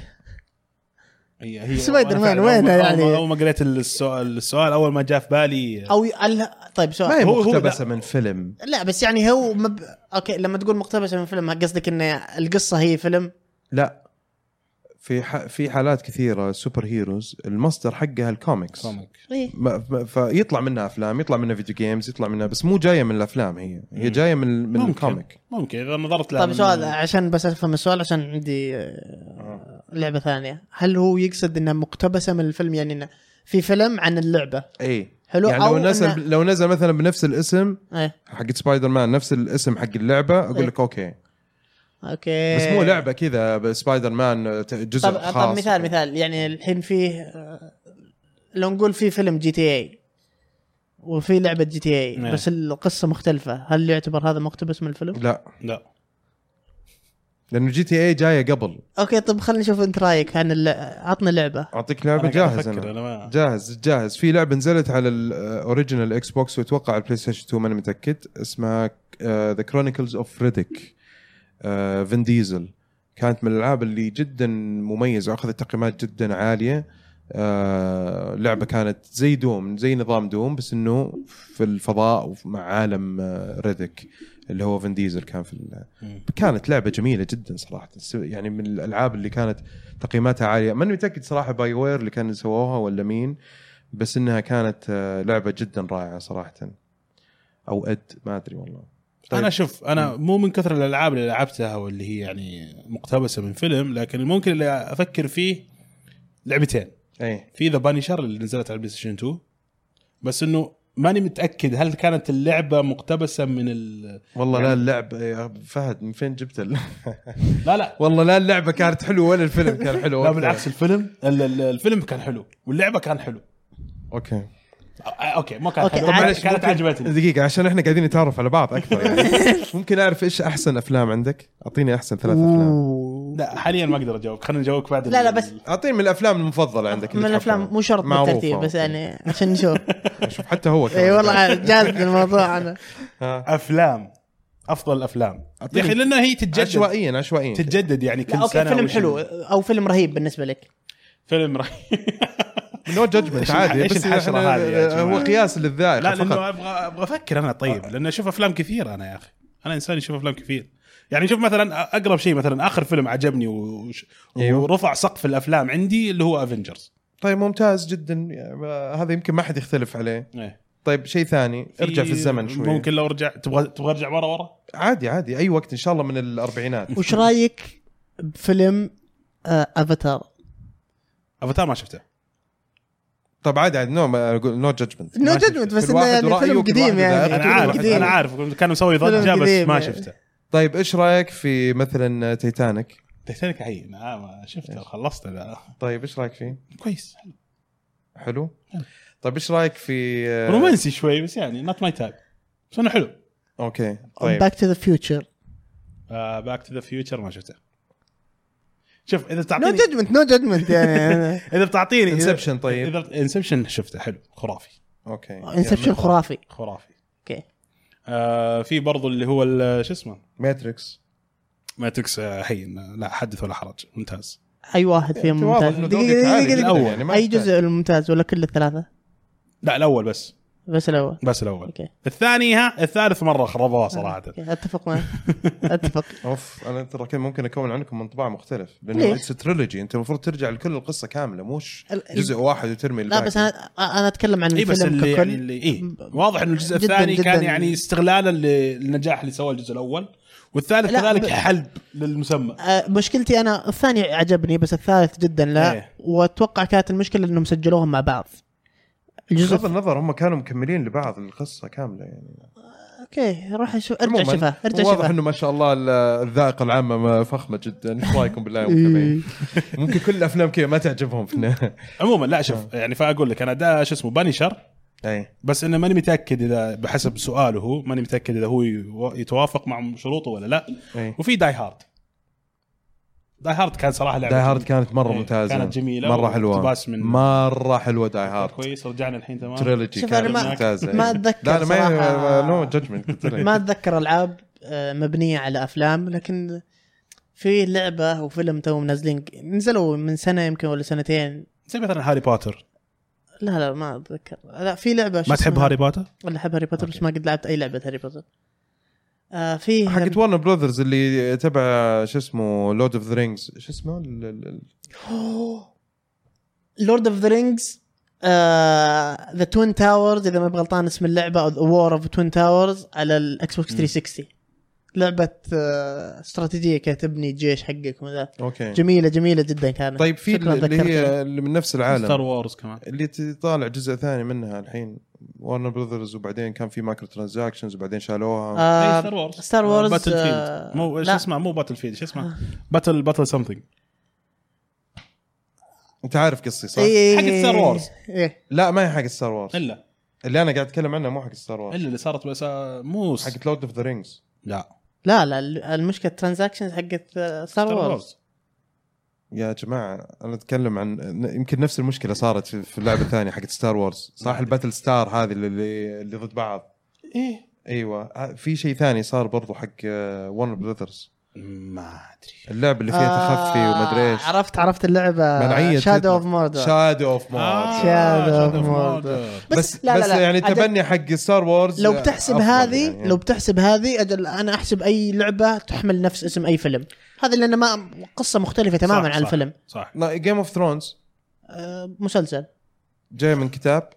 هي هي سبايدر مان ما- يعني؟ أول ما- قريت السؤال السؤال أول ما جاء في بالي. أو ال... طيب سؤال. ما هي مقتبسة من فيلم. لا بس يعني هو مب... okay لما تقول مقتبسة من فيلم قصدك إن القصة هي فيلم؟ لا. في ح... في حالات كثيرة super heroes المصدر حقها ال comics comic إيه. ما- ما- فيطلع منها أفلام يطلع منها video games يطلع منها بس مو جاية من الأفلام هي. هي جاية من من ممكن. ال comic ممكن إذا نظرت لها طيب من- سؤال عشان بس أفهم السؤال عشان عندي آه، لعبة ثانية. هل هو يقصد إنها مقتبسة من الفيلم؟ يعني إنه في فيلم عن اللعبة. اي حلو. يعني لو نزل إنه- لو نزل مثلا بنفس الاسم إيه. حق سبايدر مان نفس الاسم حق اللعبة أقول إيه. لك okay. okay. بس مو لعبة كذا سبايدر مان جزء طب, خاص. طب مثال مثال. يعني الحين فيه لو نقول في فيلم GTA وفي لعبة GTA نعم. بس القصة مختلفة. هل يعتبر هذا مقتبس من الفيلم؟ لا. لا. لأنه GTA جاية قبل. okay طب خلينا نشوف أنت رأيك. عن. عطنا لعبة. أعطيك لعبة أنا جاهز أنا. ما- جاهز جاهز. في لعبة نزلت على ال original Xbox واتوقع على ال PlayStation 2 ماني متأكد. اسمها The Chronicles of Riddick Vin Diesel. كانت من الألعاب اللي جدا مميزة واخذت تقييمات جدا عالية. آه لعبة كانت زي Doom زي نظام Doom بس إنه في الفضاء مع عالم آه Riddick اللي هو Vin Diesel. كان في. كانت لعبة جميلة جدا صراحة. يعني من الألعاب اللي كانت تقييماتها عالية. ماني متأكد صراحة BioWare اللي كانوا سووها ولا مين بس إنها كانت آه، لعبة جدا رائعة صراحة. أو إد ما أدري والله. طيب. أنا شوف أنا مو من كثر الألعاب اللي لعبتها واللي هي يعني مقتبسة من فيلم لكن ممكن اللي أفكر فيه لعبتين. أي. في The Punisher اللي نزلت على ال PlayStation 2 بس إنه ماني متأكد هل كانت اللعبة مقتبسة من ال... والله يعني- لا اللعب يا فهد من فين جبت ال... (laughs) لا لا. والله لا اللعبة كانت حلوة ولا الفيلم كان حلو؟ (laughs) لا. بالعكس الفيلم ال- ال- الفيلم كان حلو واللعبة كان حلو. okay. okay ما كان okay، حلو عاد- معلش كانت عجبتني. دقيقة عشان إحنا قاعدين نتعرف على بعض أكثر يعني. (laughs) ممكن أعرف إيش أحسن أفلام عندك؟ أعطيني أحسن ثلاث أفلام. لا حاليا ما أقدر أجاوب. خلينا نجاوبك بعد لا، لا، بس- أعطيني من الأفلام المفضلة عندك من الأفلام. مو شرط. بالترتيب بس يعني عشان نشوف. (laughs) شوف حتى هو. اي والله جاز الموضوع أنا. أفلام. أفضل الأفلام. يا أخي لأنها هي تتجدد. عشوائيا عشوائيا. تتجدد يعني كل لا okay سنة فيلم حلو أو فيلم رهيب بالنسبة لك. فيلم رهيب. (laughs) no judgment عادي الح- إيش بس الحشرة إحنا- هذه؟ هو قياس للذائقه لا لأنه أبغى أبغى أفكر أنا طيب لأن أشوف أفلام كثير أنا يا أخي. أنا إنسان يشوف أفلام كثير. يعني شوف مثلا أقرب شيء مثلا آخر فيلم عجبني وش أيوه. ورفع سقف الأفلام عندي اللي هو Avengers طيب ممتاز جدا. يعني هذا يمكن ما حد يختلف عليه. طيب شيء ثاني ارجع في الزمن شوي. ممكن لو رجع تبغى تبغى أرجع ورا ورا؟ عادي عادي أي وقت إن شاء الله من الأربعينات. وش رأيك بفيلم آه Avatar Avatar ما شفته. طيب عادي عادي no no judgment no judgment بس إنه يعني فيلم قديم يعني. أنا عارف قديم. أنا عارف. كان مسوي ضجة بس ما يعني. شفته. طيب إيش رأيك في مثلا Titanic Titanic نعم ما شفته خلصته لا. طيب إيش رأيك فيه؟ كويس. حلو. طيب إيش رأيك في آه، رومانسي شوي بس يعني not my type بس إنه حلو. okay طيب. Back to the Future Back to the Future ما شفته. شوف إذا no بتعطيني judgment no judgment يعني (laughs) إذا بتعطيني Inception طيب. إذا Inception شفته حلو خرافي. okay. Inception يعني خرافي. خرافي. okay. آه في برضو اللي هو ال- شو اسمه؟ Matrix Matrix آه، هين لا حدث ولا حرج ممتاز. أي واحد فيهم واضح ممتاز. دقيقة دقيقة يعني أي. جزء الممتاز ولا كل الثلاثة؟ لا الأول بس. بس الأول. بس الأول. okay. الثاني ها الثالث مرة خربوها صراحة. okay، أتفق معك. (laughs) أتفق. أوف أنا ترى كان ممكن أكون عنكم انطباع مختلف. لأنه؟ it's trilogy أنت المفروض ترجع لكل القصة كاملة مش جزء واحد وترمي لا الباقي. بس أنا أنا أتكلم عن إي بس الفيلم اللي ككل. يعني اللي إيه واضح إنه الجزء جداً الثاني كان جداً. يعني استغلالا للنجاح اللي سواه الجزء الأول. والثالث لا، كذلك ب- حلب للمسمى. آه، مشكلتي أنا الثاني عجبني بس الثالث جدا لا. إيه. وأتوقع كانت المشكلة إنهم سجلوهم مع بعض. الجزء بغض النظر هم كانوا مكملين لبعض القصة كاملة يعني. okay روح أشوف ارجع شوفها ارجع واضح شوفها. إنه ما شاء الله ال- الذائقة العامة ما فخمة جدا. إيش رأيكم بالله؟ ممكن كل الأفلام كذا ما تعجبهم. في (laughs) عموما لا شوف يعني فأقول لك أنا ده شو اسمه Punisher أي. بس إنه ماني متأكد إذا بحسب سؤاله هو ماني متأكد إذا هو يتوافق مع شروطه ولا لا. أي. وفي Die Hard. Die Hard كان صراحة لعبة Die Hard. كانت مرة إيه، ممتازة كانت جميلة مرة حلوة من- مرة حلوة Die Hard كويس رجعنا الحين تمام trilogy شوف كانت ما- ممتازة ما إيه. لا لا ما صراحة. no judgment ما أتذكر ألعاب آه، مبنية على أفلام لكن في لعبة وفيلم تو منزلين نزلوا من سنة يمكن ولا سنتين زي مثلا Harry Potter لا لا ما أتذكر لا في لعبة ما تحب؟ Harry Potter؟ ولا أحب Harry Potter بس ما قد لعبت أي لعبة Harry Potter آه في حقت Warner Brothers اللي تبع شو اسمه Lord of the Rings شو اسمه؟ ال- ال- ال- Lord of the Rings The Twin Towers إذا ما بغلطان اسم اللعبة أو The War of Twin Towers على ال Xbox 360 لعبة آه، استراتيجية كذا تبني جيش حقك وذا okay. جميلة جميلة جدا كانت. طيب في اللي. هي اللي من نفس Star العالم Wars كمان. اللي طالع جزء ثاني منها الحين. Warner Brothers وبعدين كان في micro transactions وبعدين شالوها. آه، إيه، Star Wars Star Wars Battle آه، field مو إيش. اسمه؟ مو Battlefield إيش اسمه Battle Battle something أنت عارف قصتي صح؟ إيه، حق Star Wars. إيه. لا ما هي حق Star Wars إلا. اللي أنا قاعد أتكلم عنها مو حق Star Wars إلا اللي صارت بس آه، مو حق Lord of the Rings لا. لا لا المشكلة ال transactions حقت Star Star Wars Wars يا جماعة أنا أتكلم عن يمكن نفس المشكلة صارت في, في اللعبة الثانية حقت Star Wars صح؟ ال Battle Star هذه اللي اللي ضد بعض. إيه. أيوه. في شيء ثاني صار برضو حق Warner Brothers ما أدري. اللعبة اللي فيها تخفي ومدري إيش. آه، عرفت عرفت اللعبة. Shadow of Mordor Shadow of آه، موردر Shadow of Shadow of Mordor. Mordor. بس لا، لا، بس لا. يعني عجب- تبني حق Star Wars لو بتحسب أفضل هذه يعني. لو بتحسب هذه أجل أنا أحسب أي لعبة تحمل نفس اسم أي فيلم. هذا لأن ما قصة مختلفة تماما صح، عن صح، الفيلم. صح. Game of Thrones مسلسل. جاي من كتاب.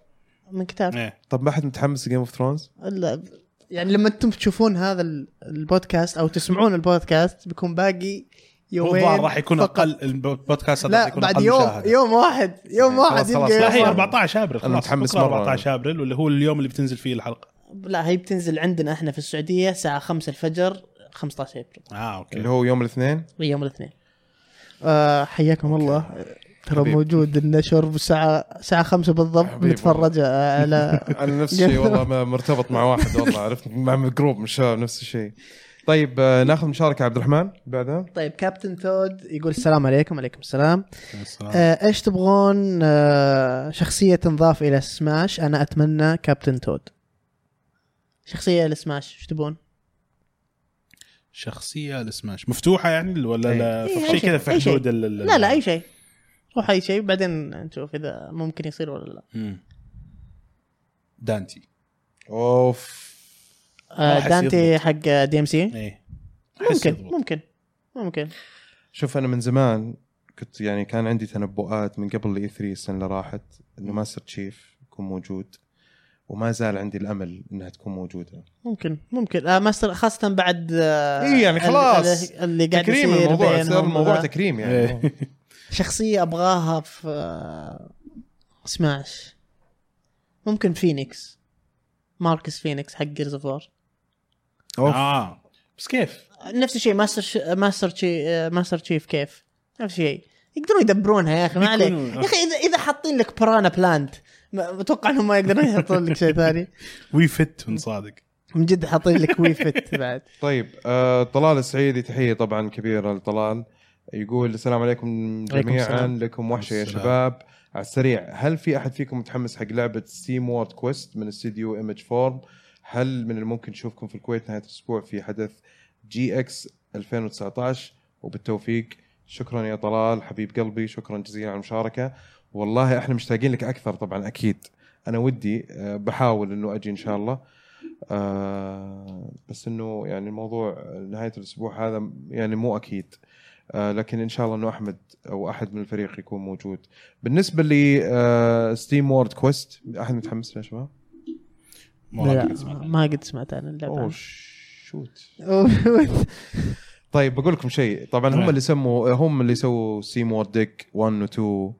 من كتاب. إيه. طب ما حد متحمس ل Game of Thrones لا، يعني لما أنتم تشوفون هذا ال- البودكاست أو تسمعون البودكاست بيكون باقي يومين راح يكون فقط. أقل البودكاست هذا راح لا يكون بعد أقل يوم مشاهدة. يوم واحد. يوم واحد خلاص، خلاص، يبقى لا، هي يوم 14 آبريل خلاص متحمس مرة. 14 آبريل واللي هو اليوم اللي بتنزل فيه الحلقة. لا هي بتنزل عندنا إحنا في السعودية الساعة 5 الفجر. 15 أبريل. آه okay. اللي هو يوم الاثنين؟ يوم الاثنين. آه حياكم الله. ترى. موجود النشر بالساعة الساعة خمسة بالضبط حبيب بنتفرج على (laughs) أنا نفس الشيء والله مرتبط مع واحد والله عرفت؟ مع group من الشباب نفس الشيء. طيب آه، ناخذ مشاركة عبد الرحمن بعدها. طيب Captain Toad يقول السلام عليكم. عليكم السلام. السلام. آه إيش تبغون آه شخصية تنضاف إلى سماش؟ أنا أتمنى Captain Toad. شخصية لسماش إيش تبون؟ شخصية لسماش مفتوحة يعني ولا لا؟ إيه، شيء كذا في. حدود لا لا أي شيء. روح أي شيء بعدين نشوف إذا ممكن يصير ولا لا. مم. دانتي. أوف. آه دانتي. حق DMC إيه. ممكن يضبط. ممكن ممكن. شوف أنا من زمان كنت يعني كان عندي تنبؤات من قبل ال E3 السنة اللي راحت إنه Master Chief يكون موجود. وما زال عندي الأمل إنها تكون موجودة ممكن ممكن آه ماستر خاصة بعد آه إيه يعني خلاص. ال- اللي قاعد تكريم يصير الموضوع صار الموضوع. تكريم يعني إيه. شخصية أبغاها في آه سماش ممكن Fenix Marcus Fenix حق Gears of. آه بس كيف؟ نفس الشيء Master Ch... Master Chie... آه، Master Chief كيف نفس الشيء يقدرون يدبرونها يا أخي ما عليك يا أخي اذا إذا حاطين لك Piranha Plant أتوقع إنهم ما يقدرون يحطون لك شيء ثاني. (laughs) Wii Fit من صادق. من جد حاطين لك Wii Fit بعد. (laughs) طيب آه طلال السعيدي تحية طبعا كبيرة لطلال. يقول السلام عليكم جميعا السلام. لكم وحشة يا. شباب. على السريع هل في أحد فيكم متحمس حق لعبة SteamWorld Quest من استديو Image & Form هل من الممكن نشوفكم في الكويت نهاية الأسبوع في حدث GX 2019 وبالتوفيق. شكرا يا طلال حبيب قلبي شكرا جزيلا على المشاركة. والله إحنا مشتاقين لك أكثر طبعا أكيد. أنا ودي آه، بحاول إنه أجي إن شاء الله. آه، بس إنه يعني الموضوع نهاية الأسبوع هذا يعني مو أكيد. آه، لكن إن شاء الله إنه أحمد أو أحد من الفريق يكون موجود. بالنسبة لي SteamWorld Quest أحد متحمس له يا شباب؟ ما قد سمعت. ما قد سمعت عن اللعبه oh shoot. طيب بقول لكم شيء. طبعا هم تمام. اللي سموا هم اللي سووا SteamWorld Dig 1 و 2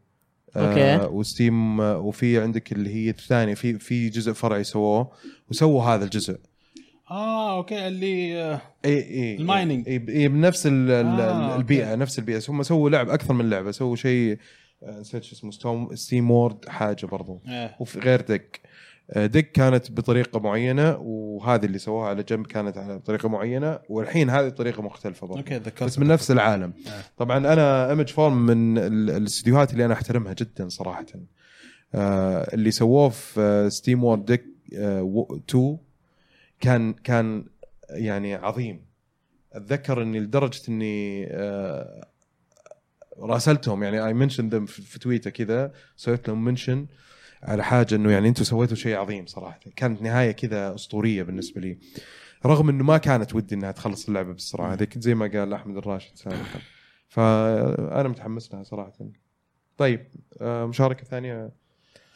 okay. و Steam آه، وفي عندك اللي هي الثانية في في جزء فرعي سووه وسووا هذا الجزء آه okay اللي آه، إيه إيه ال mining. إيه إيه بنفس ال- ال- آه، البيئه okay. نفس البيئة هم سووا لعب أكثر من لعبة سووا شيء آه، نسيت شو اسمه SteamWorld حاجة برضو إيه. وفي غير Dig آه، Dig كانت بطريقة معينة وهذه اللي سووها على جنب كانت على طريقة معينة والحين هذه الطريقة مختلفة برضو. okay ذكرت بس من نفس العالم. آه. طبعا أنا Image & Form من ال- الاستديوهات اللي أنا أحترمها جدا صراحة. آه، اللي سووه في SteamWorld Dig 2 كان كان يعني عظيم. أتذكر إني لدرجة إني آه، راسلتهم يعني I mention them في تويتر كذا سويت لهم mention على حاجة إنه يعني أنتم سويتوا شيء عظيم صراحة. كانت نهاية كذا أسطورية بالنسبة لي. رغم إنه ما كانت ودي إنها تخلص اللعبة بالسرعه هذيك زي ما قال أحمد الراشد سابقا. فأنا متحمس لها صراحة. طيب آه، مشاركة ثانية؟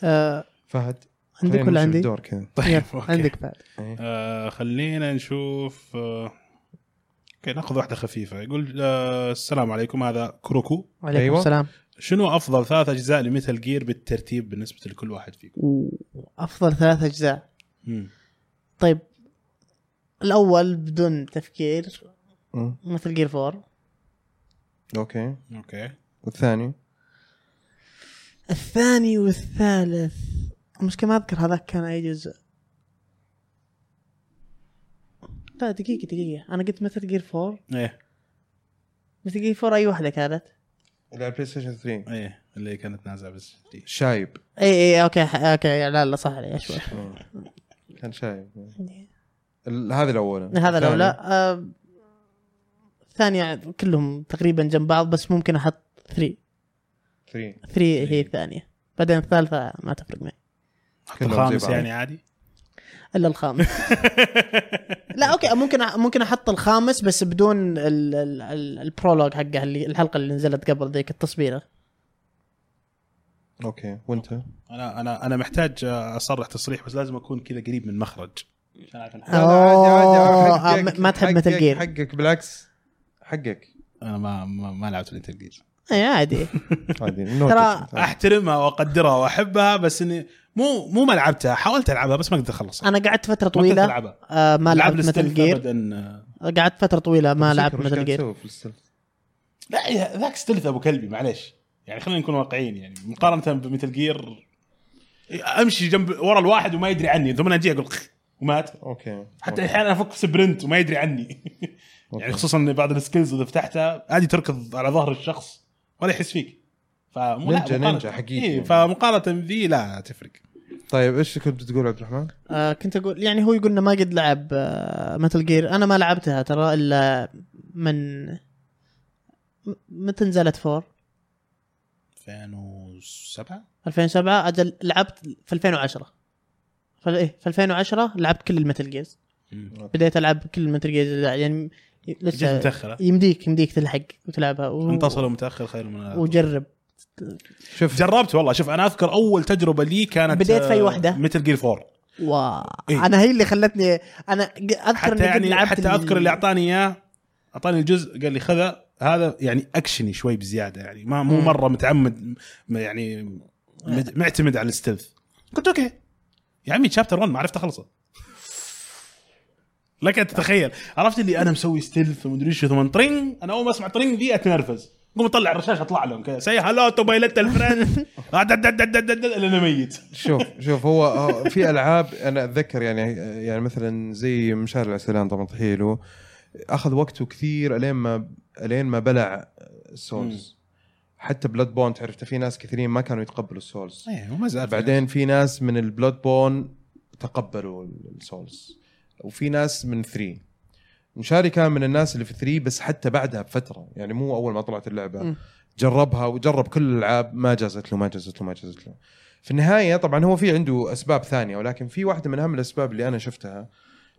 آه، فهد؟ عندك ولا عندي؟ بالدور كذا. طيب okay. عندك بعد إيه. آه خلينا نشوف آه okay ناخذ واحدة خفيفة. يقول آه السلام عليكم هذا كروكو. وعليكم أيوة. السلام. شنو أفضل ثلاث أجزاء ل Metal Gear بالترتيب بالنسبة لكل واحد فيكم؟ أفضل ثلاث أجزاء. مم. طيب الأول بدون تفكير مم. Metal Gear 4 okay. okay. والثاني؟ الثاني والثالث. المشكلة ما أذكر هذاك كان أي جزء. لا دقيقة دقيقة. أنا قلت Metal Gear 4 إيه. Metal Gear 4 أي واحدة كانت؟ اللي على ال PlayStation 3 إيه اللي كانت نازلة بس شايب. إيه إيه okay ح- أوكي لا لا صح علي شوي. كان شايب. ال- هذا الأول هذا الأولى. آه، الثانية كلهم تقريبا جنب بعض بس ممكن أحط 3 3 3 هي الثانية. بعدين الثالثة ما تفرق معي. الخامس. يعني عادي؟ إلا الخامس. (laughs) لا okay ممكن ممكن أحط الخامس بس بدون ال- ال- ال- ال prologue حقه اللي الحلقة اللي نزلت قبل ذيك التصويره okay وأنت؟ أنا أنا أنا محتاج أصرح تصريح بس لازم أكون كذا قريب من مخرج. عشان أعرف آه، ما تحب Metal Gear. حقك بالعكس. حقك. أنا ما ما, ما لعبت Metal Gear. اي عادي. (laughs) عادي ترى أحترمها وأقدرها وأحبها بس إني مو مو ما لعبتها. حاولت ألعبها بس ما قدرت أخلصها. أنا قعدت فترة طويلة آه ما لعب لعبت Metal Gear ابدا. قعدت فترة طويلة ما لعبت Metal Gear؟ لا ذاك stealth أبو كلبي معليش. يعني خلينا نكون واقعيين يعني مقارنة ب Metal Gear أمشي جنب ورا الواحد وما يدري عني. ثم أنا أجي أقول خ- ومات. okay حتى أحيانا أفك sprint وما يدري عني. (laughs) يعني خصوصا إن بعض ال skills إذا فتحتها عادي تركض على ظهر الشخص. ولا يحس فيك. فمو لا، نينجا- نينجا حقيقي. إيه فمقارنة ذي لا تفرق. طيب إيش كنت تقول عبد الرحمن؟ آه كنت أقول يعني هو يقول إنه ما قد لعب آه Metal Gear أنا ما لعبتها ترى إلا من متى نزلت four؟ 2007 2007 أجل لعبت في 2010 في إيه في 2010 لعبت كل ال Metal Gears بديت ألعب كل ال Metal Gears يعني لسه متاخر يمديك يمديك تلحق وتلعبها و... أن تصل متاخر خير من وجرب. شوف. جربت والله. شوف أنا أذكر أول تجربة لي كانت بديت في أي واحدة؟ Metal Gear 4 و... إيه. أنا هي اللي خلتني أنا أذكر حتى يعني لعبت حتى أذكر اللي أعطاني إياه أعطاني الجزء قال لي خذه. هذا يعني أكشني شوي بزيادة يعني. ما مو. مرة متعمد يعني مد- معتمد على ال stealth قلت okay. يا عمي chapter 1 ما عرفت اخلصه لك أن تتخيل. عرفت اللي أنا مسوي stealth ومدري إيش ثم طرينج أنا أول ما أسمع طرينج ذي أتنرفز. قوم اطلع الرشاش اطلع لهم كذا. say hello to my little friend أنا ميت. شوف (laughs) شوف هو في ألعاب أنا أتذكر يعني يعني مثلا زي مشاري العسلان طبعا تحيه له أخذ وقته كثير ألين ما ألين ما بلع Souls حتى Bloodborne تعرف في ناس كثيرين ما كانوا يتقبلوا ال Souls إيه وما زال بعدين في ناس من ال Bloodborne تقبلوا السولز وفي ناس من 3 مشاري كان من الناس اللي في 3 بس حتى بعدها بفترة. يعني مو أول ما طلعت اللعبة. مم. جربها وجرب كل الألعاب. ما جازت له ما جازت له ما جازت له. في النهاية طبعا هو في عنده أسباب ثانية ولكن في واحدة من أهم الأسباب اللي أنا شفتها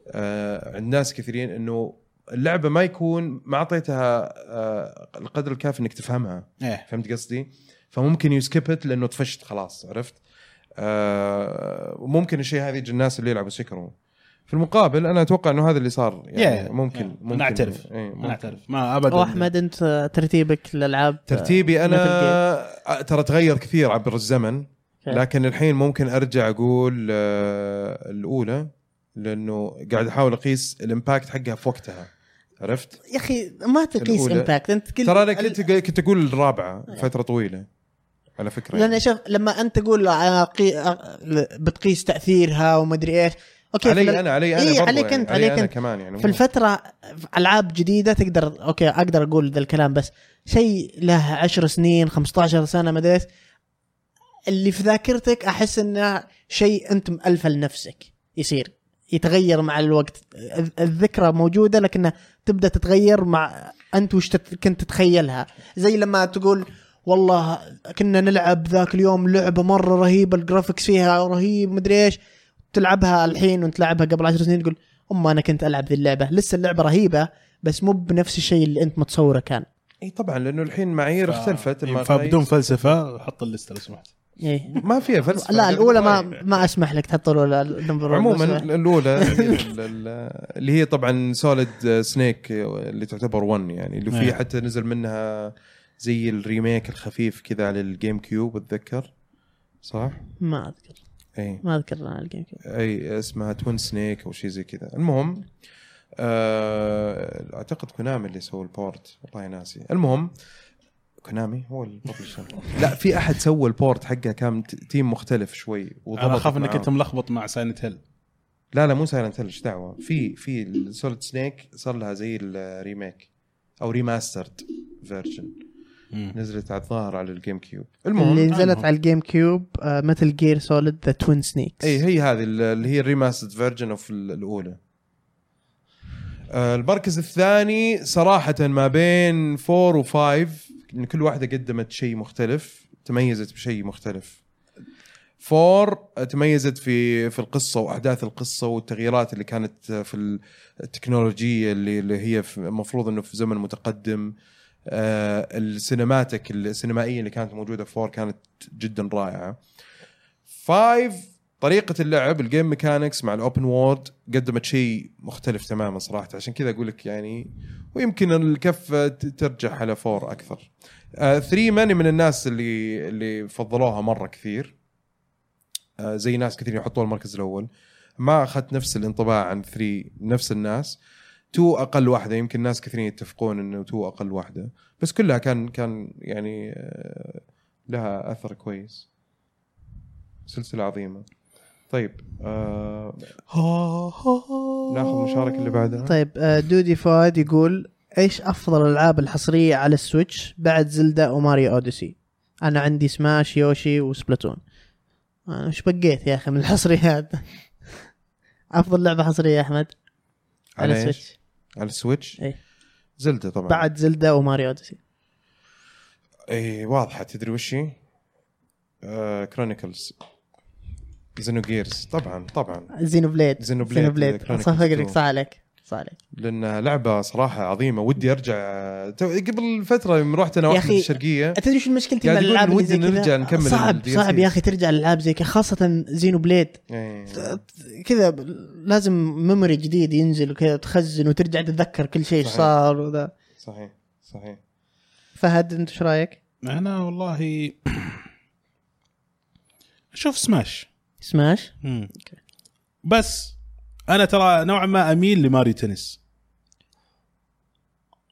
آه عند ناس كثيرين إنه اللعبة ما يكون ما أعطيتها آه القدر الكافي إنك تفهمها. إيه. فهمت قصدي؟ فممكن يسكبت لأنه طفشت خلاص عرفت؟ آه وممكن الشيء هذا يجي الناس اللي يلعبوا سكروا في المقابل أنا أتوقع إنه هذا اللي صار يعني Yeah, ممكن yeah. ممكن نعترف. ممكن. نعترف ما ابدا واحمد أنت ترتيبك للألعاب ترتيبي أنا آه، ترى تغير كثير عبر الزمن Okay. لكن الحين ممكن أرجع أقول آه الأولى لأنه قاعد أحاول أقيس ال impact حقها في وقتها عرفت؟ يا أخي ما تقيس. impact أنت كل ترى أنا كنت كنت أقول الرابعة فترة طويلة على فكرة لأن يعني. شوف لما أنت تقول آه، قي- آه، بتقيس تأثيرها ومدري إيش okay علي أنا علي أنا إيه عليك يعني. أنت علي عليك أنت. كمان يعني في الفترة ألعاب جديدة تقدر okay أقدر أقول ذا الكلام بس شيء له 10 سنين 15 سنة ما أدري اللي في ذاكرتك أحس إنه شيء أنت مألفه لنفسك يصير يتغير مع الوقت. الذ- الذكرى موجودة لكنها تبدأ تتغير مع أنت وش كنت تتخيلها. زي لما تقول والله كنا نلعب ذاك اليوم لعبة مرة رهيبة ال graphics فيها رهيب مدري إيش. تلعبها الحين وانت تلعبها قبل عشر سنين تقول أم أنا كنت ألعب ذي اللعبة. لسه اللعبة رهيبة بس مو بنفس الشيء اللي أنت متصوره كان. إي طبعا لأنه الحين معايير اختلفت إيه، المقاييس. فبدون فلسفة حط الليستة لو سمحت. إيه. ما فيها فلسفة. لا الأولى ما ما أسمح لك تحط الأولى ال number عموما الأولى (laughs) ال- ال- اللي هي طبعا Solid Snake اللي تعتبر 1 يعني اللي فيه. حتى نزل منها زي ال remake الخفيف كذا على ال GameCube أتذكر؟ صح؟ ما أذكر. إي. ما أنا ال Game Cube إي اسمها Twin Snake أو شيء زي كذا. المهم آه أعتقد Konami اللي سوى ال port والله ناسي. المهم Konami هو ال publisher (laughs) لا في أحد سوى ال port حقه كان team مختلف شوي أنا أخاف إنك. أنت ملخبط مع Silent Hill لا لا مو Silent Hill إيش دعوة؟ في في ال Solid Snake صار لها زي ال remake أو remastered version نزلت على الظاهر على ال GameCube. اللي المهم. نزلت المهم. على ال GameCube Metal Gear Solid The Twin Snakes اي هي هذه اللي هي ال remastered version of الأولى. آه، المركز الثاني صراحة ما بين 4 و5 إن كل واحدة قدمت شيء مختلف تميزت بشيء مختلف. 4 تميزت في في القصة وأحداث القصة والتغييرات اللي كانت في التكنولوجية اللي اللي هي المفروض إنه في زمن متقدم. آه، ال cinematic السينمائية اللي كانت موجودة في 4 كانت جدا رائعة. 5 طريقة اللعب ال game mechanics مع ال open world قدمت شيء مختلف تماما صراحة. عشان كذا أقول لك يعني ويمكن الكفة ت- ترجح على 4 أكثر. 3 ماني من الناس اللي اللي فضلوها مرة كثير. آه، زي ناس كثير يحطوها المركز الأول. ما أخذت نفس الانطباع عن 3 نفس الناس. 2 أقل واحدة. يمكن ناس كثيرين يتفقون إنه 2 أقل واحدة بس كلها كان كان يعني آه، لها أثر كويس. سلسلة عظيمة. طيب آه ناخذ مشاركة اللي بعدها. طيب آه، دودي فؤاد يقول إيش أفضل الألعاب الحصرية على السويتش بعد زلدا وماريو أوديسي؟ أنا عندي Smash Yoshi و Splatoon. أنا وش بقيت يا أخي من الحصريات؟ (laughs) أفضل لعبة حصرية يا أحمد على؟ ال Switch. على ال Switch؟ إيه. Zelda طبعا. بعد Zelda و Mario Odyssey. اي واضحة. تدري وش هي؟ آه Chronicles Xenogears طبعا طبعا. Xenoblade Xenoblade، Xenoblade صح فقرك 2. صح عليك. عليك لانها لعبة صراحة عظيمة. ودي أرجع تو- قبل فترة يوم رحت أنا واحد الشرقية تدري شو مشكلتي مع الالعاب ودي نرجع نكمل صعب صعب. يا أخي ترجع الالعاب زي كذا خاصة زينو بليد. إيه. كذا لازم memory جديد ينزل وكذا تخزن وترجع تتذكر كل شيء إيش صحيح. صار وذا. صحيح صحيح. فهد أنت إيش رأيك؟ أنا والله (clears throat) أشوف Smash. Smash؟ بس أنا ترى نوعا ما أميل لماريو تنس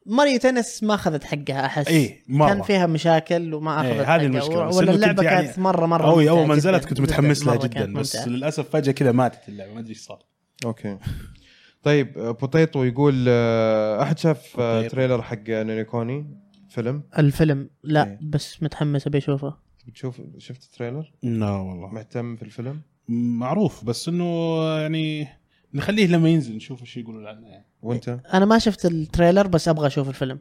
ماريو تنس ما أخذت حقها أحس إيه، مرة. كان فيها مشاكل وما إيه، أخذت هذه حقها المشكلة. بس ولا اللعبه كنت يعني- كانت مرة مرة أوي أول ما نزلت. كنت متحمس لها جدا بس ممتعة. للأسف فجأة كذا ماتت اللعبة ما أدري إيش صار أوكي طيب آه، بوتيتو يقول آه، أحد شاف آه،. trailer حق Ni no Kuni فيلم الفيلم لا إيه. بس متحمس أبي أشوفه بتشوف شفت ال trailer لا والله مهتم في الفيلم معروف بس إنه يعني نخليه لما ينزل نشوف إيش يقولون عنه يعني. وانت؟ أنا ما شفت ال trailer بس أبغى أشوف الفيلم.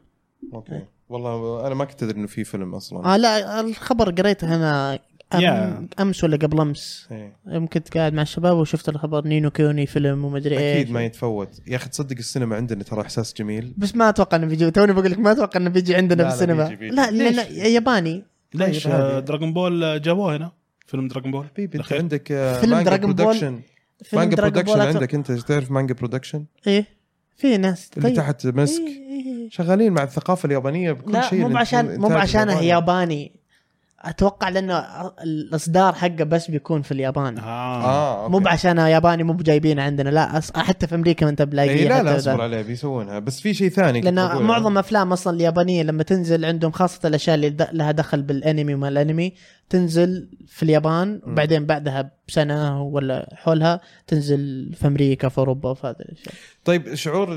أوكي. والله أنا ما كنت أدري إنه في فيلم أصلا. آه لا الخبر قريته أنا أم يا. أمس ولا قبل أمس. إيه. يوم كنت قاعد مع الشباب وشفت الخبر Ni no Kuni فيلم ومدري إيش. أكيد ما يتفوت. يا أخي تصدق السينما عندنا ترى إحساس جميل. بس ما أتوقع إنه بيجي. توني بقول لك ما أتوقع إنه بيجي عندنا لا، في لا، السينما بيجي- بيجي. لا ليش؟ ياباني. ليش؟ آه،. دراغون بول جابوه هنا. فيلم دراغون بول حبيبي أنت. عندك آه، فيلم دراغون بول. Manga Production عندك أنت تعرف مانجا برودكشن إيه في ناس اللي طيب. تحت مسك إيه، إيه. شغالين مع الثقافة اليابانية بكل لا شيء مو بعشان مو الياباني. ياباني أتوقع لأنه الإصدار حقه بس بيكون في اليابان آه أوكي. مو بعشانه ياباني مو بجايبينه عندنا لا أص... حتى في أمريكا ما انت بلاقيه إيه لا لا. أصبر عليه بيسوونها بس في شيء ثاني لأن. معظم أفلام أصلا اليابانية لما تنزل عندهم خاصة الأشياء اللي لها دخل بالأنمي وما الأنمي تنزل في اليابان وبعدين بعدها بسنة ولا حولها تنزل في أمريكا في أوروبا وفي هذه الاشياء طيب شعور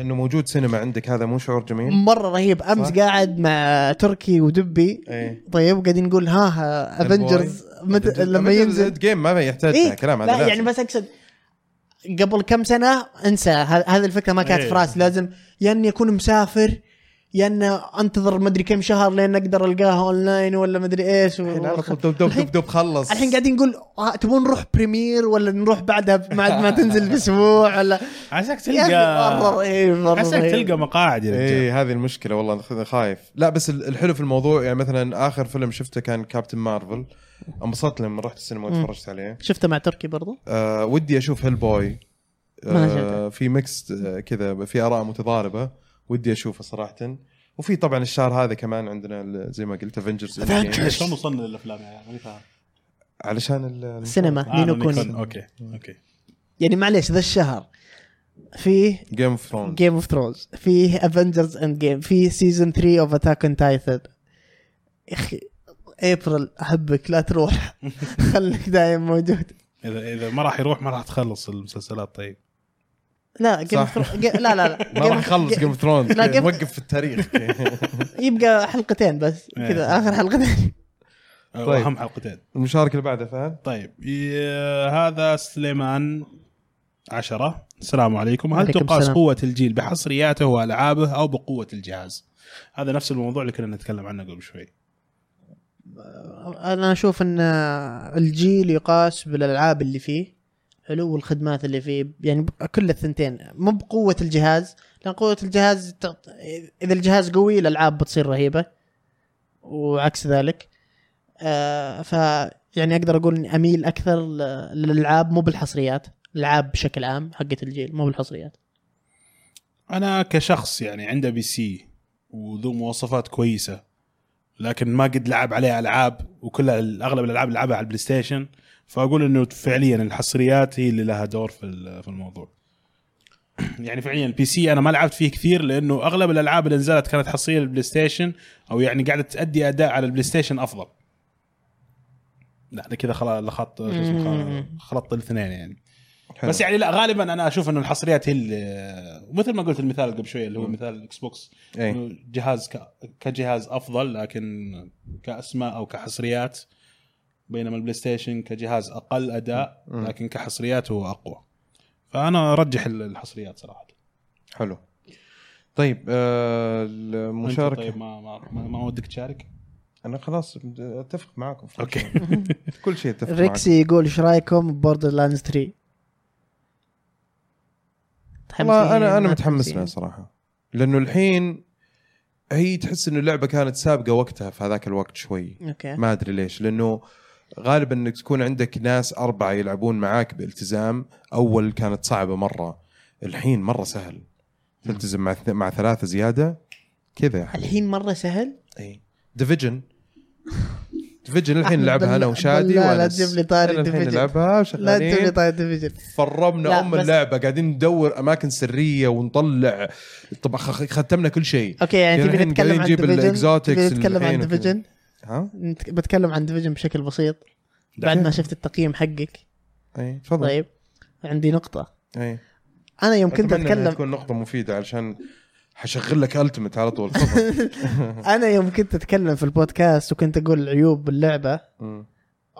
إنه موجود سينما عندك هذا مو شعور جميل؟ مرة رهيب أمس صح؟ قاعد مع تركي ودبي إيه طيب قاعدين نقول ها ها افنجرز مت... لما ينزل جيم ما يحتاج إيه؟ كلام هذا لا لازم. يعني بس أقصد قبل كم سنة انسى هذه الفكرة ما كانت إيه. في رأسي لازم يا إني أكون مسافر يا اني انتظر مدري كم شهر لين أقدر ألقاها أونلاين ولا مدري إيش و... الحين على طول دب دب دب دب خلص. الحين قاعدين نقول آه، تبون نروح premiere ولا نروح بعدها بعد ما تنزل بأسبوع ولا؟ عساك تلقى عساك. تلقى مقاعد يا رجال. إيه هذه المشكلة والله خايف. لا بس ال- الحلو في الموضوع يعني مثلا آخر فيلم شفته كان كابتن مارفل انبسطت لما رحت السينما. وتفرجت عليه. شفته مع تركي برضو؟ آه ودي أشوف هيل بوي ما آه شفته. في mix آه كذا في آراء متضاربة. ودي أشوفه صراحة. وفي طبعا الشهر هذا كمان عندنا زي ما قلت Avengers Avengers. شلون وصلنا للأفلام يعني ماني فاهم علشان ال- السينما آه، Ni no Ku. Kuni. أوكي أوكي. يعني معليش ذا الشهر فيه Game of Thrones Game of Thrones فيه Avengers Endgame فيه season 3 of Attack on Titan يا إخي ابريل أحبك لا تروح. (laughs) خليك دايم موجود. اذا إذا ما راح يروح ما راح تخلص المسلسلات طيب. لا Game لا لا لا. (laughs) ما راح يخلص Game of Thrones موقف في التاريخ. (laughs) يبقى حلقتين بس إيه. كذا آخر حلقتين. طيب. أهم حلقتين. المشاركة اللي بعدها فهد؟ طيب ي- هذا سليمان عشرة. السلام عليكم. هل تقاس السلام. قوة الجيل بحصرياته وألعابه أو بقوة الجهاز؟ هذا نفس الموضوع اللي كنا نتكلم عنه قبل شوي. أنا أشوف إن الجيل يقاس بالألعاب اللي فيه. حلو والخدمات اللي فيه يعني كل الثنتين. مو بقوة الجهاز لأن قوة الجهاز إذا الجهاز قوي الألعاب بتصير رهيبة وعكس ذلك. آه ف يعني أقدر أقول إني أميل أكثر للألعاب مو بالحصريات الألعاب بشكل عام حقت الجيل مو بالحصريات. أنا كشخص يعني عنده PC وذو مواصفات كويسة لكن ما قد لعب عليه ألعاب وكلها أغلب الألعاب اللي لعبها على ال PlayStation فأقول إنه فعليا الحصريات هي اللي لها دور في ال- في الموضوع. (clears throat) يعني فعليا ال PC أنا ما لعبت فيه كثير لأنه أغلب الألعاب اللي نزلت كانت حصريه لل PlayStation أو يعني قاعدة تأدي أداء على ال PlayStation أفضل. لا أنا كذا خلاص لخط. خلطت الاثنين يعني. حلو. بس يعني لا غالبا أنا أشوف إنه الحصريات هي اللي ومثل ما قلت المثال قبل شوية اللي هو مثال ال Xbox إيه. إنه جهاز ك... كجهاز أفضل لكن كأسماء أو كحصريات بينما ال PlayStation كجهاز أقل أداء. لكن كحصريات هو أقوى. فأنا أرجح الحصريات صراحة. حلو. طيب آه المشاركة. طيب ما ما, ما, ما ودك تشارك؟ أنا خلاص أتفق معاكم okay. (laughs) كل شيء اتفق ريكسي يقول إيش رأيكم Borderlands 3 والله أنا أنا متحمس؟ لها صراحة. لأنه الحين هي تحس إنه اللعبة كانت سابقة وقتها في هذاك الوقت شوي. okay. ما أدري ليش. لأنه غالبا إنك تكون عندك ناس أربعة يلعبون معاك بالتزام أول كانت صعبة مرة الحين مرة سهل. تلتزم مع مع ثلاثة زيادة كذا يا حبيبي الحين مرة سهل؟ إي. Division Division الحين نلعبها أنا وشادي لا وأنس. تجيب لي طاري Division. نلعبها لا تجيب لي طاري Division فرمنا لا، أم اللعبة. قاعدين ندور أماكن سرية ونطلع. خ- ختمنا كل شيء. okay يعني يعني تبي نتكلم عن Division تبي نتكلم عن. Division ها؟ بتكلم عن Division بشكل بسيط. بعد ما شفت التقييم حقك. أي تفضل. طيب عندي نقطة. أي. أنا يوم كنت أتكلم تكون نقطة مفيدة علشان حشغل لك التمت على طول. (laughs) أنا يوم كنت أتكلم في البودكاست وكنت أقول عيوب باللعبه.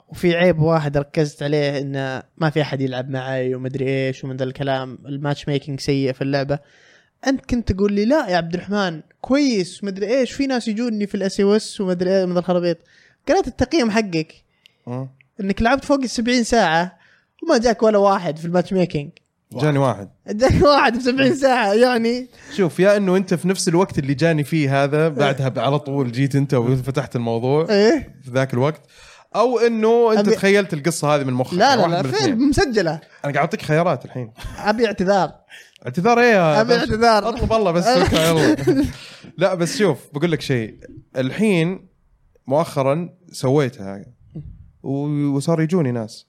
وفي عيب واحد ركزت عليه إنه ما في أحد يلعب معي ومدري إيش ومن ذا الكلام. ال matchmaking سيء في اللعبة. أنت كنت تقول لي لا يا عبد الرحمن كويس ومدري إيش في ناس يجوني في ال SOS ومدري إيه من الخرابيط. قرأت التقييم حقك. مم. إنك لعبت فوق ال 70 ساعة وما جاك ولا واحد في ال matchmaking جاني واحد. جاك واحد في 70 ساعة يعني. شوف يا إنه أنت في نفس الوقت اللي جاني فيه هذا بعدها على طول جيت أنت وفتحت الموضوع إيه. في ذاك الوقت. أو إنه أنت أبي- تخيلت القصة هذه من مخك لا لا لا فين. مسجلة. أنا قاعد أعطيك خيارات الحين. أبي اعتذار. اعتذار إيه يا ابي؟ اعتذار. أطلب الله بس (laughs) يلا. لا بس شوف بقول لك شيء. الحين مؤخرا سويتها. وصار يجوني ناس.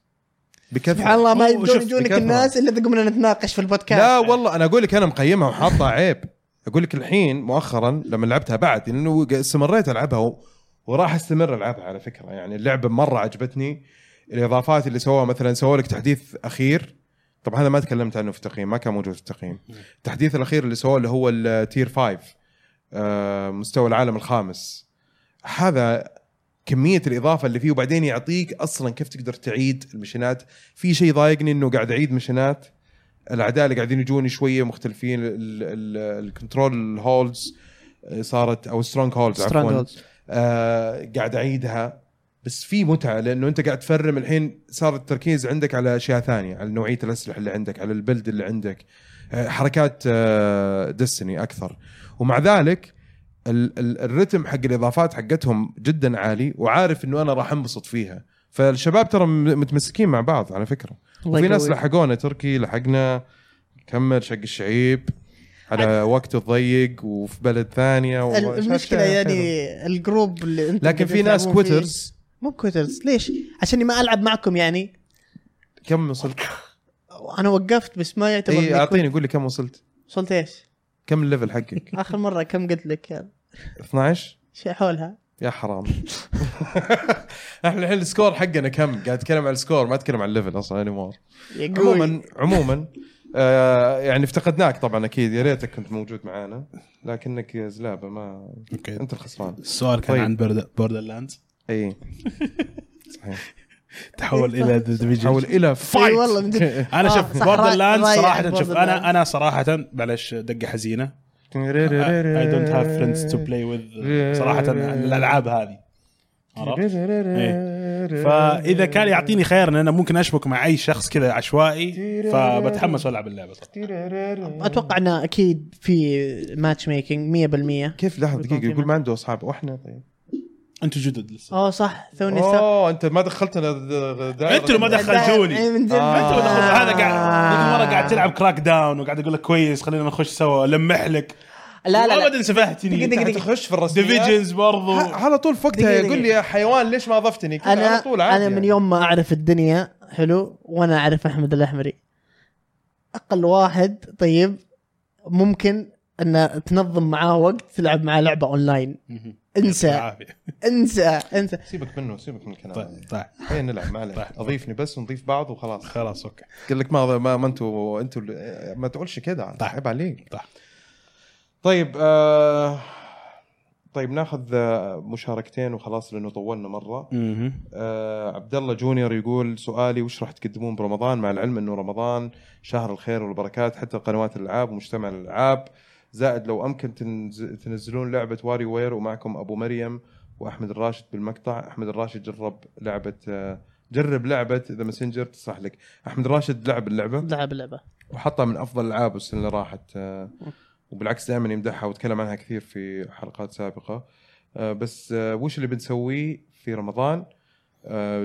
بكثرة. سبحان الله ما يجونك. الناس إلا اذا قمنا نتناقش في البودكاست. لا والله أنا أقول لك أنا مقيمها وحاطها عيب. أقول لك الحين مؤخرا لما لعبتها بعد لأنه استمريت ألعبها و... وراح أستمر ألعبها على فكرة. يعني اللعبة مرة عجبتني. الإضافات اللي سووها مثلا سووا لك تحديث أخير. طبعا هذا ما تكلمت عنه في التقييم ما كان موجود في التقييم. التحديث الأخير اللي سووه اللي هو التير 5 آه، مستوى العالم الخامس. هذا كمية الإضافة اللي فيه وبعدين يعطيك أصلا كيف تقدر تعيد ال mission ات. في شيء ضايقني إنه قاعد أعيد mission ات. الأعداء اللي قاعدين يجوني شوية مختلفين ال control holds صارت أو strongholds عفوا. آه قاعد أعيدها. بس في متعة لأنه أنت قاعد تفرم الحين صار التركيز عندك على أشياء ثانية على نوعية الأسلحة اللي عندك على البلد اللي عندك آه حركات آه Destiny أكثر ومع ذلك ال- ال- الرتم حق الإضافات حقتهم جدا عالي وعارف إنه أنا راح انبسط فيها فالشباب ترى متمسكين مع بعض على فكرة وفي ناس. لحقونا تركي لحقنا كمل شق الشعيب على وقت ضيق وفي بلد ثانية المشكلة يعني. ال group اللي أنت لكن في ناس quitters مو quitters ليش؟ عشان ما ألعب معكم يعني كم وصلت؟ أنا وقفت بس ما يعتبر إي أعطيني قول لي كم وصلت؟ وصلت إيش؟ كم ال level حقك؟ (laughs) آخر مرة كم قلت لك يعني 12 شيء حولها يا حرام (laughs) إحنا الحين ال score حقنا كم؟ قاعد أتكلم على ال score ما أتكلم على ال level أصلا anymore يا قوي. عموما عموما آه يعني افتقدناك طبعا أكيد يا ريتك كنت موجود معانا لكنك يا زلابة ما أوكي أنت الخسران السؤال كان طيب. عن Borderlands اي صحيح. (laughs) تحول إلى The Division حول إلى اي فايت والله من جد (laughs) أنا آه، شوف Border رايح صراحة شوف. أنا أنا صراحة بلاش دقة حزينة. I don't have friends to play with صراحة الألعاب هذه. عرفت؟ إيه. فإذا كان يعطيني خير إن أنا ممكن أشبك مع أي شخص كذا عشوائي فبتحمس وألعب اللعبة صراحة. أتوقع إنه أكيد في matchmaking 100% كيف لحظة دقيقة؟ يقول ما عنده أصحاب. وإحنا طيب. أنتم جدد لسه. اوه صح. ثوني أوه أنت ما دخلتنا اللي ما دخلتوني. إيه، آه. انت ما دخلت هذا قاعد ذيك المره قاعد تلعب Crackdown وقاعد أقول لك كويس خلينا نخش سوا. لمح لك. لا لا ابدا سفهتني دقيقة، دقيقة. تخش في الرسميات. Divisions برضو. على طول في وقتها دقيقة، يقول لي. يا حيوان ليش ما أضفتني؟ كذا أنا على طول عادي أنا من يعني. يوم ما أعرف الدنيا حلو وأنا أعرف أحمد الأحمري. أقل واحد طيب ممكن ان تنظم معاه وقت تلعب معاه لعبة اونلاين انسى. (laughs) انسى. انسى. سيبك منه سيبك من الكلام طيب. طيب. خلينا نلعب ما عليك طيب. أضيفني بس ونضيف بعض وخلاص. خلاص أوكي. قال لك ما ما, ما أنتوا أنتوا ما تقولش كذا طيب. عيب عليك. طيب. طيب آه طيب ناخذ آه، مشاركتين وخلاص لأنه طولنا مرة. آه عبد الله جونيور يقول سؤالي وش راح تقدمون برمضان؟ مع العلم إنه رمضان شهر الخير والبركات حتى قنوات الألعاب ومجتمع الألعاب. زائد لو أمكن تنز... تنزلون لعبة WarioWare ومعكم أبو مريم وأحمد الراشد بالمقطع. أحمد الراشد جرب لعبة جرب لعبة The Messenger تصلح لك. أحمد الراشد لعب اللعبة؟ لعب اللعبة. وحطها من أفضل الألعاب السنة اللي راحت. آه، وبالعكس دائما يمدحها وتكلم عنها كثير في حلقات سابقة. آه، بس آه، وش اللي بنسويه في رمضان؟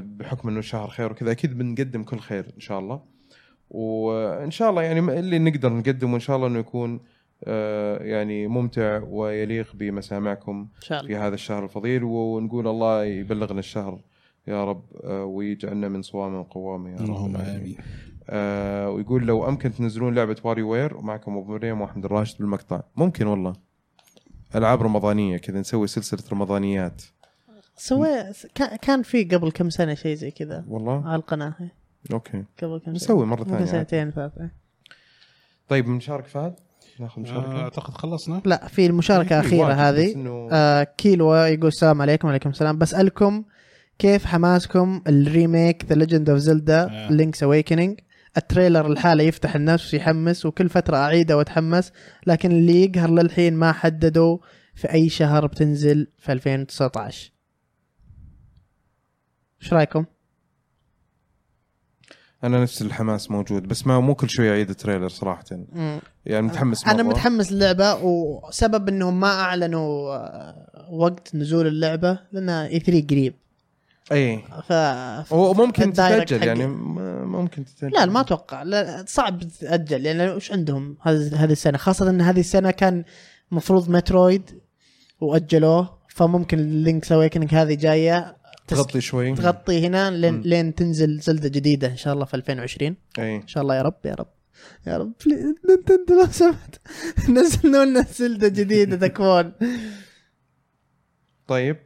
بحكم إنه شهر خير وكذا أكيد بنقدم كل خير إن شاء الله. وإن شاء الله يعني اللي نقدر نقدمه إن شاء الله إنه يكون يعني ممتع ويليق بمسامعكم إن شاء الله. في هذا الشهر الفضيل. ونقول الله يبلغنا الشهر يا رب آه، ويجعلنا من صوامه وقوامه يا رب اللهم. آمين. آه ويقول لو أمكن تنزلون لعبة واري وير ومعكم أبو مريم وأحمد الراشد بالمقطع. ممكن والله. ألعاب رمضانية كذا نسوي سلسلة رمضانيات. سوي كا- كان في قبل كم سنة شيء زي كذا والله؟ على القناة. أوكي. قبل كم سنة. نسوي مرة ممكن ثانية. سنتين ثلاثة طيب بنشارك فهد؟ ناخذ مشاركه أعتقد خلصنا. لا في المشاركة الأخيرة هذه. إنه- آه كيلوا يقول السلام عليكم وعليكم السلام. بسألكم كيف حماسكم ال remake The Legend of Zelda. Link's Awakening ال trailer الحالة يفتح النفس يحمس وكل فترة أعيده وأتحمس لكن اللي يقهر للحين ما حددوا في أي شهر بتنزل في 2019 إيش رأيكم؟ أنا نفس الحماس موجود بس ما مو كل شوي أعيد ال trailer صراحة. يعني متحمس أنا مرة. متحمس للعبة وسبب إنهم ما أعلنوا آه، وقت نزول اللعبة لانها E3 قريب. إي. ف وممكن تتأجل. يعني ممكن تتأجل. لا ما أتوقع. لا صعب تاجل يعني وش عندهم هذه السنة؟ خاصة إن هذه السنة كان مفروض Metroid وأجلوه فممكن Link's Awakening هذه جاية تغطي شوي. تغطي هنا لين. لين تنزل Zelda جديدة إن شاء الله في 2020 اي إن شاء الله يا رب يا رب. يا رب Nintendo لو سمحت. (laughs) نزلوا لنا Zelda جديدة تكفون طيب.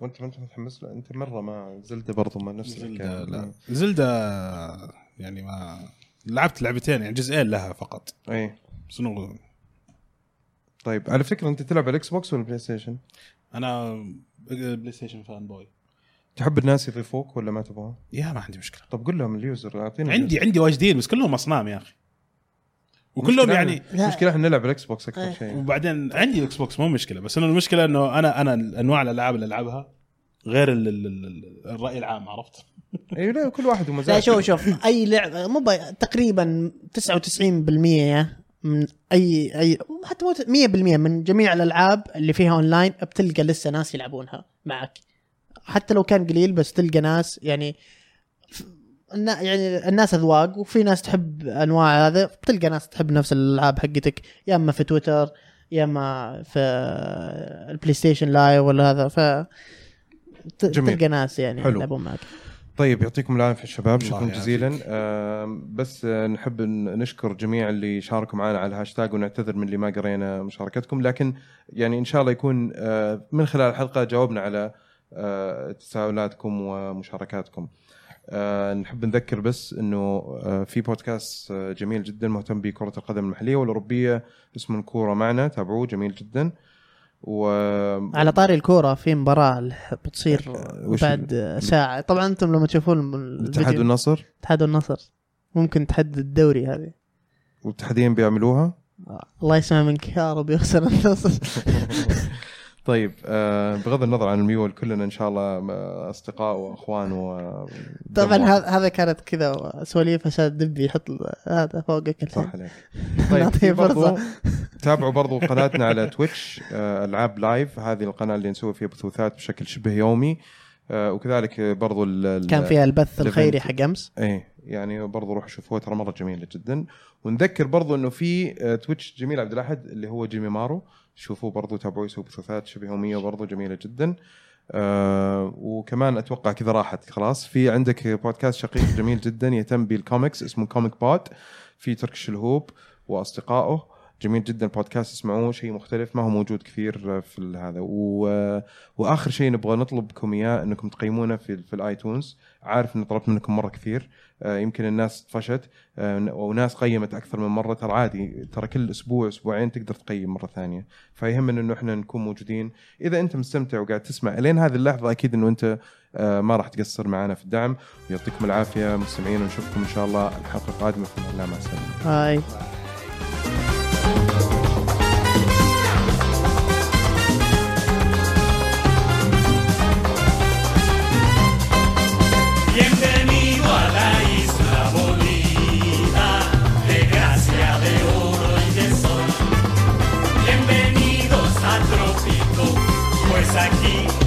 وانت ما انت متحمس لا أنت مرة ما Zelda برضو ما نفس Zelda الحكاية. لا Zelda يعني ما لعبت لعبتين يعني جزئين لها فقط. اي شنو؟ طيب على فكرة أنت تلعب على ال Xbox ولا ال PlayStation؟ أنا PlayStation fanboy تحب الناس يضيفوك ولا ما تبغى؟ يا ما عندي مشكلة طب قول لهم ال user اعطينا عندي عندي واجدين بس كلهم أصنام يا أخي وكلهم مشكلة- يعني لا. مشكلة إحنا نلعب ال Xbox أكثر إيه. شيء وبعدين عندي Xbox مو مشكلة بس إنه المشكلة إنه أنا أنا أنواع الألعاب اللي ألعبها غير ال ال ال الرأي العام عرفت؟ (laughs) اي لا كل واحد ومزاجه لا شوف شوف أي لعبة مو تقريبا 99% من اي اي حتى مو 100% من جميع الألعاب اللي فيها اونلاين بتلقى لسه ناس يلعبونها معك حتى لو كان قليل بس تلقى ناس يعني يعني الناس أذواق وفي ناس تحب أنواع هذا بتلقى ناس تحب نفس الألعاب حقتك يا أما في تويتر يا أما في البلاي ستيشن live ولا هذا ف جميل. تلقى ناس يعني. يلعبون معك طيب يعطيكم العافية شباب. شكرا. جزيلا. آم، بس آه، نحب نشكر جميع اللي شاركوا معنا على الهاشتاج ونعتذر من اللي ما قرينا مشاركتكم. لكن يعني إن شاء الله يكون آه، من خلال الحلقة جاوبنا على آه، تساؤلاتكم ومشاركاتكم. آه، نحب نذكر بس إنه آه، في بودكاست آه، جميل جدا مهتم بكرة القدم المحلية والأوروبية اسمه الكوره معنا. تابعوه جميل جدا. و على طاري الكورة في مباراة بتصير آه، وش بعد ساعة. طبعا أنتم لما تشوفون الاتحاد والنصر؟ الاتحاد والنصر. ممكن تحدد الدوري هذه. والاتحادين بيعملوها؟ آه، الله يسمع منك يا رب يخسر النصر. (laughs) طيب آه بغض النظر عن الميول كلنا إن شاء الله آه، أصدقاء وأخوان و طبعا هذا كانت كذا سواليف عشان دبي يحط هذا فوقك الحين. صح عليك. (laughs) طيب نعطيه فرصة. تابعوا برضو (laughs) قناتنا على تويتش آه ألعاب لايف هذه القناة اللي نسوي فيها بثوثات بشكل شبه يومي. آه وكذلك برضو ال- كان فيها البث. الخيري حق أمس. إيه يعني برضو روحوا شوفوها ترى مرة جميله جدا. ونذكر برضو إنه في آه، تويتش جميل عبد الأحد اللي هو جيمي مارو. شوفوه برضو تابعوه يسوي بثوثات شبه يوميه برضو جميلة جدا. آه وكمان أتوقع كذا راحت خلاص. في عندك بودكاست شقيق جميل جدا يهتم بالكوميكس اسمه Comic Pod في ترك الشلهوب وأصدقائه. جميل جدا بودكاست اسمعوه شيء مختلف ما هو موجود كثير في هذا. و... وآخر شيء نبغى نطلبكم إياه إنكم تقيمونا في في الايتونز عارف إني طلبت منكم مرة كثير. يمكن الناس طفشت آه، وناس قيمت أكثر من مرة. ترى عادي ترى كل أسبوع أسبوعين تقدر تقيم مرة ثانية. فيهمنا إنه إحنا نكون موجودين. إذا أنت مستمتع وقاعد تسمع إلين هذه اللحظة أكيد إنه أنت آه، ما راح تقصر معنا في الدعم. ويعطيكم العافية مستمعين ونشوفكم إن شاء الله الحلقة القادمة في الله مع السلامة. هاي acquis.